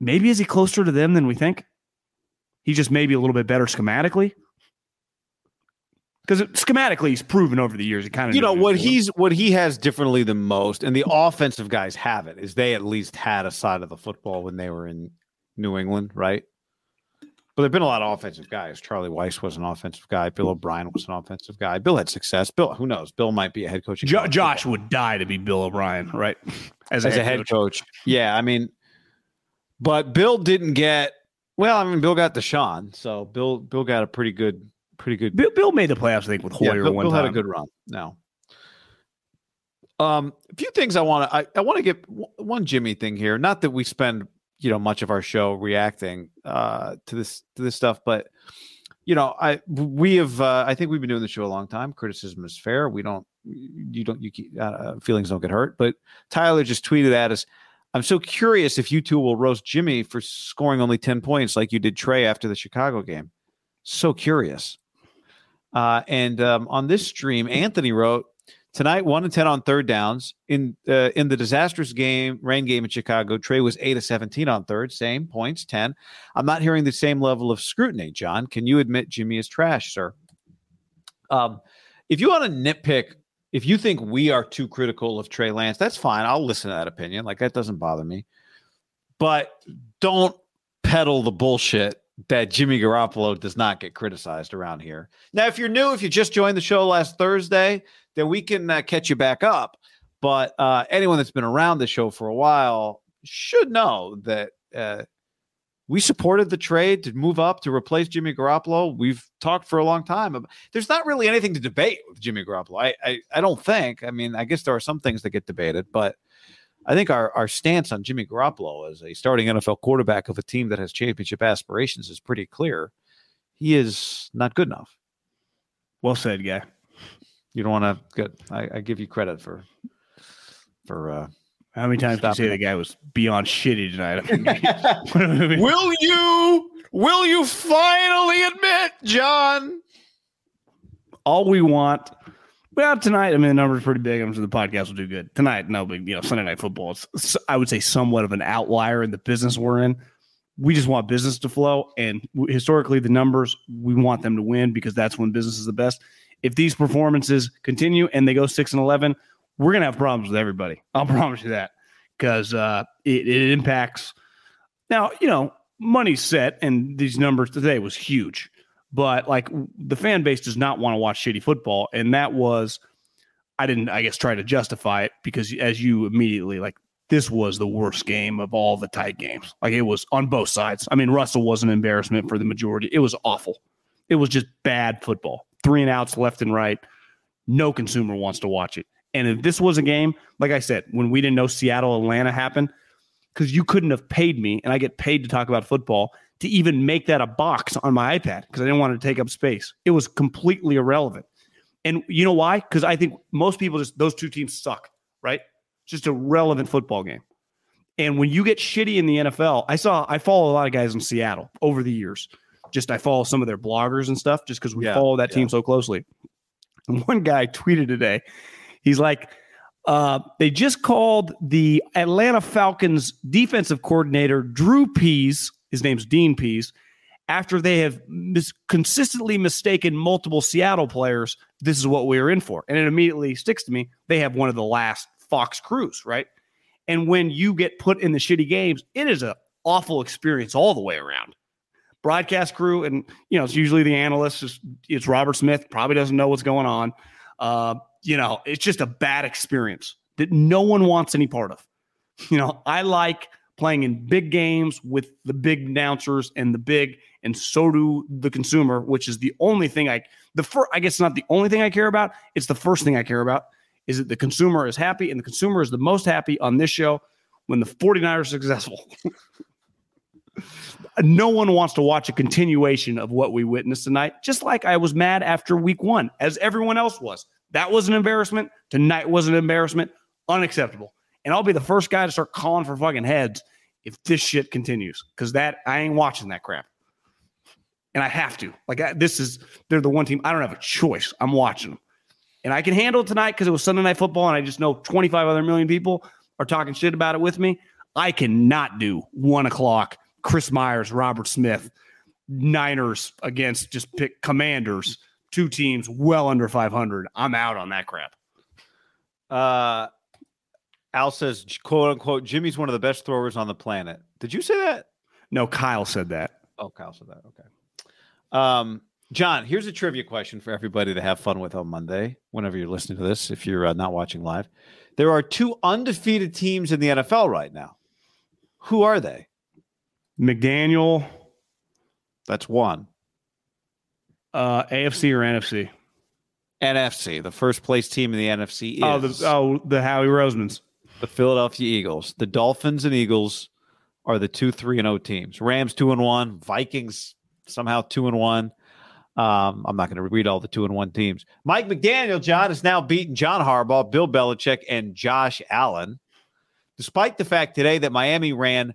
Maybe is he closer to them than we think? He just maybe a little bit better schematically. Because schematically, he's proven over the years. He kind of You know what he's what he has differently than most, and the offensive guys have it. Is they at least had a side of the football when they were in New England, right? But there've been a lot of offensive guys. Charlie Weis was an offensive guy. Bill O'Brien was an offensive guy. Bill had success. Bill, who knows? Bill might be a head coach. Jo- Josh would die to be Bill O'Brien, right? as a head coach. Yeah, I mean, but Bill didn't get. Well, I mean, Bill got Deshaun, so Bill Bill got a pretty good, pretty good Bill, Bill made the playoffs, I think, with Yeah, Hoyer Bill, one Bill time. had a good run. No. Um, a few things I want to I, I want to get w- one Jimmy thing here. Not that we spend you know much of our show reacting uh to this to this stuff, but you know I we have uh, I think we've been doing the show a long time. Criticism is fair. We don't you don't you keep, uh, feelings don't get hurt. But Tyler just tweeted at us. I'm so curious if you two will roast Jimmy for scoring only ten points like you did Trey after the Chicago game. So curious. Uh, and um, on this stream, Anthony wrote tonight one and ten on third downs in uh, in the disastrous game rain game in Chicago. Trey was eight of seventeen on third, same points ten. I'm not hearing the same level of scrutiny. John, can you admit Jimmy is trash, sir? Um, if you want to nitpick, if you think we are too critical of Trey Lance, that's fine. I'll listen to that opinion. Like that doesn't bother me. But don't peddle the bullshit that Jimmy Garoppolo does not get criticized around here. Now, if you're new, if you just joined the show last Thursday, then we can uh, catch you back up. But uh, anyone that's been around the show for a while should know that uh, we supported the trade to move up to replace Jimmy Garoppolo. We've talked for a long time. There's not really anything to debate with Jimmy Garoppolo. I, I, I don't think. I mean, I guess there are some things that get debated, but I think our, our stance on Jimmy Garoppolo as a starting NFL quarterback of a team that has championship aspirations is pretty clear. He is not good enough. Well said, guy. You don't want to get. I, I give you credit for for uh, How many times Stop did you say the guy was beyond shitty tonight? will you? Will you finally admit, John? All we want. Well, tonight, I mean, the number's pretty big. I'm sure the podcast will do good. Tonight, no big, you know, Sunday Night Football. It's, I would say, somewhat of an outlier in the business we're in. We just want business to flow. And historically, the numbers, we want them to win because that's when business is the best. If these performances continue and they go 6 and 11, we're to have problems with everybody. I'll promise you that because uh, it, it impacts. Now, you know, money's set, and these numbers today was huge but like the fan base does not want to watch shitty football and that was i didn't i guess try to justify it because as you immediately like this was the worst game of all the tight games. Like it was on both sides. I mean russell was an embarrassment for the majority. It was awful. It was just bad football. Three and outs left and right. No consumer wants to watch it. And if this was a game like i said when we didn't know seattle atlanta happened because you couldn't have paid me and i get paid to talk about football to even make that a box on my iPad because I didn't want to take up space. It was completely irrelevant. And you know why? Because I think most people just those two teams suck, right? Just a relevant football game. And when you get shitty in the NFL, I saw I follow a lot of guys in Seattle over the years. Just I follow some of their bloggers and stuff just because we Yeah, follow that yeah. team so closely. And one guy tweeted today, he's like, uh, they just called the Atlanta Falcons defensive coordinator Drew Pees. His name's Dean Pees. After they have mis- consistently mistaken multiple Seattle players, this is what we are in for, and it immediately sticks to me. They have one of the last Fox crews, right? And when you get put in the shitty games, it is an awful experience all the way around. Broadcast crew, and you know, it's usually the analyst. It's, it's Robert Smith, probably doesn't know what's going on. Uh, you know, it's just a bad experience that no one wants any part of. You know, I like playing in big games with the big announcers and the big, and so do the consumer, which is the only thing I the first. I guess not the only thing I care about. It's the first thing I care about is that the consumer is happy, and the consumer is the most happy on this show when the 49ers are successful. no one wants to watch a continuation of what we witnessed tonight, just like I was mad after week one, as everyone else was. That was an embarrassment. Tonight was an embarrassment. Unacceptable. And I'll be the first guy to start calling for fucking heads if this shit continues, because that I ain't watching that crap. And I have to. Like I, this is they're the one team I don't have a choice. I'm watching them, and I can handle it tonight because it was Sunday night football, and I just know 25 other million people are talking shit about it with me. I cannot do one o'clock. Chris Myers, Robert Smith, Niners against just pick Commanders, two teams well under 500. I'm out on that crap. Uh, Al says, quote unquote, Jimmy's one of the best throwers on the planet. Did you say that? No, Kyle said that. Oh, Kyle said that. Okay. Um, John, here's a trivia question for everybody to have fun with on Monday, whenever you're listening to this, if you're uh, not watching live. There are two undefeated teams in the NFL right now. Who are they? McDaniel, That's one. uh, AFC or NFC? NFC, the first place team in the NFC is Oh, the oh the Howie Rosemans. The Philadelphia Eagles. The Dolphins and Eagles are the two, three, and O teams. Rams two and one. Vikings somehow two and one. Um, I'm not going to read all the two and one teams. Mike McDaniel, John, has now beaten John Harbaugh, Bill Belichick, and Josh Allen. Despite the fact today that Miami ran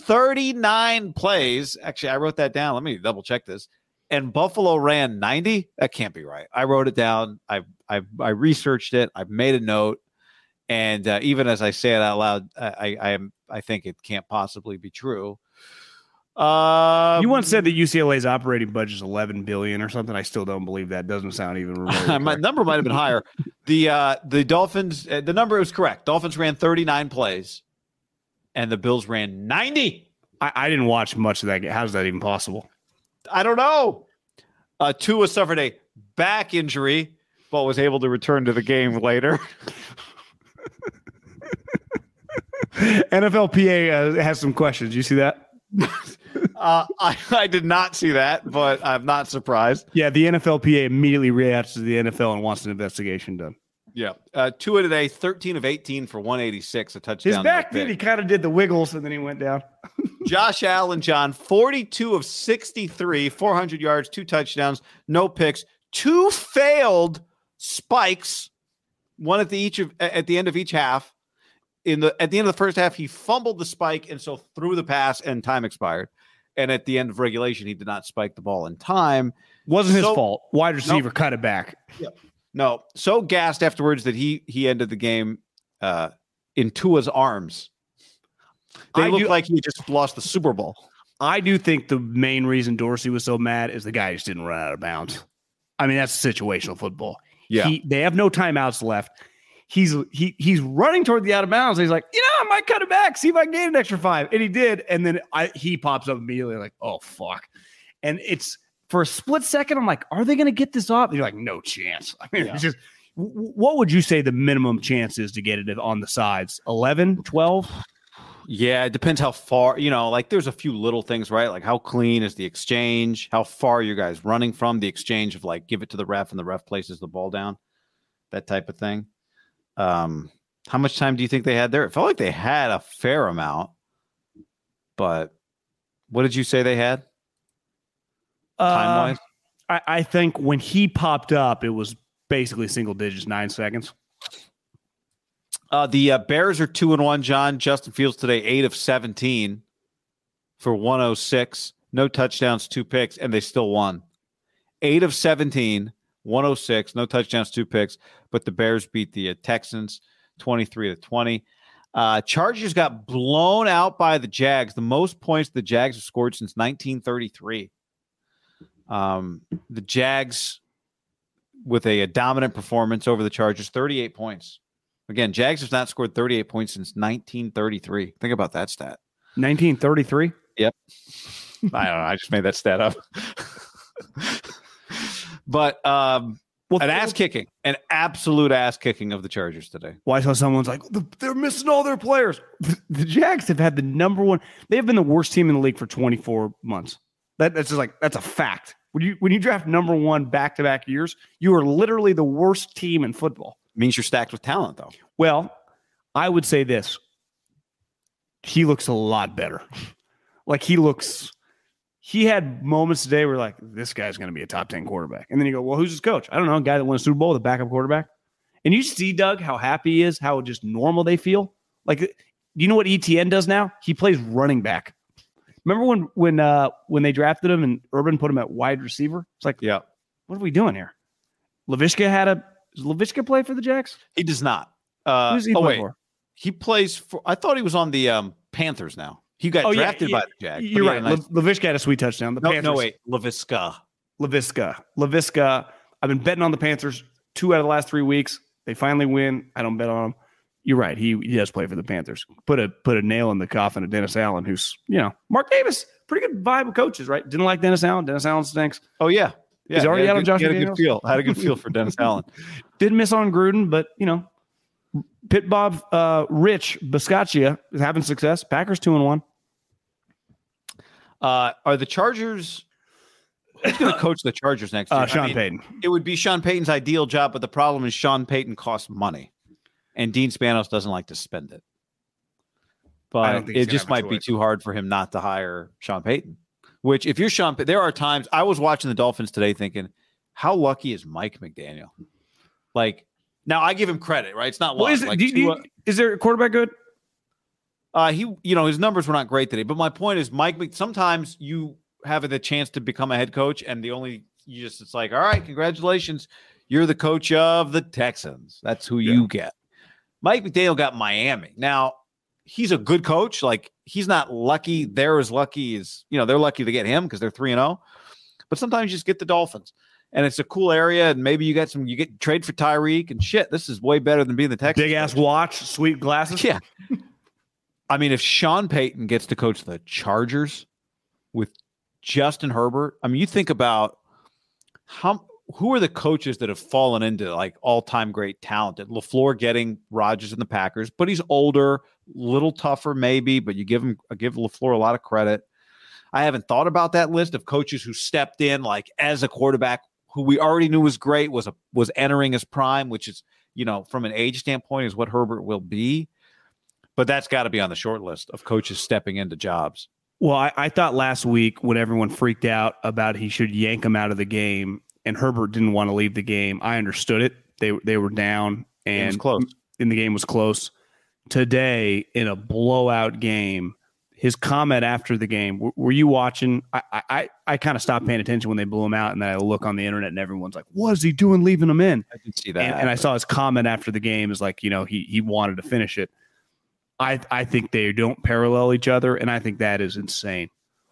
39 plays, actually, I wrote that down. Let me double check this. And Buffalo ran 90. That can't be right. I wrote it down. I I I researched it. I've made a note. And uh, even as I say it out loud, I, I I am I think it can't possibly be true. Uh, You once said that UCLA's operating budget is 11 billion or something. I still don't believe that. Doesn't sound even my number might have been higher. The uh, the Dolphins, uh, the number was correct. Dolphins ran 39 plays, and the Bills ran 90. I, I didn't watch much of that. game. How's that even possible? I don't know. Uh, Tua suffered a back injury, but was able to return to the game later. NFLPA uh, has some questions. You see that? Uh, I, I did not see that, but I'm not surprised. Yeah, the NFLPA immediately reacts to the NFL and wants an investigation done. Yeah. Uh, Tua today, 13 of 18 for 186, a touchdown. His back did. He kind of did the wiggles and then he went down. Josh Allen, John, 42 of 63, 400 yards, two touchdowns, no picks, two failed spikes, one at the each of at the end of each half. In the at the end of the first half, he fumbled the spike and so threw the pass and time expired. And at the end of regulation, he did not spike the ball in time. Wasn't his fault. Wide receiver cut it back. No, so gassed afterwards that he he ended the game uh, in Tua's arms. They I looked do- like he just lost the Super Bowl. I do think the main reason Dorsey was so mad is the guy just didn't run out of bounds. I mean, that's situational football. Yeah. He, they have no timeouts left. He's he he's running toward the out of bounds. He's like, you know, I might cut it back, see if I can gain an extra five. And he did. And then I he pops up immediately, like, oh fuck. And it's for a split second, I'm like, are they gonna get this off? And you're like, no chance. I mean, Yeah. it's just what would you say the minimum chance is to get it on the sides? 11, 12? Yeah, it depends how far, you know, like there's a few little things, right? Like how clean is the exchange? How far are you guys running from the exchange of like give it to the ref and the ref places the ball down? That type of thing. Um, how much time do you think they had there? It felt like they had a fair amount, but what did you say they had time Uh, wise? I, I think when he popped up, it was basically single digits, nine seconds. Uh, the uh, Bears are two and one. John Justin Fields today eight of seventeen for one hundred six, no touchdowns, two picks, and they still won. Eight of 17, 106, no touchdowns, two picks, but the Bears beat the uh, Texans twenty three to twenty. Uh, Chargers got blown out by the Jags, the most points the Jags have scored since 1933. Um, the Jags with a, a dominant performance over the Chargers, 38 points. Again, Jags have not scored 38 points since 1933. Think about that stat. 1933. Yep. I don't know. I just made that stat up. but um, Well, an ass kicking, an absolute ass kicking of the Chargers today. Why saw someone's like they're missing all their players. The Jags have had the number one. They have been the worst team in the league for 24 months. That, that's just like that's a fact. When you when you draft number one back to back years, you are literally the worst team in football. Means you're stacked with talent, though. Well, I would say this. He looks a lot better. like he looks he had moments today where like this guy's going to be a top 10 quarterback. And then you go, "Well, who's his coach?" I don't know, a guy that won a Super Bowl, the backup quarterback. And you see Doug how happy he is, how just normal they feel. Like do you know what ETN does now? He plays running back. Remember when when uh when they drafted him and Urban put him at wide receiver? It's like, Yeah. what are we doing here? Laviska had a does Laviska play for the Jacks? He does not. Uh, Who's he oh, wait. for? He plays for, I thought he was on the um, Panthers now. He got Oh, drafted yeah, by the Jags. You're right. nice- La- Laviska had a sweet touchdown. The no, Panthers, no, wait. LaVisca. Laviska. Laviska. I've been betting on the Panthers two out of the last three weeks. They finally win. I don't bet on them. You're right. He, he does play for the Panthers. Put a put a nail in the coffin of Dennis Allen, who's you know Mark Davis, pretty good vibe of coaches, right? Didn't like Dennis Allen. Dennis Allen stinks. Oh, yeah. Yeah, He's already out a on Josh had a good feel. Had a good feel for Dennis Allen. Didn't miss on Gruden, but you know, Pit Bob uh, Rich Bisaccia is having success. Packers two and one. Uh, are the Chargers? Who's going to coach the Chargers next year? Uh, I Sean mean, Payton. It would be Sean Payton's ideal job, but the problem is Sean Payton costs money, and Dean Spanos doesn't like to spend it. I But it just might be too hard for him not to hire Sean Payton. Which, if you're Sean, there are times I was watching the Dolphins today, thinking, how lucky is Mike McDaniel? Like, now I give him credit, right? It's not Well, is, it- like, do do is there a quarterback good? uh, he, you know, his numbers were not great today. But my point is, Mike. Sometimes you have the chance to become a head coach, and the only you just it's like, all right, congratulations, you're the coach of the Texans. That's who you get. Mike McDaniel got Miami. Now he's a good coach. Like he's not lucky. They're as lucky as you know. They're lucky to get him because they're three and zero. But sometimes you just get the Dolphins, and it's a cool area, and maybe you get some. You get trade for Tyreek and shit. This is way better than being the Texans. Big ass watch, sweet glasses. Yeah. I mean, if Sean Payton gets to coach the Chargers with Justin Herbert, I mean, you think about how who are the coaches that have fallen into like all-time great talent? LaFleur getting Rodgers and the Packers, but he's older, little tougher maybe, but you give him give LaFleur a lot of credit. I haven't thought about that list of coaches who stepped in like as a quarterback who we already knew was great, was a was entering his prime, which is, you know, from an age standpoint is what Herbert will be but that's got to be on the short list of coaches stepping into jobs. Well, I, I thought last week when everyone freaked out about he should yank him out of the game, and Herbert didn't want to leave the game. I understood it. They they were down, and close. and the game was close. today in a blowout game. His comment after the game, were, were you watching? I I, I kind of stopped paying attention when they blew him out, and then I look on the internet, and everyone's like, "What is he doing, leaving him in?" I did see that. And, and I saw his comment after the game is like, you know, he he wanted to finish it. I I think they don't parallel each other, and I think that is insane.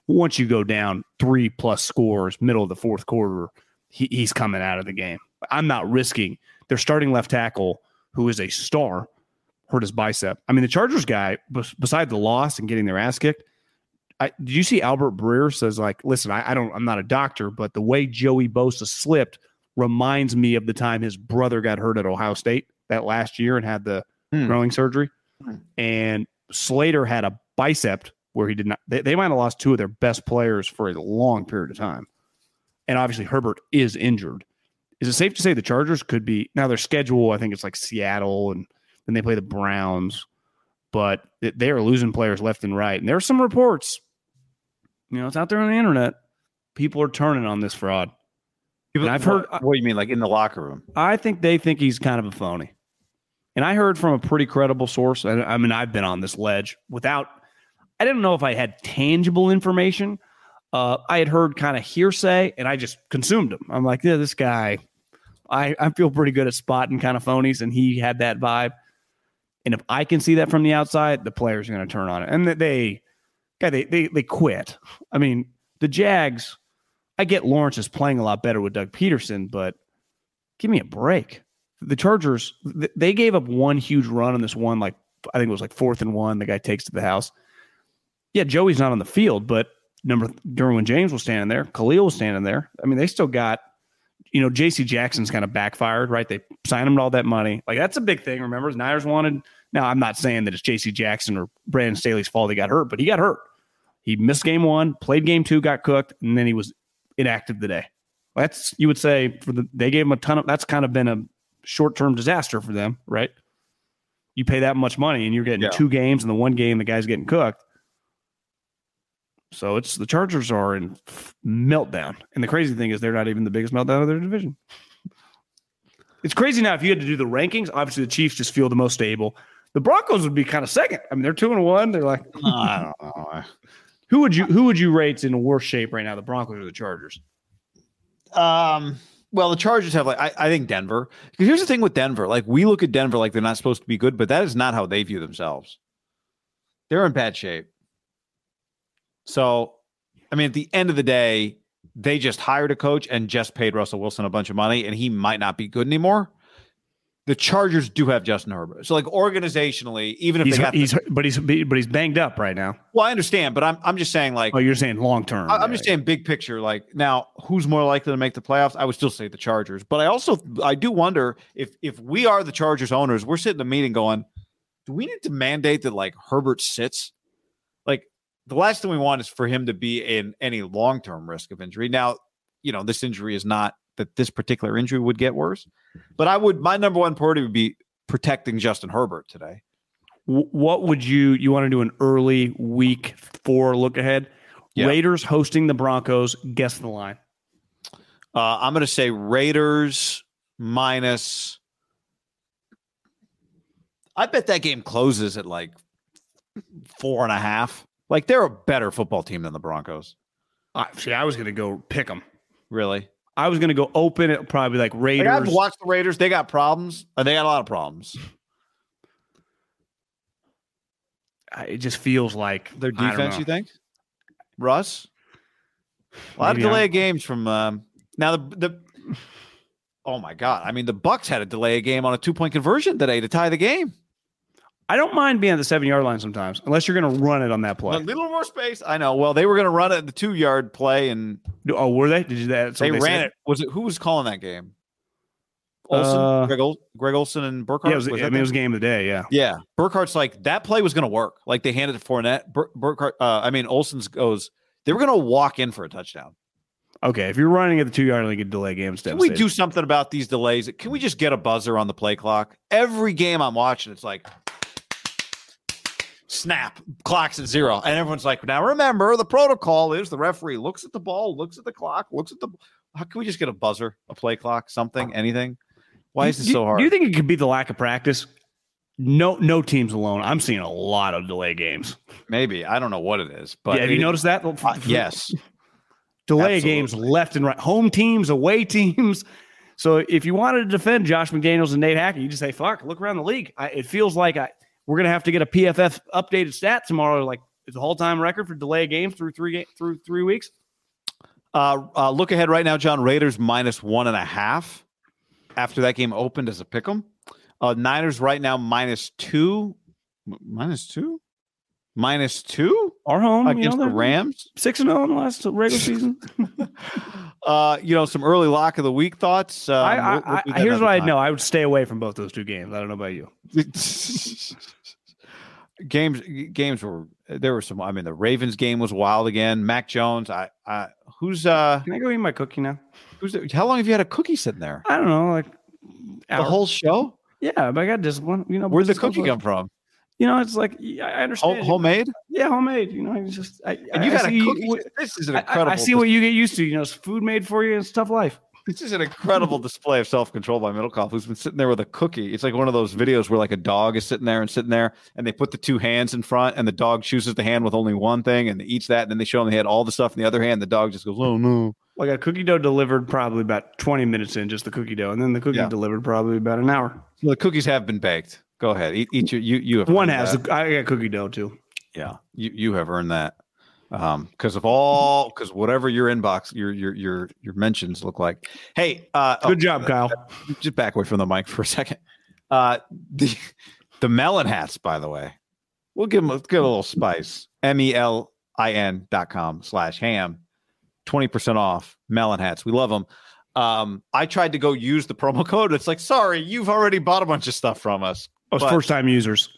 Once you go down three plus scores, middle of the fourth quarter, he, he's coming out of the game. I'm not risking their starting left tackle, who is a star, hurt his bicep. I mean, the Chargers guy, bes- beside the loss and getting their ass kicked, I, did you see Albert Breer says like, listen, I, I don't, I'm not a doctor, but the way Joey Bosa slipped reminds me of the time his brother got hurt at Ohio State that last year and had the Hmm. groin surgery. Hmm. And Slater had a bicep where he did not. They, they might have lost two of their best players for a long period of time. And obviously Herbert is injured. Is it safe to say the Chargers could be now their schedule? I think it's like Seattle and then they play the Browns, but they- are losing players left and right. And there are some reports, you know, it's out there on the internet. People are turning on this fraud. People- and I've heard- What, what do you mean, like in the locker room? I think they think he's kind of a phony. And I heard from a pretty credible source. I, I mean, I've been on this ledge without, I didn't know if I had tangible information. Uh, I had heard kind of hearsay and I just consumed him. I'm like, yeah, this guy, I, I feel pretty good at spotting kind of phonies. And he had that vibe. And if I can see that from the outside, the players are going to turn on it. And they, guy, they, they, they quit. I mean, the Jags, I get Lawrence is playing a lot better with Doug Pederson, but give me a break. The Chargers, they gave up one huge run on this one, like I think it was like fourth and one. The guy takes to the house. Yeah, Joey's not on the field, but number Derwin James was standing there. Khalil was standing there. I mean, they still got, you know, J.C. Jackson's kind of backfired, right? They signed him to all that money. Like that's a big thing. Remember, the Niners wanted. Now, I'm not saying that it's J.C. Jackson or Brandon Staley's fault he got hurt, but he got hurt. He missed game one, played game two, got cooked, and then he was inactive today. That's you would say for the they gave him a ton of that's kind of been a short term disaster for them, right? You pay that much money and you're getting Yeah. two games, and the one game the guy's getting cooked. So it's the Chargers are in meltdown, and the crazy thing is they're not even the biggest meltdown of their division. It's crazy now. If you had to do the rankings, obviously the Chiefs just feel the most stable. The Broncos would be kind of second. I mean, they're two and one. They're like, I don't know. who would you who would you rate in worse shape right now? The Broncos or the Chargers? Um, well, the Chargers have like I, I think Denver. Because here's the thing with Denver: like we look at Denver like they're not supposed to be good, but that is not how they view themselves. They're in bad shape. So, I mean, at the end of the day, they just hired a coach and just paid Russell Wilson a bunch of money, and he might not be good anymore. The Chargers do have Justin Herbert, so like organizationally, even if He's, they got, he's but he's but he's banged up right now. well, I understand, but I'm I'm just saying like Oh, you're saying long term? I'm just saying big picture. Like now, who's more likely to make the playoffs? I would still say the Chargers, but I also I do wonder if if we are the Chargers owners, we're sitting in a meeting going, do we need to mandate that like Herbert sits? The last thing we want is for him to be in any long term risk of injury. Now, you know this injury is not that this particular injury would get worse, but I would my number one priority would be protecting Justin Herbert today. What would you you want to do an early week four look ahead? Yeah. Raiders hosting the Broncos. Guess the line. Uh, I'm going to say Raiders minus. I bet that game closes at like four and a half. Like they're a better football team than the Broncos. Uh, see, I was going to go pick them. Really? I was going to go open it probably like Like, Raiders. I've watched the Raiders. They got problems. Uh, They got a lot of problems. It just feels like Their defense, you think? Russ? A lot Maybe of delay of games from um, now the the. Oh my God! I mean, the Bucks had a delay a game on a two point conversion today to tie the game. I don't mind being at the seven yard line sometimes, unless you're going to run it on that play. A little more space. I know. Well, they were going to run it at the two yard play, and Oh, were they? Did you that? they, ran it. Was it who was calling that game? Olsen, Uh, Greg, Ol- Greg Olsen, and Burkhardt. Yeah, it was, I mean, it was game of the day. Yeah. Yeah, Burkhardt's like that play was going to work. Like they handed it to Fournette. Bur- Burkhardt, uh, I mean, Olsen's goes. They were going to walk in for a touchdown. Okay, if you're running at the two yard line, you can delay games. Can we do something about these delays? Can we just get a buzzer on the play clock? Every game I'm watching, it's like snap, clock's at zero. And everyone's like, now remember, the protocol is the referee looks at the ball, looks at the clock, looks at the. How can we just get a buzzer, a play clock, something, anything? Why is Do it so hard? Do you think it could be the lack of practice? No, no teams alone. I'm seeing a lot of delay games. Maybe I don't know what it is, but yeah, have you it- noticed that? uh, yes, delay games left and right, home teams, away teams. So if you wanted to defend Josh McDaniels and Nate Hackett, you just say, "Fuck, look around the league." I, it feels like I, we're gonna have to get a PFF updated stat tomorrow. Like it's a whole time record for delay games through three through three weeks. Uh, uh, look ahead right now, John. Raiders minus one and a half after that game opened as a pick 'em. Uh, Niners right now minus two, minus two, minus two Our home you against know, the Rams. six and zero in the last regular season. uh, you know, some early lock of the week thoughts. Um, I, I, we'll- we'll I, do that here's what I know: I would stay away from both those two games. I don't know about you. games games were there were some i mean the ravens game was wild again mac jones i i who's uh Can I go eat my cookie now? who's the, how long have you had a cookie sitting there I don't know, like the whole show Yeah, but I got discipline. You know, where'd the cookie come from You know, it's like I understand. Home, homemade Yeah, homemade. You know, it's just I, and you I got see a cookie what- this is an I- I, incredible I see what you get used to. You know, it's food made for you. It's a tough life. this is an incredible display of self-control by Middlekauff who's been sitting there with a cookie it's like one of those videos where like a dog is sitting there and sitting there and they put the two hands in front and the dog chooses the hand with only one thing and eats that and then they show him they had all the stuff in the other hand the dog just goes oh no Well, I got cookie dough delivered probably about 20 minutes in, just the cookie dough. And then the cookie Yeah. delivered probably about an hour. So the cookies have been baked. Go ahead, eat, eat your you. You have One has. that. I got cookie dough too. yeah. You you have earned that. Um, because of all because whatever your inbox your your your your mentions look like. Hey, uh, Good oh, job, Kyle. Just back away from the mic for a second. Uh, the the Melin hats, by the way, we'll give them a, give a little spice. M e l i n dot com slash ham, twenty percent off Melin hats. We love them. Um, I tried to go use the promo code. It's like, sorry, you've already bought a bunch of stuff from us. Oh, Those But- first time users.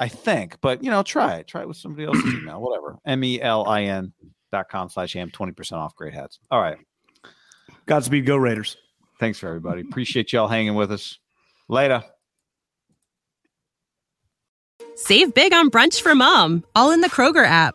I think, but you know, try it. Try it with somebody else's email, whatever. M E L I N dot com slash ham, 20% off great hats. All right. Godspeed, go Raiders. Thanks for everybody. Appreciate y'all hanging with us. Later. Save big on brunch for mom, all in the Kroger app.